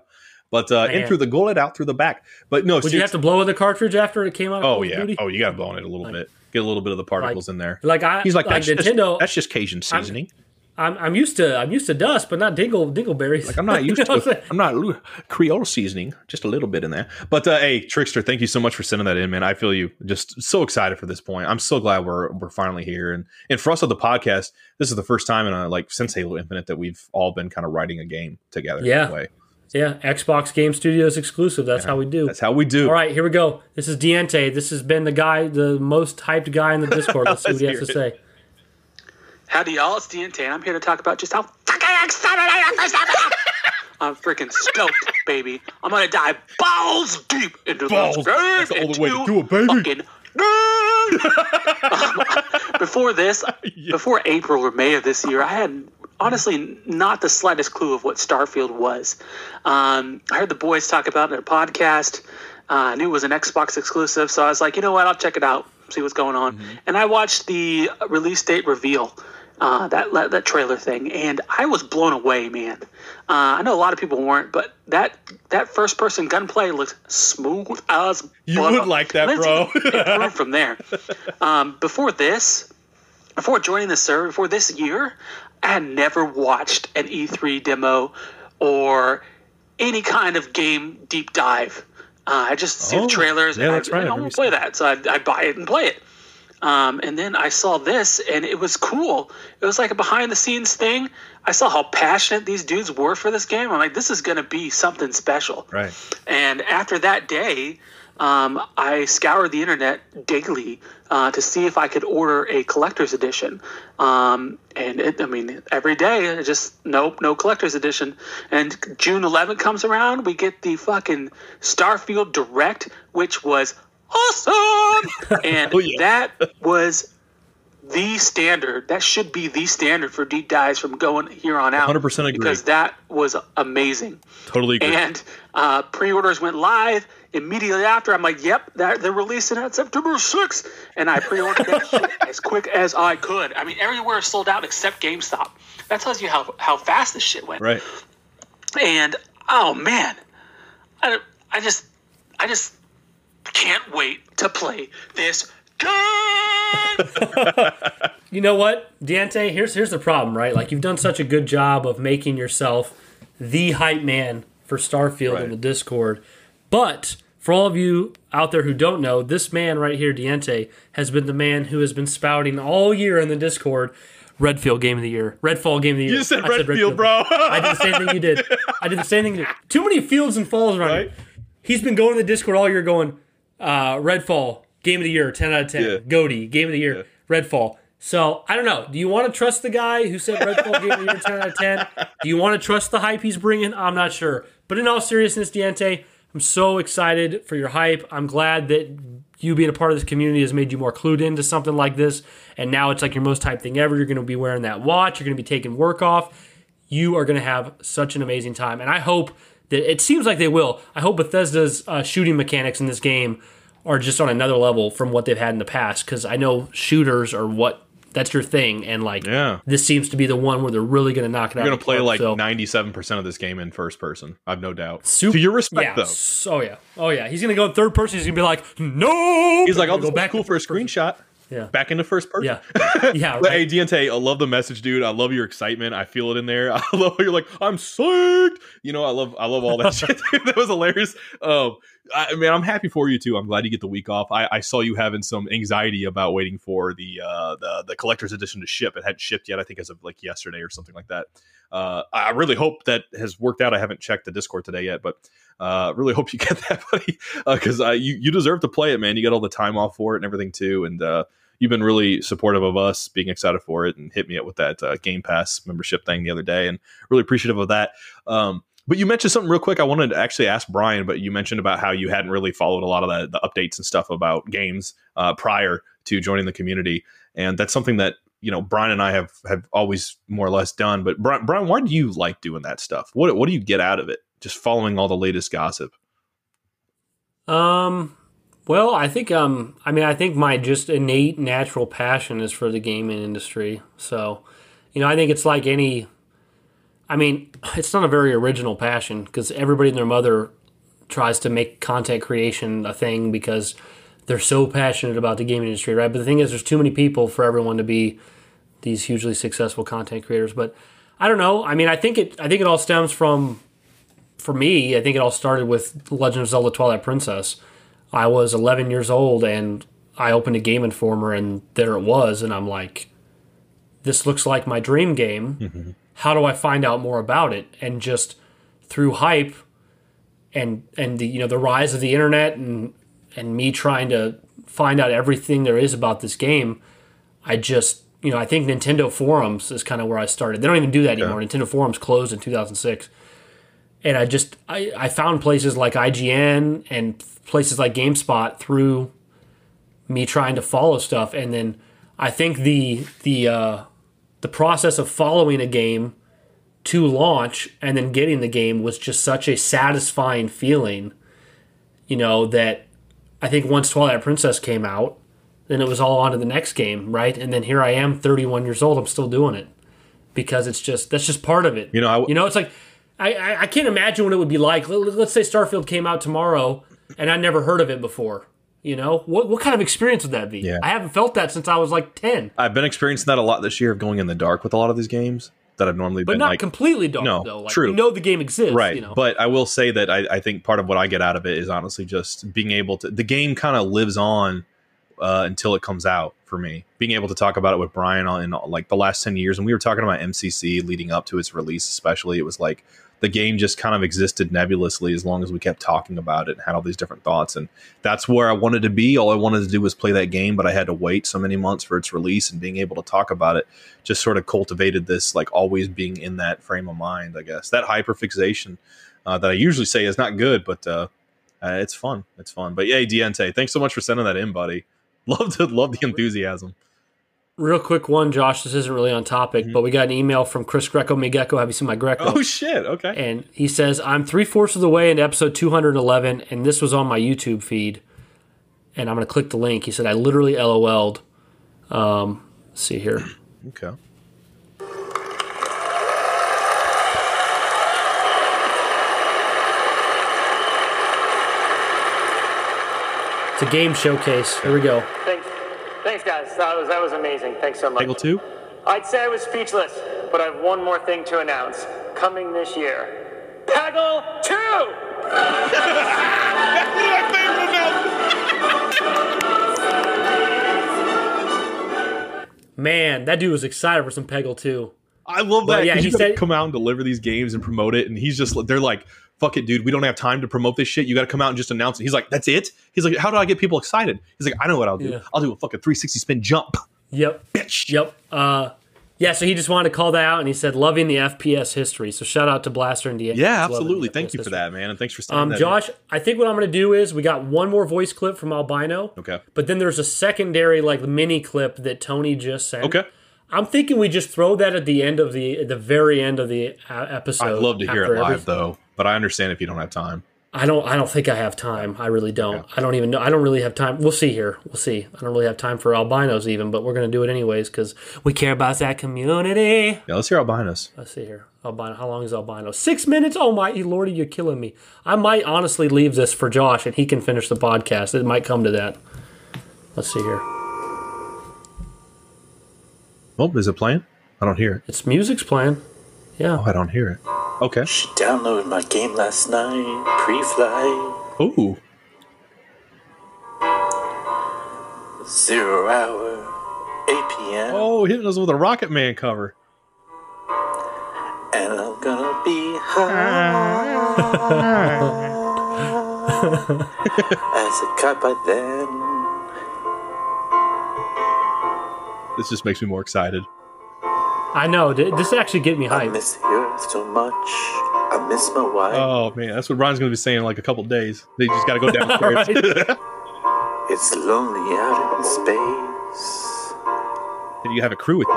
But uh, in through the gullet, out through the back. But no, Would you have to blow in the cartridge after it came out? Oh yeah, Duty? oh you got to blow on it a little bit, get a little bit of the particles in there. Like I, He's like, like that's Nintendo. Just, that's just Cajun seasoning. I'm, I'm used to I'm used to dust, but not dingle dingleberries. Like I'm not (laughs) used You know to. I'm? I'm not Creole seasoning, just a little bit in there. But uh, hey, Trickster, thank you so much for sending that in, man. I feel you. Just so excited for this point. I'm so glad we're we're finally here, and and for us on the podcast, this is the first time in a, like since Halo Infinite that we've all been kind of writing a game together. Yeah. In a way. Yeah, Xbox Game Studios exclusive. That's how we do. that's how we do. All right, here we go. This is Diente. This has been the guy, the most hyped guy in the Discord. Let's see (laughs) what he has to say. Howdy, y'all. It's DNT, and I'm here to talk about just how fucking excited I am for Zelda. (laughs) I'm freaking stoked, baby. I'm gonna dive balls deep into Balls. this game. That's the only way to do it, baby. Fucking (laughs) before this, before April or May of this year, I had honestly not the slightest clue of what Starfield was. Um, I heard the boys talk about it in a podcast. Uh, I knew it was an Xbox exclusive, so I was like, you know what? I'll check it out, see what's going on. And I watched the release date reveal. Uh, that, that trailer thing, and I was blown away, man. Uh, I know a lot of people weren't, but that that first person gunplay looked smooth as You would like that, bro. from (laughs) there. Um, before this, before joining the server, before this year, I had never watched an E3 demo or any kind of game deep dive. Uh, I just see Oh, the trailers yeah, and that's I, right, I I want to play that, so I, I buy it and play it. Um, and then I saw this, and it was cool. It was like a behind the scenes thing. I saw how passionate these dudes were for this game. I'm like, this is going to be something special. Right. And after that day, um, I scoured the internet daily uh, to see if I could order a collector's edition. Um, and it, I mean, every day, just nope, no collector's edition. And June 11th comes around, we get the fucking Starfield Direct, which was awesome. (laughs) and Oh, yeah. that was the standard. That should be the standard for deep dives from going here on out. 100% agree. Because that was amazing. Totally agree. And uh, pre-orders went live immediately after. I'm like, "Yep, they're, they're releasing it on September 6th," and I pre-ordered that shit (laughs) as quick as I could. I mean, everywhere sold out except GameStop. That tells you how how fast this shit went. right. And oh man, I, I just I just can't wait to play this game. (laughs) You know what, Diente? Here's here's the problem, right? Like you've done such a good job of making yourself the hype man for Starfield Right. in the Discord, but for all of you out there who don't know, this man right here, Diente, has been the man who has been spouting all year in the Discord. Redfield Game of the Year, Redfall Game of the Year. You said I Redfield, bro. I did the same thing you did. (laughs) I did the same thing. You did. Too many fields and falls around. Right. here. He's been going to the Discord all year, going uh, Redfall Game of the Year, ten out of ten. Yeah. Goaty Game of the Year, Redfall. So I don't know. Do you want to trust the guy who said Redfall Game of the Year, ten out of ten? Do you want to trust the hype he's bringing? I'm not sure. But in all seriousness, Diente, I'm so excited for your hype. I'm glad that you being a part of this community has made you more clued into something like this. And now it's like your most hype thing ever. You're going to be wearing that watch. You're going to be taking work off. You are going to have such an amazing time. And I hope that it seems like they will. I hope Bethesda's uh, shooting mechanics in this game are just on another level from what they've had in the past. Because I know shooters are what that's your thing, and like Yeah. this seems to be the one where they're really going to knock it out. You're gonna play park. like So- ninety-seven percent of this game in first person. I've no doubt. Sup- to your respect, yeah. though. Oh yeah. Oh yeah. He's gonna go in third person. He's gonna be like, no. He's like, "I'll go back cool for a screenshot." Yeah. Back into first person. Yeah. (laughs) Yeah. (laughs) Right. hey, Diente, I love the message, dude. I love your excitement. I feel it in there. (laughs) I love how you're like, I'm psyched. You know, I love, I love all that shit. Dude. That was hilarious. Um, I mean, I'm happy for you too. I'm glad you get the week off. I, I saw you having some anxiety about waiting for the uh, the the collector's edition to ship. It hadn't shipped yet. I think as of like yesterday or something like that. Uh, I really hope that has worked out. I haven't checked the Discord today yet, but uh, really hope you (laughs) get that, buddy, because uh, you you deserve to play it, man. You got all the time off for it and everything too, and uh, you've been really supportive of us, being excited for it, and hit me up with that uh, Game Pass membership thing the other day, and really appreciative of that. Um, But you mentioned something real quick. I wanted to actually ask Brian, but you mentioned about how you hadn't really followed a lot of the, the updates and stuff about games uh, prior to joining the community, and that's something that you know Brian and I have have always more or less done. But Brian, Brian, why do you like doing that stuff? What what do you get out of it? Just following all the latest gossip. Um, well, I think um, I mean, I think my just innate natural passion is for the gaming industry. So, you know, I think it's like any. I mean, it's not a very original passion because everybody and their mother tries to make content creation a thing because they're so passionate about the gaming industry, right? But the thing is, there's too many people for everyone to be these hugely successful content creators. But I don't know. I mean, I think it. I think it all stems from, for me. I think it all started with Legend of Zelda: Twilight Princess. I was 11 years old and I opened a Game Informer and there it was, and I'm like, this looks like my dream game. Mm-hmm. How do I find out more about it? And just through hype and and the you know the rise of the internet and and me trying to find out everything there is about this game, I just you know I think Nintendo forums is kind of where I started. They don't even do that anymore. Yeah. Nintendo forums closed in 2006, and I just I, I found places like IGN and places like GameSpot through me trying to follow stuff, and then I think the the uh, the process of following a game to launch and then getting the game was just such a satisfying feeling, you know, that I think once Twilight Princess came out, then it was all on to the next game, right? And then here I am, 31 years old, I'm still doing it because it's just that's just part of it. You know, I w- you know, it's like I, I, I can't imagine what it would be like. Let's say Starfield came out tomorrow and I never heard of it before. You know, what what kind of experience would that be? Yeah. I haven't felt that since I was like ten. I've been experiencing that a lot this year of going in the dark with a lot of these games that I've normally been, but been not like, completely dark no, though. Like, true. You know the game exists, right? You know? But I will say that I, I think part of what I get out of it is honestly just being able to. The game kind of lives on uh, until it comes out for me. Being able to talk about it with Brian in like the last ten years, and we were talking about MCC leading up to its release, especially. It was like the game just kind of existed nebulously as long as we kept talking about it and had all these different thoughts. And that's where I wanted to be. All I wanted to do was play that game, but I had to wait so many months for its release and being able to talk about it just sort of cultivated this like always being in that frame of mind, I guess. That hyperfixation uh, that I usually say is not good, but uh, uh, it's fun. It's fun. But yeah, Diente, thanks so much for sending that in, buddy. (laughs) Love to love the enthusiasm. Real quick one, Josh. This isn't really on topic, mm-hmm. but we got an email from Chris Greco Migecko. Have you seen my Greco? Oh shit! Okay. And he says, "I'm three fourths of the way into episode 211, and this was on my YouTube feed, and I'm going to click the link." He said, "I literally LOL'd." Um, see here. (clears throat) okay. It's a game showcase. Here we go. Thanks. Thanks, guys. That was that was amazing. Thanks so much. Peggle two. I'd say I was speechless, but I have one more thing to announce. Coming this year, Peggle two. Man, that dude was excited for some Peggle 2. I love that. yeah, he he said said- come out and deliver these games and promote it, and he's just they're like, "Fuck it, dude. We don't have time to promote this shit. You got to come out and just announce it." He's like, "That's it." He's like, "How do I get people excited?" He's like, "I know what I'll do. Yeah. I'll do a fucking 360 spin jump." Yep. Bitch. Yep. Uh, yeah, so he just wanted to call that out, and he said, loving the FPS history. So shout out to Blaster and DA. Yeah, absolutely. Thank FPS you for history. that, man, and thanks for Um, in. Josh, I think what I'm going to do is we got one more voice clip from Albino. Okay. But then there's a secondary, like, mini clip that Tony just sent. Okay. I'm thinking we just throw that at the end of the at the very end of the uh, episode. I'd love to hear it live everything. though, but I understand if you don't have time. I don't. I don't think I have time. I really don't. I don't even know. I don't really have time. We'll see here. We'll see. I don't really have time for albinos even, but we're gonna do it anyways because we care about that community. Yeah, let's hear albinos. Let's see here. Albino. How long is albino? Six minutes. Oh my lordy, you're killing me. I might honestly leave this for Josh and he can finish the podcast. It might come to that. Let's see here. Oh, is it playing? I don't hear it. It's music's playing. Yeah. Oh, I don't hear it. Okay. She downloaded my game last night, pre-flight, Ooh. zero hour, 8 p.m. Oh, hitting us with a Rocket Man cover. And I'm gonna be high as a kite by then. (laughs) This just makes me more excited. I know. This actually get me I miss the earth so much. I miss my wife. Oh man, that's what Brian's gonna be saying in like a couple days. They just gotta go downstairs. (laughs) (laughs) It's lonely out in space and you have a crew with you.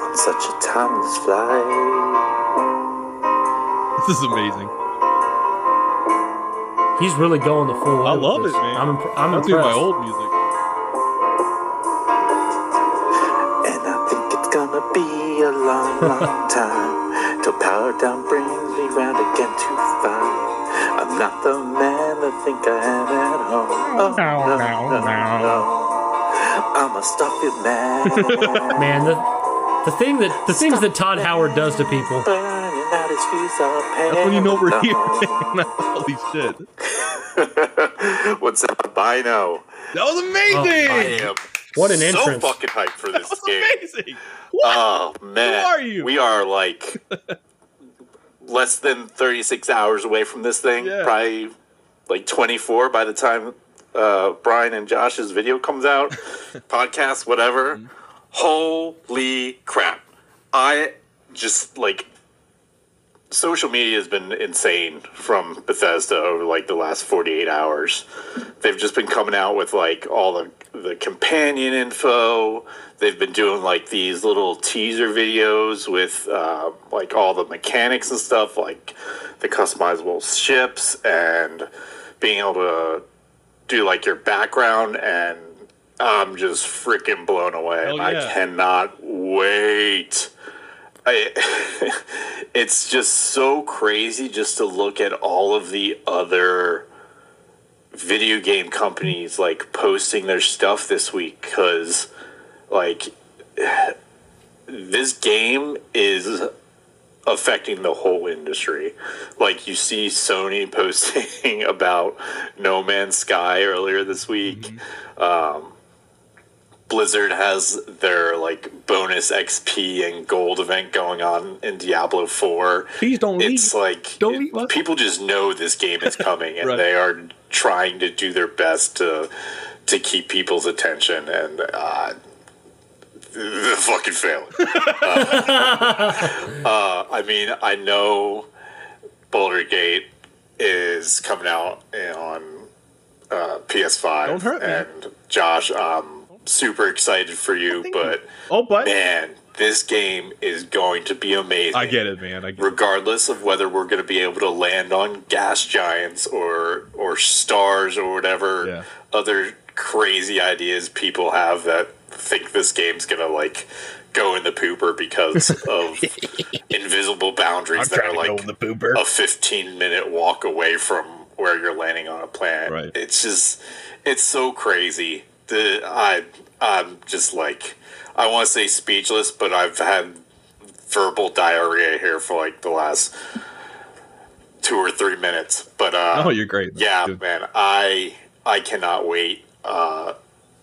on such a timeless flight. (laughs) This is amazing. He's really going the full. I way with love this. it, man. I'm, imp- I'm That's impressed. my old music. Gonna be a long, long time till power down brings me round again to find I'm not the man I think I am at home. Oh, no, no, no, no. I'm a Starfield man. (laughs) Man, the the thing that the things that Todd Howard does to people. Burning out his fuse That's when you know we're here. (laughs) Holy shit. (laughs) What's up, Bino? That was Oh, amazing. I am What an so entrance. So fucking hyped for (laughs) this That was game. amazing. What? Oh man, Who are you? We are like (laughs) less than 36 hours away from this thing. Yeah. Probably like 24 by the time uh, Brian and Josh's video comes out, (laughs) podcast, whatever. Mm-hmm. Holy crap! I just like social media has been insane from Bethesda over like the last 48 hours. They've just been coming out with like all the the companion info. They've been doing like these little teaser videos with uh, like all the mechanics and stuff, like the customizable ships and being able to do like your background and I'm just freaking blown away. Hell I cannot wait. I, (laughs) it's just so crazy just to look at all of the other video game companies like posting their stuff this week because like (sighs) this game is affecting the whole industry. Like you see sony (laughs) posting about no man's sky earlier this week. Um, Blizzard has their like bonus XP and gold event going on in Diablo 4. Please don't leave. It's like Don't leave people just know this game is coming and (laughs) Right. they are trying to do their best to to keep people's attention and uh they're fucking failing. (laughs) uh, I mean, I know Baldur Gate is coming out on uh, PS5. Don't hurt me. And Josh, I'm super excited for you, but Oh, but man, this game is going to be amazing. I get it, man. I get it. Regardless of whether we're going to be able to land on gas giants or or stars or whatever Yeah. other crazy ideas people have that think this game's going to like go in the pooper because (laughs) of invisible boundaries that are like the pooper. a 15 minute walk away from where you're landing on a planet. Right. It's just it's so crazy. The I I'm just like I want to say speechless, but I've had verbal diarrhea here for like the last two or three minutes. But uh Oh, you're great. yeah, Dude. man, I I cannot wait. Uh,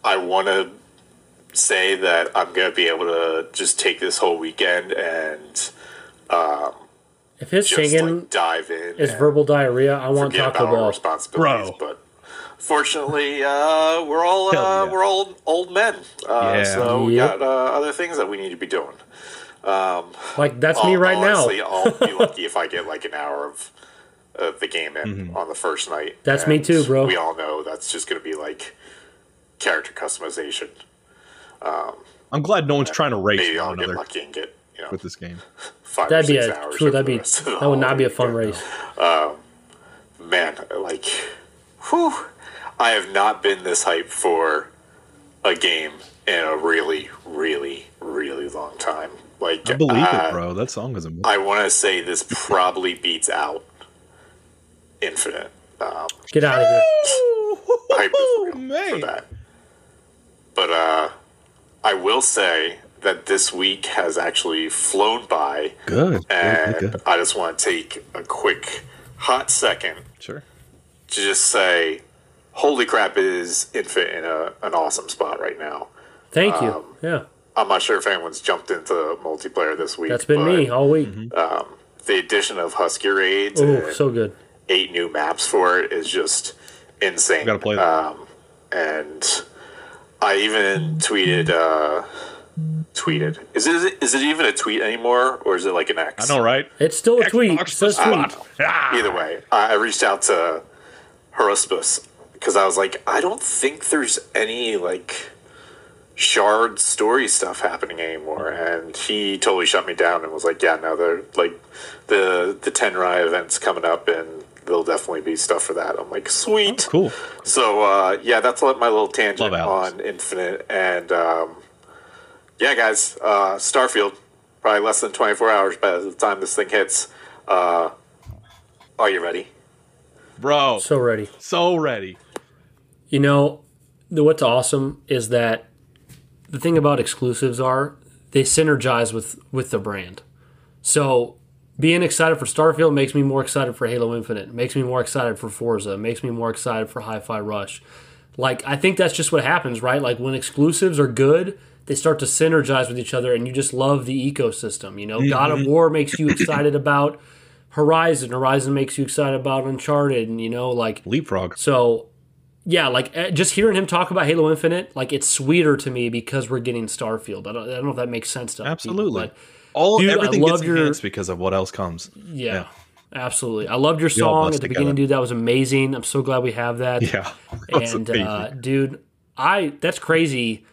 I want to say that I'm gonna be able to just take this whole weekend and If his just singing like dive in. is verbal diarrhea, I want forget Taco about our Bell. responsibilities, Bro. but fortunately, uh, we're all uh, yeah. we're all old men, uh, Yeah. so we Yep. got uh, other things that we need to be doing. Like that's me Hon- right honestly, now. I'll be (laughs) lucky if I get like an hour of uh, the game in Mm-hmm. on the first night. That's me too, bro. We all know that's just going to be like character customization. I'm glad no one's trying to race Maybe I'll get another lucky and get you know with this game. five That'd or be a hours. true. That'd be rest of the that would not be a fun weekend. race. man, like, whew, I have not been this hyped for a game in a really, really, really long time. Like, I believe uh, it, bro. That song is amazing. I want to say this probably beats out Infinite. Um, Get out of here. hype is real man. for that. But uh, I will say that this week has actually flown by, Good. Good, and good, good. I just want to take a quick, hot second Sure. to just say, holy crap, is Infinite in a, an awesome spot right now. Thank you. Um, yeah, I'm not sure if anyone's jumped into multiplayer this week. that's been but me all week. The addition of Husky Raids Oh, and so good. eight new maps for it is just insane. Gotta play that. Um, and I even tweeted uh, tweeted. Is it is it even a tweet anymore, or is it like an X? I know, right? It's still a tweet. Xbox It says for tweet. spot. Ah. Either way, I I reached out to Haraspus because I was like, I don't think there's any like shard story stuff happening anymore, and he totally shut me down and was like, Yeah, no, they're like the the Tenrai events coming up, and there'll definitely be stuff for that. I'm like, sweet, Cool. So uh, yeah, that's my little tangent on Infinite, and um, yeah, guys, uh, Starfield, probably less than 24 hours by the time this thing hits. Uh, are you ready? Bro, So ready. so ready. You know, the, what's awesome is that the thing about exclusives are they synergize with with the brand. So being excited for Starfield makes me more excited for Halo Infinite. Makes me more excited for Forza. Makes me more excited for Hi-Fi Rush. Like I think that's just what happens, right? Like when exclusives are good, they start to synergize with each other, and you just love the ecosystem. You know, God of mm-hmm. War makes you excited about Horizon. Horizon makes you excited about Uncharted, and you know, like Leapfrog. so, yeah, like eh, just hearing him talk about Halo Infinite, like it's sweeter to me because we're getting Starfield. I don't, I don't know if that makes sense to people, Absolutely. but All Dude, I everything love gets your- because of what else comes. yeah, absolutely. I loved your song at the beginning, dude. That was amazing. I'm so glad we have that. Yeah. (laughs) That and uh, dude, I that's crazy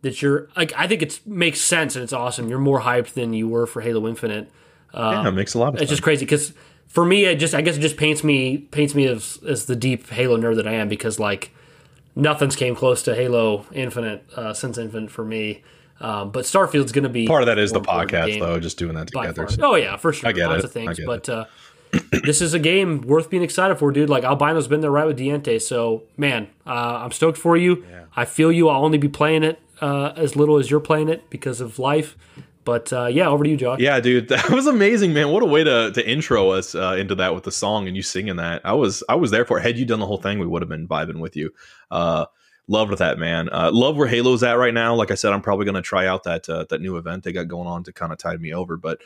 that you're like. I think it makes sense and it's awesome. You're more hyped than you were for Halo Infinite. yeah, it makes a lot of sense. It's sense. just crazy because for me, it just I guess it just paints me paints me as as the deep Halo nerd that I am because like nothing's came close to Halo Infinite uh, since Infinite for me. Um, but Starfield's going to be Part of that is the podcast, though, just doing that together. so- Oh yeah, for sure. I get Lots it. of things, but uh, (clears throat) this is a game worth being excited for, dude. Like Albino's been there right with Diente, so man, uh, I'm stoked for you. I feel you. I'll only be playing it uh, as little as you're playing it because of life. But uh, yeah, over to you, Josh. Yeah, dude, (laughs) that was amazing, man. What a way to to intro us uh, into that with the song and you singing that. I was I was there for. it. Had you done the whole thing, we would have been vibing with you. Uh, loved that, man. Uh, love where Halo's at right now. Like I said, I'm probably gonna try out that uh, that new event they got going on to kind of tide me over. But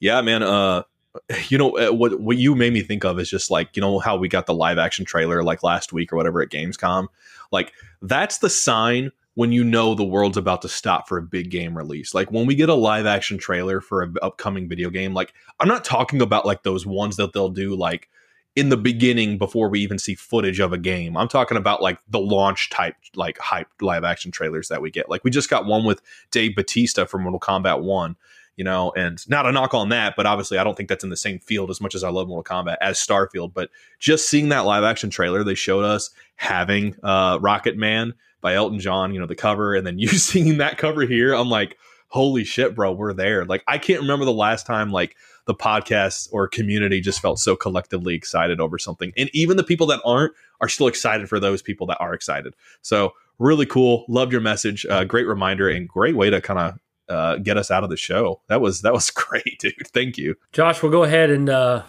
yeah, man. Uh, (laughs) you know what what you made me think of is just like you know how we got the live action trailer like last week or whatever at Gamescom. Like that's the sign when you know the world's about to stop for a big game release. Like when we get a live action trailer for an upcoming video game, like I'm not talking about like those ones that they'll do like in the beginning before we even see footage of a game. I'm talking about like the launch type like hype live action trailers that we get. Like we just got one with Dave Batista from Mortal Kombat 1, you know, and not a knock on that, but obviously I don't think that's in the same field as much as I love Mortal Kombat as Starfield, but just seeing that live action trailer they showed us having uh Rocket Man by Elton John, you know, the cover, and then (laughs) you seeing that cover here, I'm like, holy shit, bro, we're there. Like, I can't remember the last time like the podcast or community just felt so collectively excited over something. And even the people that aren't are still excited for those people that are excited. So really cool. Loved your message. Uh, great reminder and great way to kind of uh, get us out of the show. That was that was (laughs) great, dude. Thank you. Josh, we'll go ahead and uh,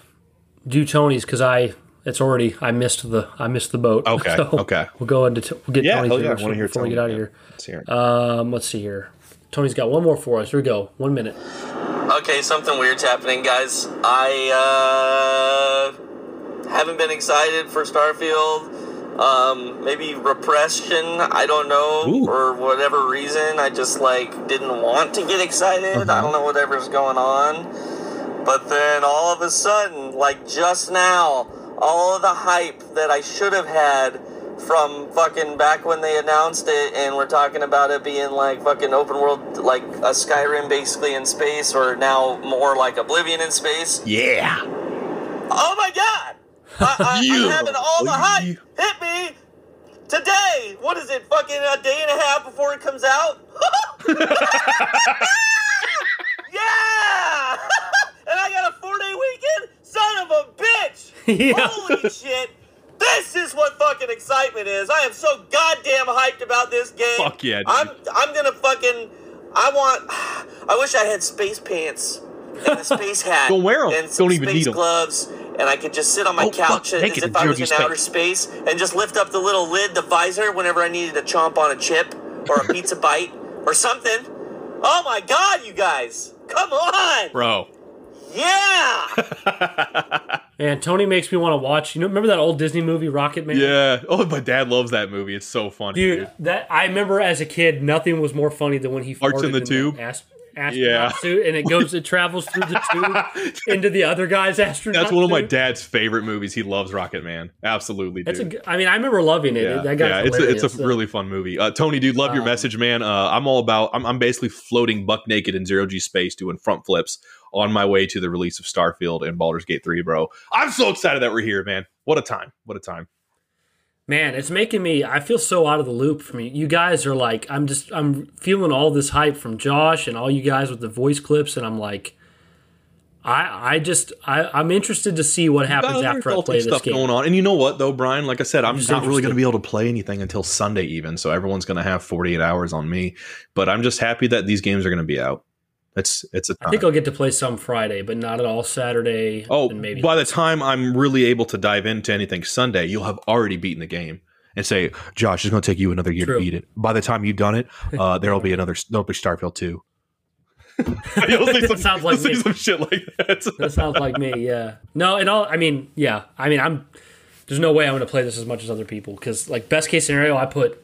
do Tony's because I it's already I missed the I missed the boat. Okay, (laughs) So okay. We'll go into t- we'll get Yeah, Tony's hell yeah, I first wanna hear before we Tony, get out of here. Let's hear it. Um, let's see here. Tony's got one more for us. Here we go. One minute. Okay, something weird's happening, guys. I uh, haven't been excited for Starfield. Um, maybe repression. I don't know, Ooh. for whatever reason. I just like didn't want to get excited. Uh-huh. I don't know whatever's going on. But then all of a sudden, like just now, all of the hype that I should have had from fucking back when they announced it and we're talking about it being like fucking open world like a Skyrim basically in space or now more like Oblivion in space. Yeah. Oh my god! I, I, I'm having all the oh, hype hit me today. What is it? Fucking a day and a half before it comes out? (laughs) yeah! (laughs) and I got a four day weekend? Son of a bitch! (laughs) Yeah. Holy shit! This is what fucking excitement is. I am so goddamn hyped about this game. Fuck yeah, dude. I'm I'm gonna fucking I want (sighs) I wish I had space pants and a space (laughs) hat. Don't wear them. And Don't even space need 'em. gloves. And I could just sit on my Oh, couch fuck, as if I was in G outer space and just lift up the little lid, the visor, whenever I needed to chomp on a chip or a pizza bite or something. Oh my god, you guys! Come on! Bro. Yeah! And Tony makes me want to watch. You know, remember that old Disney movie Rocket Man? Yeah. Oh, my dad loves that movie. It's so funny. Dude, that I remember as a kid, nothing was more funny than when he Farts in the tube? ast- astronaut Yeah. suit, and it goes, it travels through the tube (laughs) into the other guy's astronaut. That's one of my suit. dad's favorite movies. He loves Rocket Man. Absolutely, dude. That's a. I mean, I remember loving it. yeah, that guy's yeah, it's a, it's a so- really fun movie. Uh, Tony, dude, love your Um, message, man. Uh, I'm all about. I'm, I'm basically floating buck naked in zero g space, doing front flips on my way to the release of Starfield and Baldur's Gate 3, bro. I'm so excited that we're here, man. What a time! What a time! Man, it's making me. I feel so out of the loop from you. You guys are like, I'm just, I'm feeling all this hype from Josh and all you guys with the voice clips, and I'm like, I, I just, I, I'm interested to see what happens Got after I play this stuff game. going on, and you know what though, Brian? Like I said, I'm just not really going to be able to play anything until Sunday, even. So everyone's going to have 48 hours on me. But I'm just happy that these games are going to be out. It's it's a I time. think I'll get to play some Friday, but not at all Saturday. Oh, and maybe by the time I'm really able to dive into anything Sunday, you'll have already beaten the game and say, Josh, it's going to take you another year True. to beat it. By the time you've done it, uh, there'll be another, there'll be Starfield 2. (laughs) you'll see some, Sounds like me. some shit like that. (laughs) that sounds like me. Yeah. No, and all. I mean, yeah. I mean, I'm. There's no way I'm going to play this as much as other people because, like, best case scenario, I put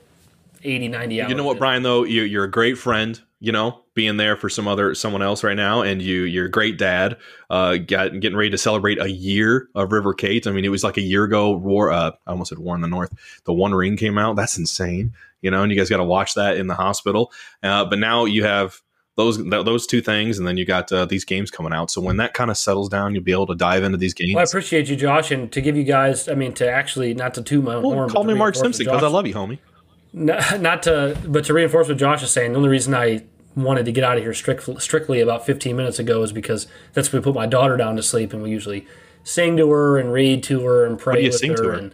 80, 90 hours. you know what. Brian, though? You, you're a great friend, you know, being there for some other, someone else right now. And you, you're great dad, uh, got, getting ready to celebrate a year of River Kate. I mean, it was like a year ago, War, uh, I almost said War in the North. The One Ring came out. That's insane, you know, and you guys got to watch that in the hospital. Uh, but now you have those th- those two things, and then you got uh, these games coming out. So when that kind of settles down, you'll be able to dive into these games. Well, I appreciate you, Josh, and to give you guys. I mean, to actually not to toot my own Well, horn. call me Mark Simpson because I love you, homie. Not, (laughs) not to, but to reinforce what Josh is saying. The only reason I wanted to get out of here strict, strictly about 15 minutes ago is because that's when we put my daughter down to sleep, and we usually sing to her and read to her and pray do you with sing her. to her? And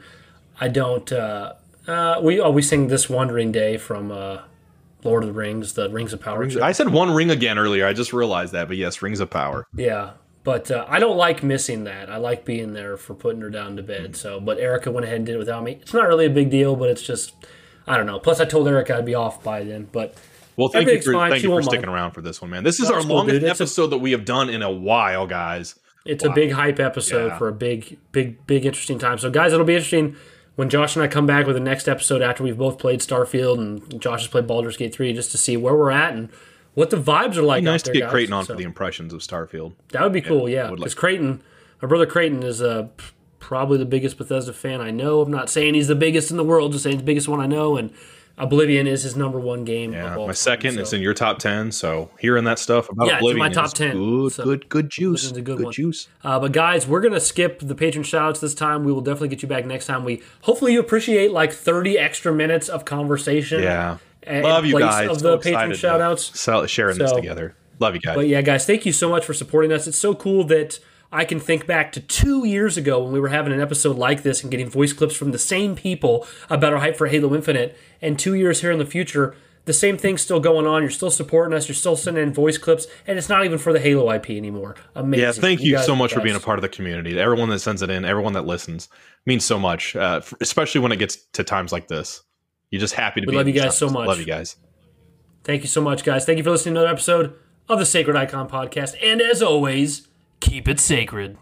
I don't. Uh, uh, we oh, we sing this Wandering Day from uh, Lord of the Rings, the Rings of Power. I said one ring again earlier. I just realized that, but yes, rings of power. Yeah, but uh, I don't like missing that. I like being there for putting her down to bed. So, but Erica went ahead and did it without me. It's not really a big deal, but it's just I don't know. Plus, I told Erica I'd be off by then, but Well, thank you for fine. thank She you for sticking mind. around for this one, man. This is No, our cool, longest dude. It's a- episode that we have done in a while, guys. it's a big hype episode Yeah. for a big, big, big interesting time. So, guys, it'll be interesting when Josh and I come back with the next episode after we've both played Starfield and Josh has played Baldur's Gate three, just to see where we're at and what the vibes are like. Nice out to get guys. Creighton on So- for the impressions of Starfield. That would be cool, yeah. Because like- Creighton, my brother Creighton is p- probably the biggest Bethesda fan I know. I'm not saying he's the biggest in the world, just saying he's the biggest one I know. And Oblivion is his number one game. Yeah, my time, second. so- It's in your top ten. So hearing that stuff about Yeah, Oblivion my top is 10, Good, so- good, good juice. Good Good, one. juice. Uh, but guys, we're gonna skip the patron shoutouts this time. We will definitely get you back next time. We hopefully you appreciate like 30 extra minutes of conversation. Yeah, love you guys. Of So the patron excited to shoutouts. sharing this together. Love you guys. But yeah, guys, thank you so much for supporting us. It's so cool that I can think back to two years ago when we were having an episode like this and getting voice clips from the same people about our hype for Halo Infinite. And two years here in the future, the same thing's still going on. You're still supporting us. You're still sending in voice clips, and it's not even for the Halo IP anymore. Amazing. Yeah, thank you, guys so much for being a part of the community. Everyone that sends it in, everyone that listens, means so much. Uh, especially when it gets to times like this. You're just happy to be here. We be. love you guys so much. Love you guys. Thank you so much, guys. Thank you for listening to another episode of the Sacred Icon Podcast. And as always, keep it sacred.